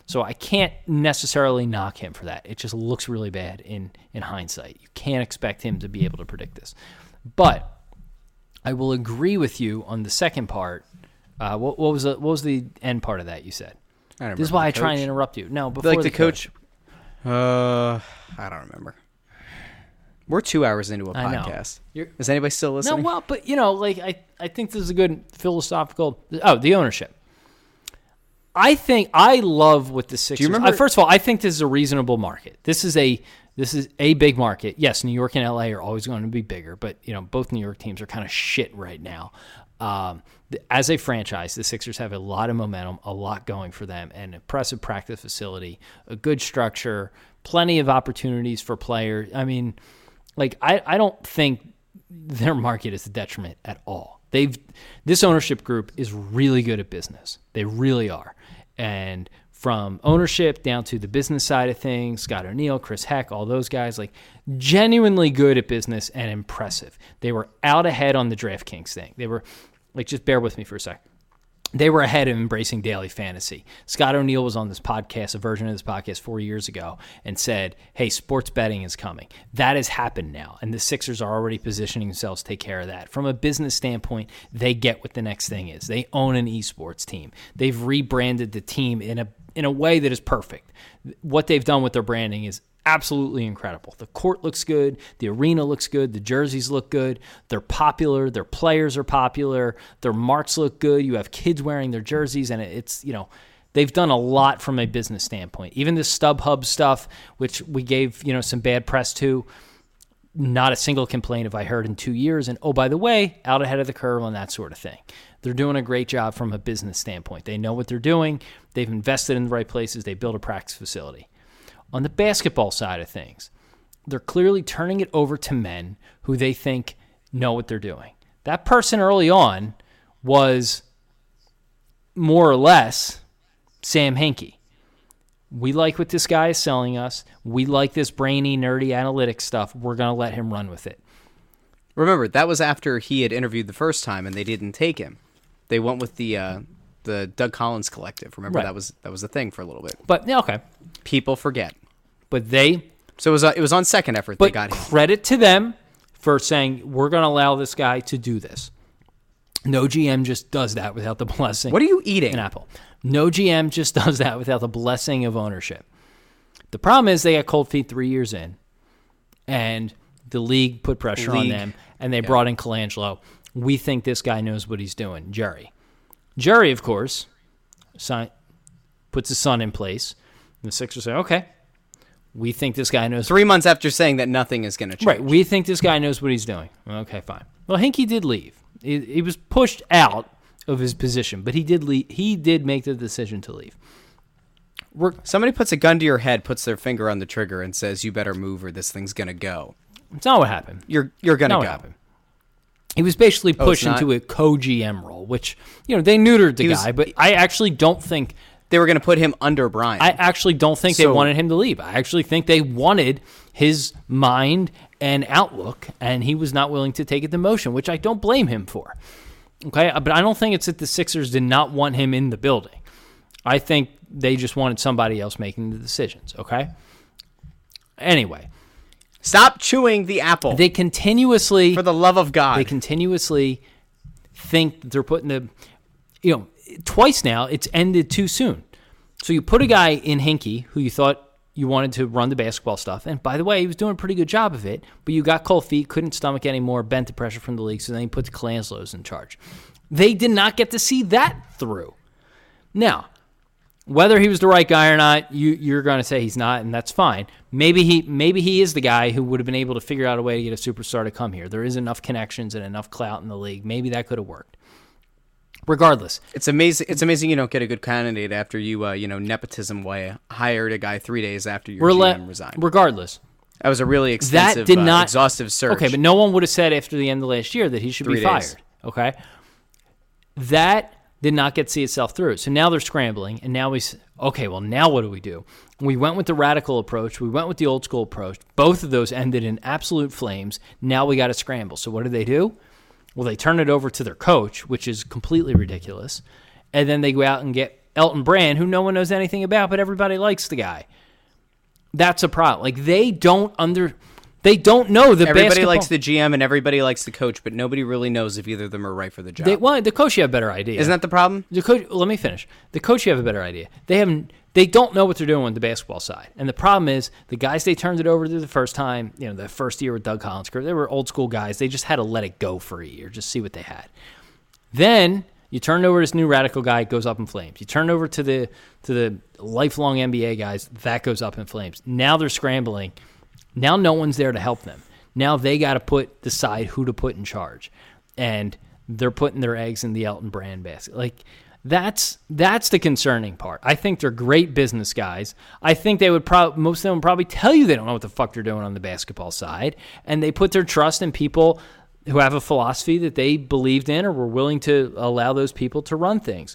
S1: So I can't necessarily knock him for that. It just looks really bad in in hindsight. You can't expect him to be able to predict this. But I will agree with you on the second part. Uh, what, what was the what was the end part of that you said?
S2: I don't remember.
S1: This is why I
S2: the
S1: try and interrupt you. No, before
S2: like the coach. Uh, I don't remember. We're two hours into a podcast.
S1: You're-
S2: Is anybody still listening?
S1: No, well, but you know, like I, I think this is a good philosophical. Oh, the ownership. I think I love what the Sixers.
S2: remember-
S1: uh, first of all, I think this is a reasonable market. This is a this is a big market. Yes, New York and LA are always going to be bigger, but you know both New York teams are kind of shit right now. Um, th- as a franchise, the Sixers have a lot of momentum, a lot going for them, an impressive practice facility, a good structure, plenty of opportunities for players. I mean, like I, I don't think their market is a detriment at all. They've this ownership group is really good at business. They really are. And from ownership down to the business side of things, Scott O'Neill, Chris Heck, all those guys, like genuinely good at business and impressive. They were out ahead on the DraftKings thing. They were like just bear with me for a second they were ahead of embracing daily fantasy. Scott O'Neill was on this podcast, a version of this podcast four years ago, and said, Hey, sports betting is coming. That has happened now. And the Sixers are already positioning themselves to take care of that. From a business standpoint, they get what the next thing is. They own an esports team. They've rebranded the team in a in a way that is perfect. What they've done with their branding is absolutely incredible. The court looks good, the arena looks good, the jerseys look good, they're popular, their players are popular, their marks look good. You have kids wearing their jerseys, and it's, you know, they've done a lot from a business standpoint. Even the StubHub stuff, which we gave, you know, some bad press to, not a single complaint have I heard in two years. And oh, by the way, out ahead of the curve on that sort of thing. They're doing a great job from a business standpoint. They know what they're doing. They've invested in the right places. They built a practice facility. On the basketball side of things, they're clearly turning it over to men who they think know what they're doing. That person early on was more or less Sam Hinkie. We like what this guy is selling us. We like this brainy, nerdy analytics stuff. We're going to let him run with it.
S2: Remember, that was after he had interviewed the first time and they didn't take him. They went with the uh, the Doug Collins collective. Remember
S1: Right.
S2: that was that was the thing for a little bit.
S1: But yeah, okay.
S2: People forget.
S1: But they
S2: So it was uh, it was on second effort they
S1: But
S2: got him.
S1: credit to them for saying we're going to allow this guy to do this. No GM just does that without the blessing.
S2: What are you eating?
S1: An apple. No GM just does that without the blessing of ownership. The problem is they got cold feet three years in, and the league put pressure on them, and they brought in Colangelo. We think this guy knows what he's doing, Jerry. Jerry, of course, sign, puts his son in place. And the Sixers say, "Okay, we think this guy knows
S2: Three months after saying that nothing is going to change.
S1: Right. We think this guy knows what he's doing. Okay, fine. Well, Hinkie did leave. He, he was pushed out of his position, but he did leave. He did make the decision to leave. We're,
S2: Somebody puts a gun to your head, puts their finger on the trigger, and says, "You better move, or this thing's going to go."
S1: it's not what happened.
S2: You're you're going to
S1: Not
S2: go.
S1: He was basically
S2: Oh,
S1: pushed
S2: not?
S1: into a co-GM role, which you know they neutered the
S2: He was-
S1: guy, but I actually don't think
S2: They were going to put him under Bryan.
S1: I actually don't think they wanted him to leave. I actually think they wanted his mind and outlook, and he was not willing to take it to motion, which I don't blame him for. Okay, but I don't think it's that the Sixers did not want him in the building. I think they just wanted somebody else making the decisions. Okay. Anyway,
S2: Stop chewing the apple.
S1: they continuously
S2: for the love of God.
S1: they continuously think that they're putting the, you know, twice now it's ended too soon. So you put a guy in Hinkie who you thought you wanted to run the basketball stuff, and by the way, he was doing a pretty good job of it. But you got cold feet, couldn't stomach anymore, bent the pressure from the league, so then he put the Colangelo's in charge. They did not get to see that through. Now, whether he was the right guy or not, you, you're going to say he's not, and that's fine. Maybe he maybe he is the guy who would have been able to figure out a way to get a superstar to come here. There is enough connections and enough clout in the league. Maybe that could have worked. Regardless,
S2: It's amazing. It's amazing you don't get a good candidate after you, uh, you know, nepotism way hired a guy three days after your
S1: we're
S2: GM resigned.
S1: regardless.
S2: that was a really extensive,
S1: that did
S2: uh,
S1: not
S2: exhaustive search.
S1: Okay, but no one would have said after the end of last year that he should
S2: Three
S1: be
S2: days.
S1: fired. Okay, that did not get see itself through. So now they're scrambling, and now we okay. Well, now what do we do? We went with the radical approach. We went with the old school approach. Both of those ended in absolute flames. Now we got to scramble. So what do they do? Well, they turn it over to their coach, which is completely ridiculous, and then they go out and get Elton Brand, who no one knows anything about, but everybody likes the guy. That's a problem. Like they don't under, they don't know the
S2: everybody
S1: basketball.
S2: likes the GM and everybody likes the coach, but nobody really knows if either of them are right for the job.
S1: They, well, the coach you have a better idea.
S2: Isn't that the problem?
S1: the coach? Let me finish. The coach you have a better idea. They haven't. They don't know what they're doing with the basketball side, and the problem is the guys they turned it over to the first time. You know, the first year with Doug Collins, they were old school guys. They just had to let it go for a year, just see what they had. Then you turn over to this new radical guy, it goes up in flames. You turn over to the to the lifelong NBA guys, that goes up in flames. Now they're scrambling. Now no one's there to help them. Now they got to put decide who to put in charge, and they're putting their eggs in the Elton Brand basket. Like that's that's the concerning part. I think they're great business guys. I think they would probably most of them would probably tell you they don't know what the fuck they're doing on the basketball side, and they put their trust in people who have a philosophy that they believed in or were willing to allow those people to run things.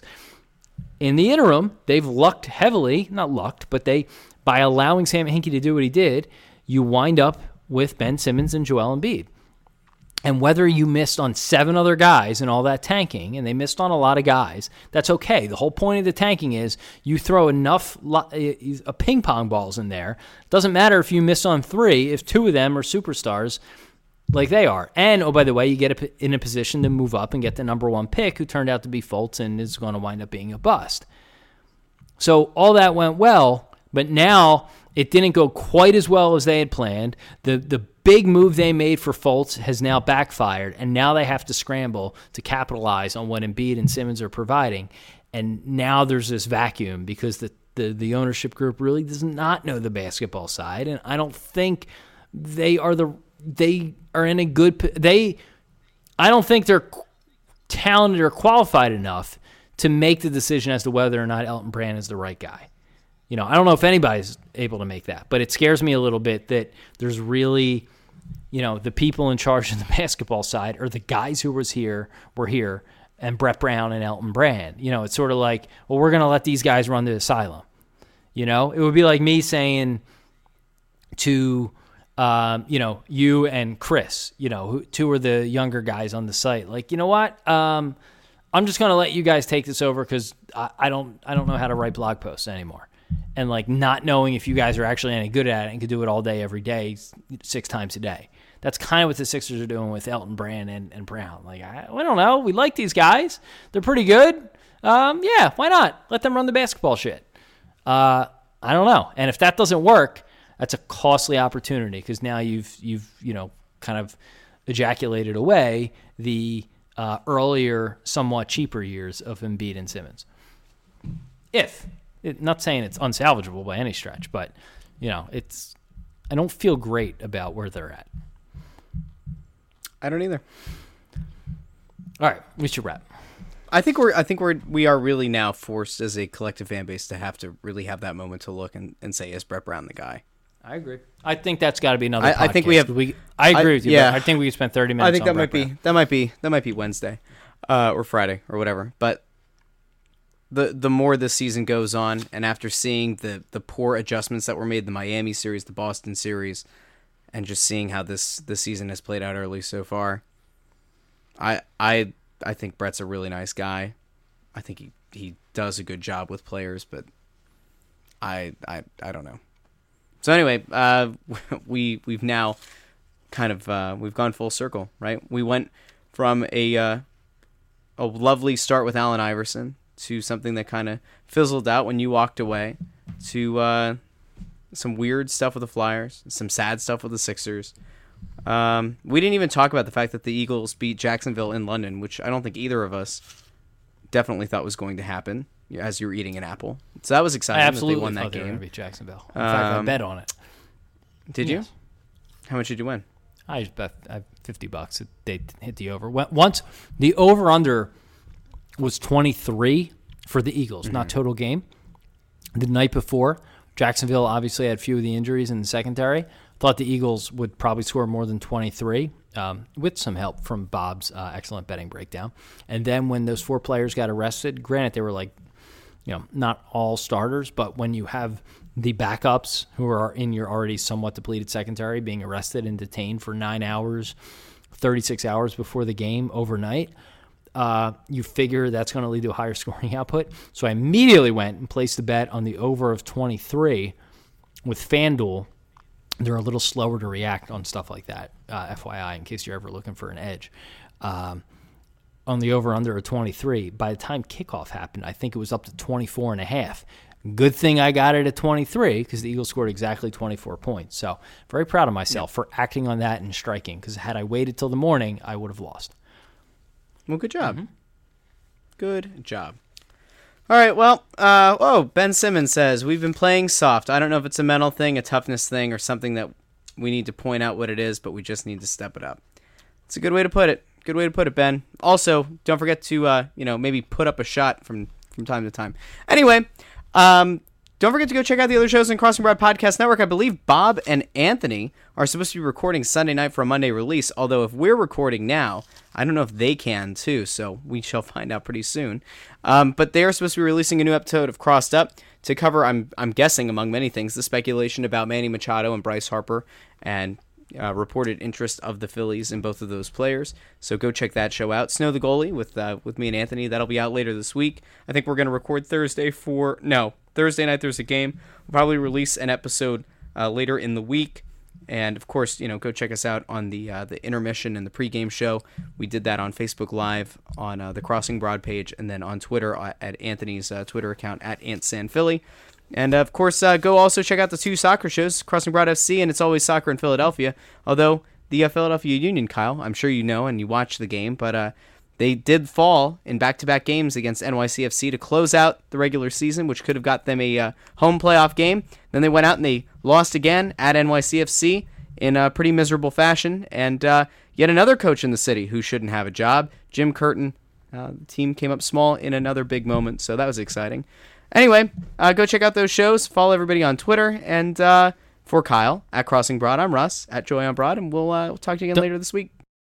S1: In the interim, they've lucked heavily, not lucked, but they by allowing Sam Hinkie to do what he did, you wind up with Ben Simmons and Joel Embiid. And whether you missed on seven other guys and all that tanking, and they missed on a lot of guys, that's okay. The whole point of the tanking is you throw enough lo- uh, ping pong balls in there. Doesn't matter if you miss on three, if two of them are superstars like they are. And oh, by the way, you get in a position to move up and get the number one pick, who turned out to be Fultz and is going to wind up being a bust. So all that went well, but now it didn't go quite as well as they had planned. The the big move they made for Fultz has now backfired, and now they have to scramble to capitalize on what Embiid and Simmons are providing. And now there's this vacuum because the the, the ownership group really does not know the basketball side, and I don't think they are the they are in a good they. I don't think they're talented or qualified enough to make the decision as to whether or not Elton Brand is the right guy. You know, I don't know if anybody's able to make that, but it scares me a little bit that there's really, you know, the people in charge of the basketball side or the guys who was here were here and Brett Brown and Elton Brand. You know, it's sort of like, well, we're going to let these guys run the asylum. You know, it would be like me saying to um, you know, you and Chris, you know, who, two are the younger guys on the site. Like, you know what? Um, I'm just gonna let you guys take this over because I, I don't I don't know how to write blog posts anymore, and like not knowing if you guys are actually any good at it and could do it all day every day, six times a day. That's kind of what the Sixers are doing with Elton Brand and, and Brown. Like I, I don't know, we like these guys. They're pretty good. Um, yeah, why not? Let them run the basketball shit. Uh, I don't know. And if that doesn't work, that's a costly opportunity because now you've you've you know kind of ejaculated away the uh, earlier, somewhat cheaper years of Embiid and Simmons. If it, not saying it's unsalvageable by any stretch, but you know it's I don't feel great about where they're at.
S2: I don't either.
S1: All right, we should wrap.
S2: I think we're I think we're we are really now forced as a collective fan base to have to really have that moment to look and, and say is Brett Brown the guy?
S1: I agree. I think that's got to be another.
S2: I- I think we have-
S1: We, I agree
S2: I-
S1: with you.
S2: yeah.
S1: Yeah, I think we could spend thirty minutes.
S2: I think
S1: on
S2: that might
S1: Brett
S2: be that might be that might be Wednesday, uh, or Friday or whatever. But the the more this season goes on, and after seeing the the poor adjustments that were made, the Miami series, the Boston series, and just seeing how this this season has played out early so far, I I I think Brett's a really nice guy. I think he he does a good job with players, but I I I don't know. So anyway, uh, we we've now kind of uh, we've gone full circle, right? We went from a uh, a lovely start with Allen Iverson to something that kind of fizzled out when you walked away, to uh, some weird stuff with the Flyers, some sad stuff with the Sixers. Um, we didn't even talk about the fact that the Eagles beat Jacksonville in London, which I don't think either of us definitely thought was going to happen as you were eating an apple. So that was exciting.
S1: I absolutely
S2: that they won that game.
S1: beat Jacksonville. In fact, I
S2: Um,
S1: bet on it.
S2: Did
S1: Yes.
S2: you? How much did you win?
S1: I just bet I fifty bucks. that They hit the over. Once the over under was twenty three for the Eagles, not total game. The night before, Jacksonville obviously had few of the injuries in the secondary. Thought the Eagles would probably score more than twenty three. Um, with some help from Bob's uh, excellent betting breakdown. And then when those four players got arrested, granted they were like you know, not all starters, but when you have the backups who are in your already somewhat depleted secondary being arrested and detained for nine hours, 36 hours before the game overnight, uh, you figure that's going to lead to a higher scoring output. So I immediately went and placed a bet on the over of 23 with FanDuel. They're a little slower to react on stuff like that, uh, FYI, in case you're ever looking for an edge. Um, on the over under of 23. By the time kickoff happened, I think it was up to 24 and a half. Good thing I got it at 23 because the Eagles scored exactly 24 points. So, very proud of myself for acting on that and striking because had I waited till the morning, I would have lost.
S2: Well, good job.
S1: Mm-hmm.
S2: Good job. All right. Well, uh, oh, Ben Simmons says we've been playing soft. I don't know if it's a mental thing, a toughness thing, or something that we need to point out what it is, but we just need to step it up. It's a good way to put it. Good way to put it, Ben. Also, don't forget to uh, you know maybe put up a shot from from time to time. Anyway, um, don't forget to go check out the other shows in Crossing Broad Podcast Network. I believe Bob and Anthony are supposed to be recording Sunday night for a Monday release. Although if we're recording now, I don't know if they can too. So we shall find out pretty soon. Um, but they are supposed to be releasing a new episode of Crossed Up to cover. I'm I'm guessing among many things the speculation about Manny Machado and Bryce Harper and uh, reported interest of the Phillies in both of those players. So go check that show out. Snow the goalie with uh, with me and Anthony. That'll be out later this week. I think we're going to record Thursday for no Thursday night. There's a game. We'll probably release an episode uh, later in the week. And of course, you know, go check us out on the uh, the intermission and the pregame show. We did that on Facebook Live, on uh, the Crossing Broad page, and then on Twitter uh, at Anthony's uh, Twitter account at AntSanPhilly. And uh, of course, go also check out the two soccer shows, Crossing Broad FC and It's Always Soccer in Philadelphia. Although the Philadelphia Union, Kyle, I'm sure you know and you watch the game, but they did fall in back-to-back games against NYCFC to close out the regular season, which could have got them a uh, home playoff game. Then they went out and they lost again at NYCFC in a pretty miserable fashion. And uh, yet another coach in the city who shouldn't have a job, Jim Curtin. Uh, the team came up small in another big moment, so that was exciting. Anyway, uh, go check out those shows. Follow everybody on Twitter. And uh, for Kyle at Crossing Broad, I'm Russ at Joy on Broad, and we'll, uh, we'll talk to you again later this week.